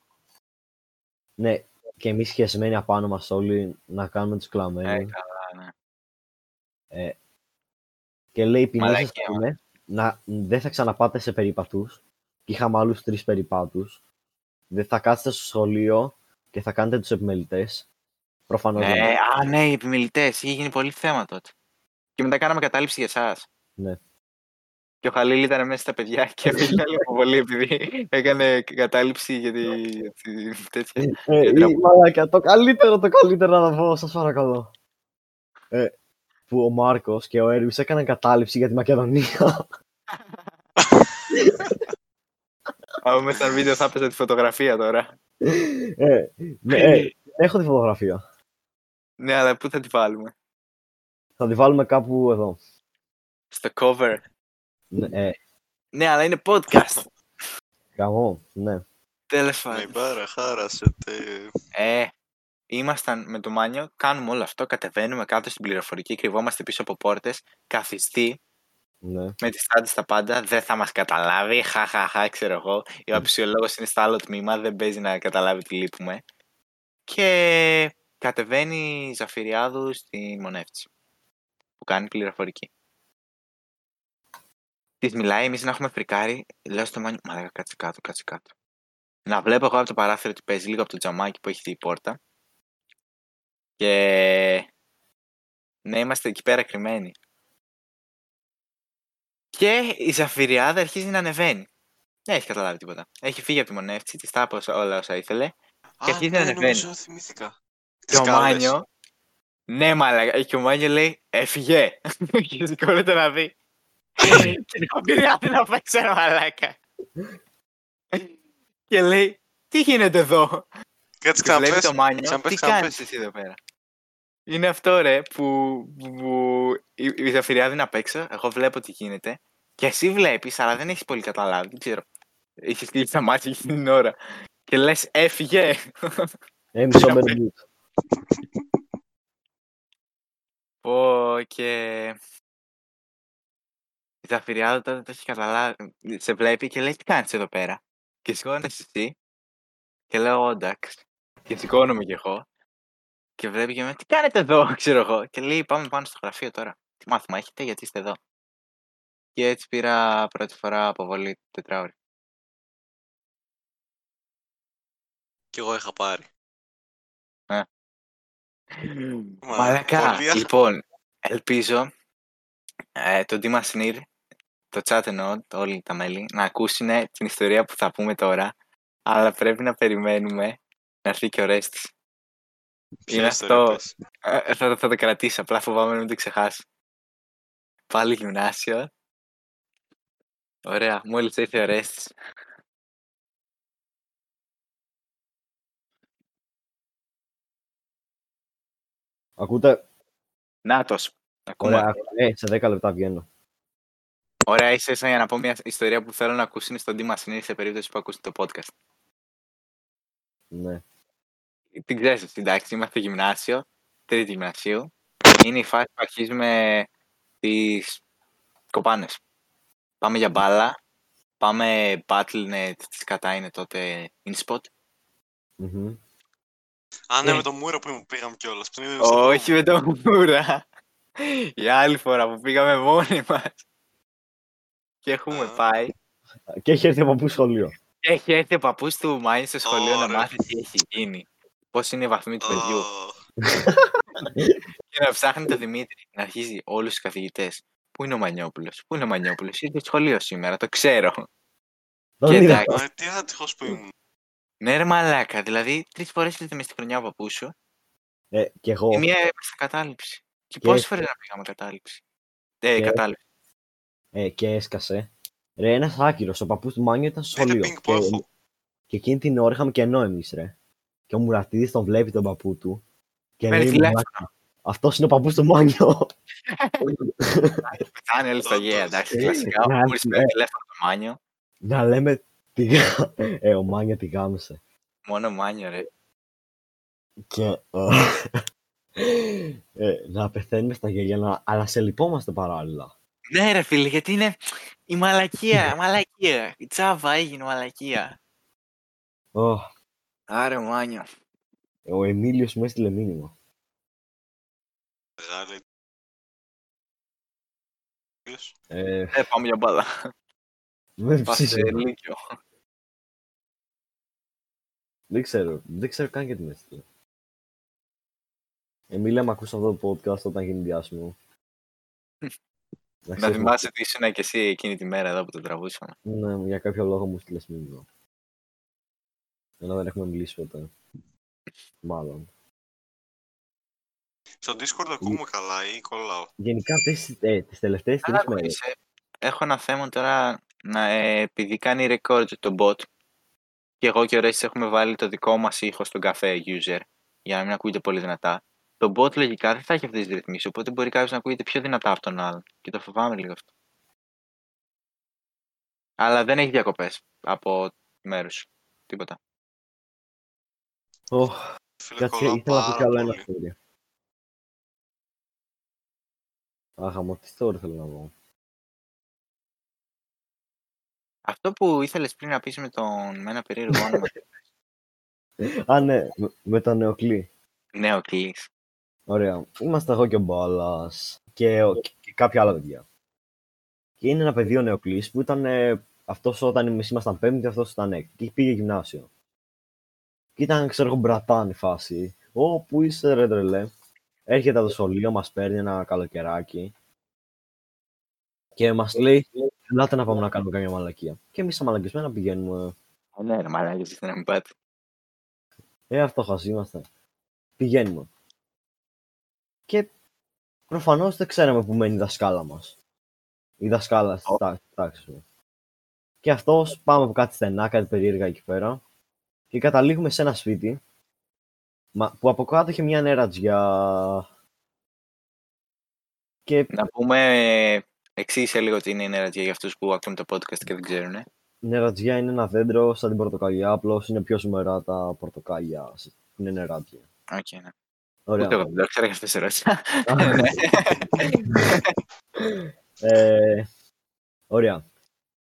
Ναι, και εμείς χεσμένοι απάνω μας όλοι να κάνουμε τους Ε, κλαμμένους. καλά, ναι. Και λέει η ποινή σας Μαλακία, θα είναι να δεν θα ξαναπάτε σε περίπατους. Και είχαμε άλλους τρεις περίπατους. Δεν θα κάτσετε στο σχολείο και θα κάνετε τους επιμελητές. Προφανώς Ναι, δεν. α, ναι, οι επιμελητές. Είχε γίνει πολύ θέμα τότε. Και μετά κάναμε κατάληψη για εσάς. Ναι. Και ο Χαλίλ ήταν μέσα στα παιδιά και έφυγε λίγο πολύ επειδή έκανε κατάληψη για τη. για τη- τέτοια. Ε, Γιατί ή, μαλάκα, το καλύτερο, το καλύτερο να το πω, σας παρακαλώ. Ε, που ο Μάρκος και ο Έρβης έκαναν κατάληψη για τη Μακεδονία. Αν μέσα στο βίντεο θα έπαιζε τη φωτογραφία τώρα. ε, ναι, ε, έχω τη φωτογραφία. Ναι, αλλά πού θα τη βάλουμε. Θα τη βάλουμε κάπου εδώ. Στο cover. Ναι, ε, Ναι, αλλά είναι podcast. γαμό, ναι. Τέλος Με πάντων. μπάρα χάρασετε. Ε, ήμασταν με το Μάνιο, κάνουμε όλο αυτό, κατεβαίνουμε κάτω στην πληροφορική, κρυβόμαστε πίσω από πόρτες, καθιστή, ναι. με τις στάντε στα πάντα, δεν θα μας καταλάβει, χαχαχα, ξέρω εγώ. Ο αψιολόγος είναι στο άλλο τμήμα, δεν παίζει να καταλάβει τι λείπουμε. Και κατεβαίνει η Ζαφυριάδου στη Μονεύτσι, που κάνει πληροφορική. Της μιλάει, εμείς να έχουμε φρικάρει, λέω στο Μάνιο, μα κάτσε κάτω, κάτσε κάτω. Να βλέπω εγώ από το παράθυρο ότι παίζει λίγο από το τζαμάκι που έχει η πόρτα. Και να είμαστε εκεί πέρα κρυμμένοι. Και η Ζαφυριάδα αρχίζει να ανεβαίνει. Δεν έχει καταλάβει τίποτα. Έχει φύγει από τη μονεύτσι, της τα είπε όσα- όλα όσα ήθελε. Α, αρχίζει να ναι, ανεβαίνει. νομίζω θυμήθηκα. Και Τις ο σκάλες. Μάνιο. Ναι, μαλακα. Και ο Μάνιο λέει Έφυγε. Και σηκώνεται να δει. Και η Ζαφυριάδα να παίξει ένα μαλάκα. Και λέει Τι γίνεται εδώ; Κάτσε Και βλέπει ξαναπες. το Μάνιο. ξαναπες, Τι ξαναπες. κάνεις εσύ εδώ πέρα; Είναι αυτό ρε που, που η, η Ζαφυριάδη είναι απ' έξω, εγώ βλέπω τι γίνεται και εσύ βλέπεις αλλά δεν έχεις πολύ καταλάβει, δεν ξέρω. Έχεις κλείσει τα μάτια εκείνη την ώρα και λες έφυγε. Ε, μισό Καφέ. μπερντούτ. Πω και η Ζαφυριάδη τότε το έχεις καταλάβει, σε βλέπει και λέει τι κάνεις εδώ πέρα. Και σηκώνεσαι εσύ και λέω «Ω, εντάξει. Και σηκώνομαι κι εγώ και βλέπει και με τι κάνετε εδώ, ξέρω εγώ. Και λέει πάμε πάνω στο γραφείο τώρα. Τι μάθημα έχετε, γιατί είστε εδώ. Και έτσι πήρα πρώτη φορά αποβολή τετράωρη. Κι εγώ είχα πάρει. Μα, Μαλακά. πολύ α- Λοιπόν, ελπίζω ε, το Dima Snir, το chat εννοώ, το- όλοι τα μέλη, να ακούσουν την ιστορία που θα πούμε τώρα. Αλλά πρέπει να περιμένουμε να έρθει και ο Ρέστης. Ποια Είναι ιστορία αυτό. πες. Ε, θα, θα το κρατήσω, απλά φοβάμαι να μην το ξεχάσει. Πάλι γυμνάσιο. Ωραία, μόλις ήρθε ο Ρέστης. Ακούτε; Νάτος. Ακούμε. Ωραία, ε, σε 10 λεπτά βγαίνω. Ωραία, ίσα ίσα για να πω μια ιστορία που θέλω να ακούσουν στον Dima Snir σε περίπτωση που ακούσουν το podcast. Ναι. την ξέρεις αυτή, εντάξει, είμαστε γυμνάσιο, τρίτη γυμνασίου. Είναι η φάση που αρχίζουμε τις κοπάνες. Πάμε για μπάλα, πάμε Battle.net, τις κατά είναι τότε InSpot. Μμμ. Α, ναι, Ε. με το μούρο που πήγαμε κιόλας. Που είναι Όχι με το μούρα. Η άλλη φορά που πήγαμε μόνοι μας. Και έχουμε Α. πάει. Και έχει έρθει από πού σχολείο; Και έχει έρθει ο παππούς του Μάιν στο σχολείο να Ωραία. μάθει τι έχει γίνει. Πώς είναι η βαθμή του παιδιού. Ω, Και να ψάχνει το Δημήτρη, να αρχίζει όλους τους καθηγητές. Πού είναι ο Μανιόπουλος, Πού είναι ο Μανιόπουλος, Ήρθε στο σχολείο σήμερα, το ξέρω. Δεν Και είδα. εντάξει. α, Τι άτυχος που ήμουν. Ναι, ρε μαλάκα. Δηλαδή, τρεις φορές ήρθε μες στη χρονιά ο παππούς σου. Ε, και εγώ. Η μία είμαστε κατάληψη. Και, Και- πόσες φορές να πήγαμε κατάληψη. Ε, Και- κατάληψη. Ε, και έσκασε. Ρε, ένας άκυρος. Ο παππούς του Μάνιο ήταν στο Είναι σχολείο. πινκ που Και, έχω. και εκείνη την ώρα είχαμε κενό εμείς, ρε. και ο Μουρατίδης τον βλέπει τον παππού του και Παίρνει λέει τηλέφωνο. «Μαλάκα, αυτός είναι ο παππούς του Μάνιο. Φτάνει όλη στα γέα, εντάξει. Ε, Κλασικά, ναι, ο Μούρης ναι. παίρνει τηλέφωνο το Μάνιο. να λέμε τι γα- ε, ο Μάνιο τη γάμισε. Μόνο Μάνιο, ρε. Και ε, να πεθαίνουμε στα γέλια, να- αλλά σε λυπόμαστε παράλληλα. Ναι, ρε φίλε, γιατί είναι η μαλακία, μαλακία. Η τσάβα έγινε μαλακία. Ω, Άρε, Μάνιο. ο Εμίλιος μου έστειλε μήνυμα. Μεγάλη. Ε, Ε, πάμε για μπάλα. με Πάσε ψήσε. λύκειο. Δεν ξέρω, δεν ξέρω καν γιατί με έστειλε. Εμίλια, με ακούς αυτό το podcast όταν γίνει διάσημο. Να ξέρεις, θυμάσαι ότι ήσουν και εσύ εκείνη τη μέρα εδώ που το τραβούσαμε. Ναι, για κάποιο λόγο μου στείλες μήνυμα. Ενώ δεν έχουμε μιλήσει ποτέ. Μάλλον. Στο Discord ακούμε καλά ή κολλάω; Γενικά αυτές ε, τις τελευταίες Αλλά τρεις μέρες. είσαι, έχω ένα θέμα τώρα, να, ε, επειδή κάνει record το bot και εγώ και ο Ρέστης έχουμε βάλει το δικό μας ήχο στον καφέ user για να μην ακούγεται πολύ δυνατά. Το bot λογικά δεν θα έχει αυτές τις ρυθμίσεις, οπότε μπορεί κάποιος να ακούγεται πιο δυνατά από τον άλλον. Και το φοβάμαι λίγο αυτό. Αλλά δεν έχει διακοπές από μέρους. Τίποτα. Ωχ, Φίλε, κάτσε, κολλάω ήθελα να πω κι άλλο πάρα ένα πολύ. story. Αχ, μου, τι story θέλω να πω. Αυτό που ήθελες πριν να πεις με, τον, με ένα περίεργο όνομα. Α, ναι, με- με τον Νεοκλή. Νέο κλείς. Ωραία. Είμαστε εγώ και ο Μπάλας και, ο- και κάποια άλλα παιδιά. Και είναι ένα παιδί ο Νεοκλής που ήταν ε, αυτός όταν εμείς ήμασταν πέμπτη, αυτός ήταν έκτη. Και πήγε γυμνάσιο. Και ήταν, ξέρω εγώ, μπρατάν η φάση. Ω, πού είσαι ρε τρελέ. Έρχεται από το σχολείο, μας παίρνει ένα καλοκαιράκι. Και μας λέει, ελάτε να πάμε να κάνουμε καμιά μαλακία. Και εμείς σαν μαλακισμένα πηγαίνουμε. Ε, ναι, ρε μαλάκες, δεν μου πάτε. Ε, αυτό είμαστε. Πηγαίνουμε. Και προφανώς δεν ξέραμε που μένει η δασκάλα μας. Η δασκάλα της τά- τάξης μου. Και αυτός πάμε από κάτι στενά, κάτι περίεργα εκεί πέρα. Και καταλήγουμε σε ένα σπίτι μα- που από κάτω είχε μια νερατζιά. Και Να πούμε, εξήγησε λίγο τι είναι η νερατζία για αυτούς που ακούν το podcast και δεν ξέρουν. η νερατζιά είναι ένα δέντρο σαν την πορτοκαλιά, απλώς είναι πιο σμερά τα πορτοκάλια που είναι νεράντζια. Οκ, ναι. Ωραία. Ούτε εγώ δεν το ξέρω, γι' αυτό σε ρώτησα. Ε, ωραία.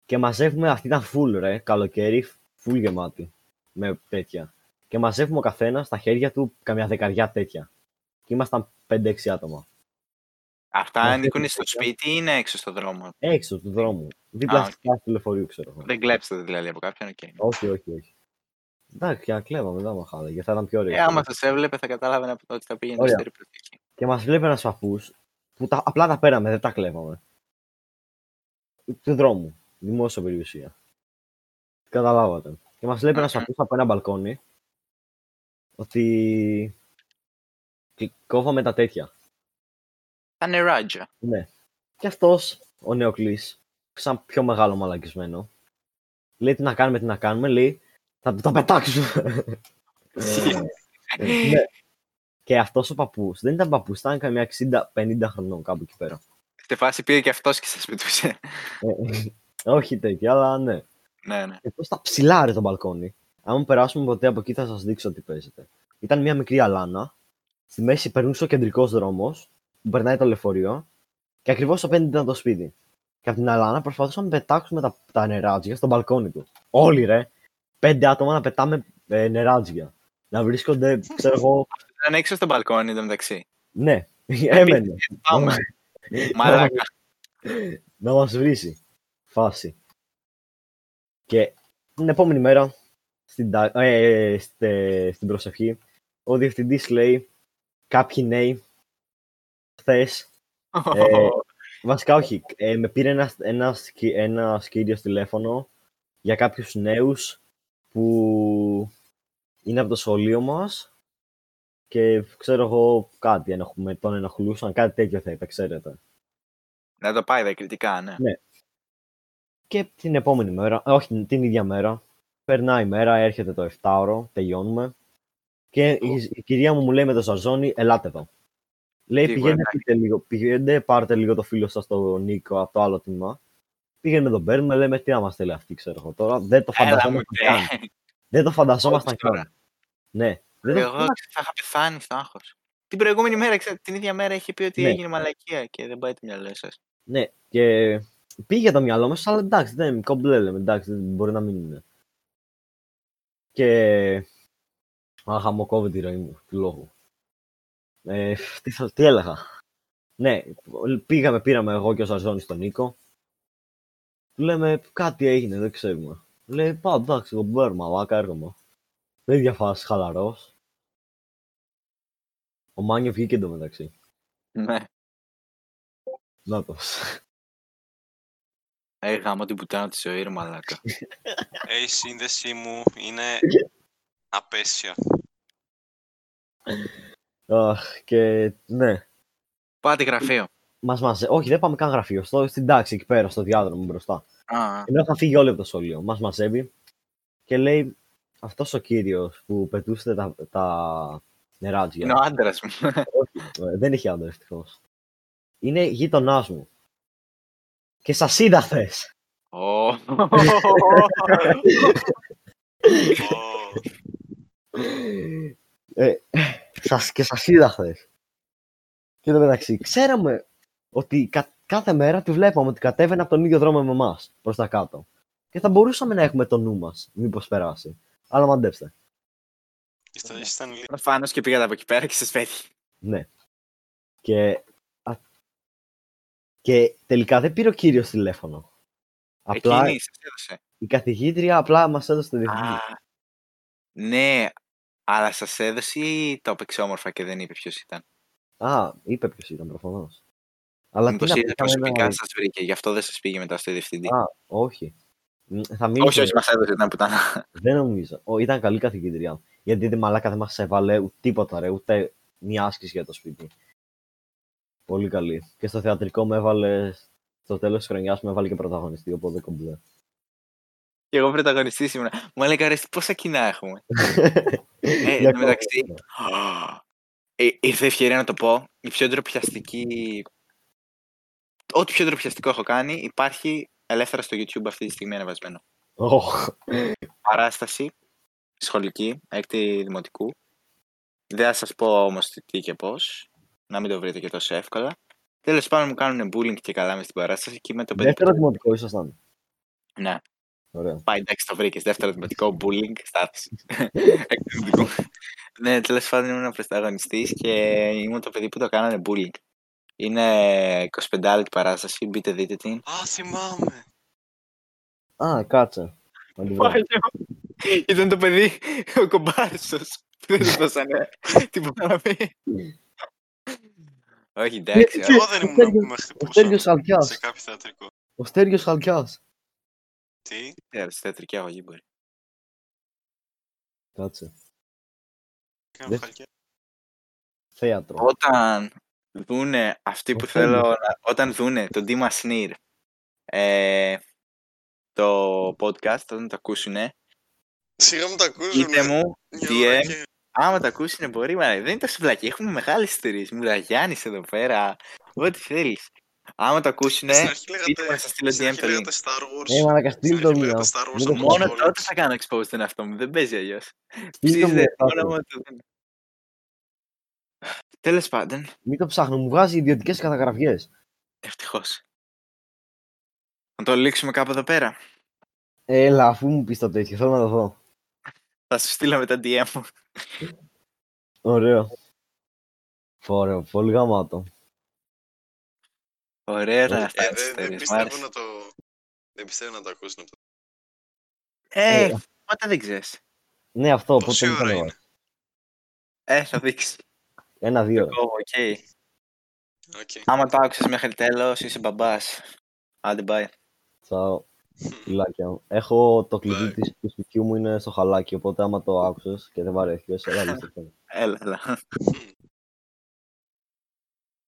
Και μαζεύουμε, αυτή ήταν full ρε, καλοκαίρι, full γεμάτη. Με τέτοια. Και μαζεύουμε ο καθένας στα χέρια του καμιά δεκαριά τέτοια. Και ήμασταν 5-6 άτομα. Αυτά Ναι, ανήκουν τέτοια. στο σπίτι ή είναι έξω στο δρόμο; Έξω του δρόμου. Δίπλα Α, στη στάση του λεωφορείου, ξέρω εγώ. Δεν κλέψετε δηλαδή από κάποιον, οκ. Όχι, όχι, όχι. Εντάξει, και να κλέβαμε, δεν μα χάλαγε. Θα ήταν πιο ωραίο. Ε, άμα σας έβλεπε θα καταλάβαινε από το ότι θα πήγαινε Ωραία. στο περιπτωτική. Και μας βλέπει ένας παππού που τα, απλά τα πέραμε, δεν τα κλέβαμε. Του δρόμου. Δημόσια περιουσία. Καταλάβατε. Και μας βλέπει ένας Μμμ. παππού από ένα μπαλκόνι ότι. κλ- κόβαμε τα τέτοια. Τα νεράτζα. Ναι. Και αυτός ο Νεοκλής, σαν πιο μεγάλο μαλακισμένο, λέει τι να κάνουμε, τι να κάνουμε, λέει θα τα πετάξουμε. ναι. Και αυτός ο παππούς δεν ήταν παππούς, ήταν καμιά 60-50 χρονών κάπου εκεί πέρα. Στη φάση πήγε και αυτός και σας πετούσε. Ε, όχι τέτοια, αλλά ναι. ναι, ναι. Και στα ψηλά ρε το μπαλκόνι. Αν περάσουμε ποτέ από εκεί θα σας δείξω τι παίζεται. Ήταν μια μικρή αλάνα. Στη μέση περνούσε ο κεντρικός δρόμος που περνάει το λεωφορείο. Και ακριβώς απέναντι ήταν το σπίτι. Και από την αλάνα προσπαθούσαμε να πετάξουμε τα, τα νεράτζια στο μπαλκόνι του. Όλοι ρε. Πέντε άτομα να πετάμε ε, νεράτζια. Να βρίσκονται, ξέρω εγώ. Ήταν έξω στο μπαλκόνι εδώ μεταξύ. Ναι, έμενε. Πάμε. Μαλάκα. να μας βρίσει. Φάση. Και την επόμενη μέρα, στην, τα- ε, στε- στην προσευχή, ο διευθυντής λέει κάποιοι νέοι χθες, ε, βασικά όχι, ε, με πήρε ένας, ένας, ένας κύριος τηλέφωνο για κάποιους νέους που είναι από το σχολείο μας και ξέρω εγώ κάτι ενοχ- τον ενοχλούσαν, κάτι τέτοιο θα είπε, ξέρετε. Να το πάει διακριτικά, ναι. Και την επόμενη μέρα, ε, όχι την ίδια μέρα, περνάει η μέρα, έρχεται το 7ωρο, τελειώνουμε. Και η, η κυρία μου μου λέει με το Σαρζόνι, ελάτε εδώ. Λέει, Τι πηγαίνετε, γουardάκι. πείτε λίγο, πηγαίνετε, πάρτε λίγο το φίλο σας τον Νίκο από το άλλο τμήμα. Πήγαινε τον παίρνουμε, λέμε τι να μας θέλει αυτή, ξέρω εγώ τώρα. Δεν το Έλα μου, φανταζόμασταν καν. Δεν το φανταζόμασταν Όχι τώρα. καν. Ναι. Δεν το... Εγώ θα είχα πεθάνει στο άγχος. Την προηγούμενη μέρα, ξέ- την ίδια μέρα, είχε πει ότι Ναι. έγινε μαλακία και δεν πάει το μυαλό σας. Ναι, και πήγε το μυαλό μας, αλλά εντάξει, δεν είναι κομπλέ, λέμε, εντάξει, δεν μπορεί να μην είναι. Και... Αχα, μου κόβει τη ροή μου, του λόγου. Ε, τι, θα- τι έλεγα. Ναι, πήγαμε, πήραμε εγώ και ο Σαρζόνης τον Νίκο. Του λέμε, κάτι έγινε, δεν ξέρουμε. Λέει, πάω, εντάξει, εγώ μπέρ, μαλάκα, έρχομαι. Τέτοια φάση, χαλαρός. Ο Μάνιο βγήκε εντωμεταξύ. Ναι. Να το. Ε, γάμο την πουτάνα της ζωής, ρε μαλάκα. Ε, η σύνδεσή μου είναι απέσια. Αχ, και ναι. Πάτε γραφείο. Μας μαζε... Όχι, δεν πάμε καν γραφείο. Στο, στην τάξη εκεί πέρα, στο διάδρομο μπροστά. Α, Ενώ είχαν φύγει όλοι από το σχολείο. Μας μαζεύει και λέει αυτός ο κύριος που πετούσε τα, τα νεράτζια. είναι ο άντρας μου. Ε, δεν είχε άντρα ευτυχώς. Είναι γείτονάς μου. Και σας είδα χθες. Ω. Ω, Ε, σας, και σας είδα χθες. Και εν τω μεταξύ, ξέραμε ότι κα- κάθε μέρα τη βλέπαμε ότι κατέβαινε από τον ίδιο δρόμο με εμάς προς τα κάτω. Και θα μπορούσαμε να έχουμε το νου μας, μήπως περάσει. Αλλά μαντέψτε. Ήταν, ήταν λίγο. Προφανώς και πήγατε από εκεί πέρα και σας πέτυχε. Ναι. Και, α, και τελικά δεν πήρε ο κύριος τηλέφωνο. Απλά Εκείνη σας έδωσε. η καθηγήτρια απλά μας έδωσε το διευθυντή. Α, ναι, αλλά σας έδωσε ή το έπαιξε όμορφα και δεν είπε ποιος ήταν; Α, είπε ποιος ήταν προφανώς. Αλλά Μήπως τι να είδε πει, είχαμε προσωπικά ένα- σας βρήκε, γι' αυτό δεν σας πήγε μετά στο διευθυντή. Α, όχι. Μ, Θα μίλησε, όχι, όχι, μας έδωσε, ήταν πουτάνα. Δεν νομίζω. Ο, ήταν καλή καθηγήτρια. Γιατί τη μαλάκα δεν μας έβαλε ούτε τίποτα, ρε, ούτε μια άσκηση για το σπίτι. Πολύ καλή. Και στο θεατρικό με έβαλε. Στο τέλος της χρονιάς με έβαλε και πρωταγωνιστή, οπότε κομπλέ. Και εγώ πρωταγωνιστή ήμουν. Μου έλεγα ρε, πόσα κοινά έχουμε. Ε, Για εν τω μεταξύ, ε, ήρθε η ευκαιρία να το πω. Η πιο ντροπιαστική. Ό,τι πιο ντροπιαστικό έχω κάνει υπάρχει ελεύθερα στο YouTube αυτή τη στιγμή ανεβασμένο. Οχ. Παράσταση σχολική, έκτη δημοτικού. Δεν θα σας πω όμως τι- τι και πώς, να μην το βρείτε και τόσο εύκολα. Τέλος πάντων μου κάνουν bullying και καλά μες στην παράσταση και με το παιδί Δεύτερο δημοτικό ήσασταν. που... Ναι, Ωραία. πάει εντάξει το βρήκες, δεύτερο δημοτικό bullying, στάθηση. Έκτη δημοτικού. ναι, τέλος πάντων ήμουν ο πρωταγωνιστής και ήμουν το παιδί που το κάνανε bullying. Είναι 25 λεπτή παράσταση, μπείτε δείτε την. Α, θυμάμαι. Α, κάτσε. Να τη βρω. Ήταν το παιδί, ο κομπάρσος. Δεν τους δώσανε τίποτα να πει. Όχι, εντάξει. Τι- Εγώ δεν ήμουν Στέργιος- που με Ο χτυπούσαν Στέργιος Χαλκιάς. σε κάποιο θεατρικό. Ο Στέργιος Χαλκιάς. Τι, όχι. Στη θεατρική αγωγή μπορεί. Κάτσε. έκανα Δεν- χαλκιά. Θέατρο. Όταν δούνε αυτοί που Ο θέλω, Στέργιος. να- όταν δούνε τον Ντίμα Σνίρ ε, το podcast, όταν το ακούσουνε, Σιγά μου τα ακούσουν. πείτε μου, μια DM, ώρα και- άμα το ακούσουνε μπορεί, μα δεν είναι τόσο βλακή. Έχουμε μεγάλες ιστορίες. Μουραγιάννης εδώ πέρα, ό,τι θέλεις. Άμα το ακούσουνε, Στην αρχή πείτε μου να λέγατε, σας στείλω στην DM αρχή το link. λέγατε Star Wars. Ε, μαλακα, Στην στείλ το αρχή μία. λέγατε Star Wars Μην το από Μόνο το τότε θα κάνω expose τον εαυτό μου. Δεν παίζει αλλιώς. Στείλ το Ψήφιζε μία. μόνο μου το δίνω. Τέλος πάντων, Μην το ψάχνω, μου βγάζει ιδιωτικές καταγραφές. ευτυχώς. Να το λήξουμε κάπου εδώ πέρα. Έλα, αφού μου πεις το τέτοιο, θέλω να το δω. Θα σου στείλω μετά DM μου. Ωραίο. Ωραίο, πολύ γαμάτο. Ωραία ήταν Ε, αυτά Ε, τις δεν- δεν ιστορίες. Μ' πιστεύω άρεσε. να το... Δεν πιστεύω να το ακούσουν αυτό. Ε, Ε, ποτέ δεν ξέρεις. Ναι, αυτό, οπότε Πόση δεν ώρα θα είναι; Ε, θα δείξεις. Ένα-δύο. Εγώ, οκ. Οκ. Άμα το άκουσες μέχρι τέλος, είσαι μπαμπάς. Άντε, bye. Ciao. Φιλάκια. Έχω το κλειδί Bye. της, του σπιτιού μου είναι στο χαλάκι, οπότε άμα το άκουσες και δεν βαρέθηκες, έλα λύστε το. Έλα, έλα. Μμ.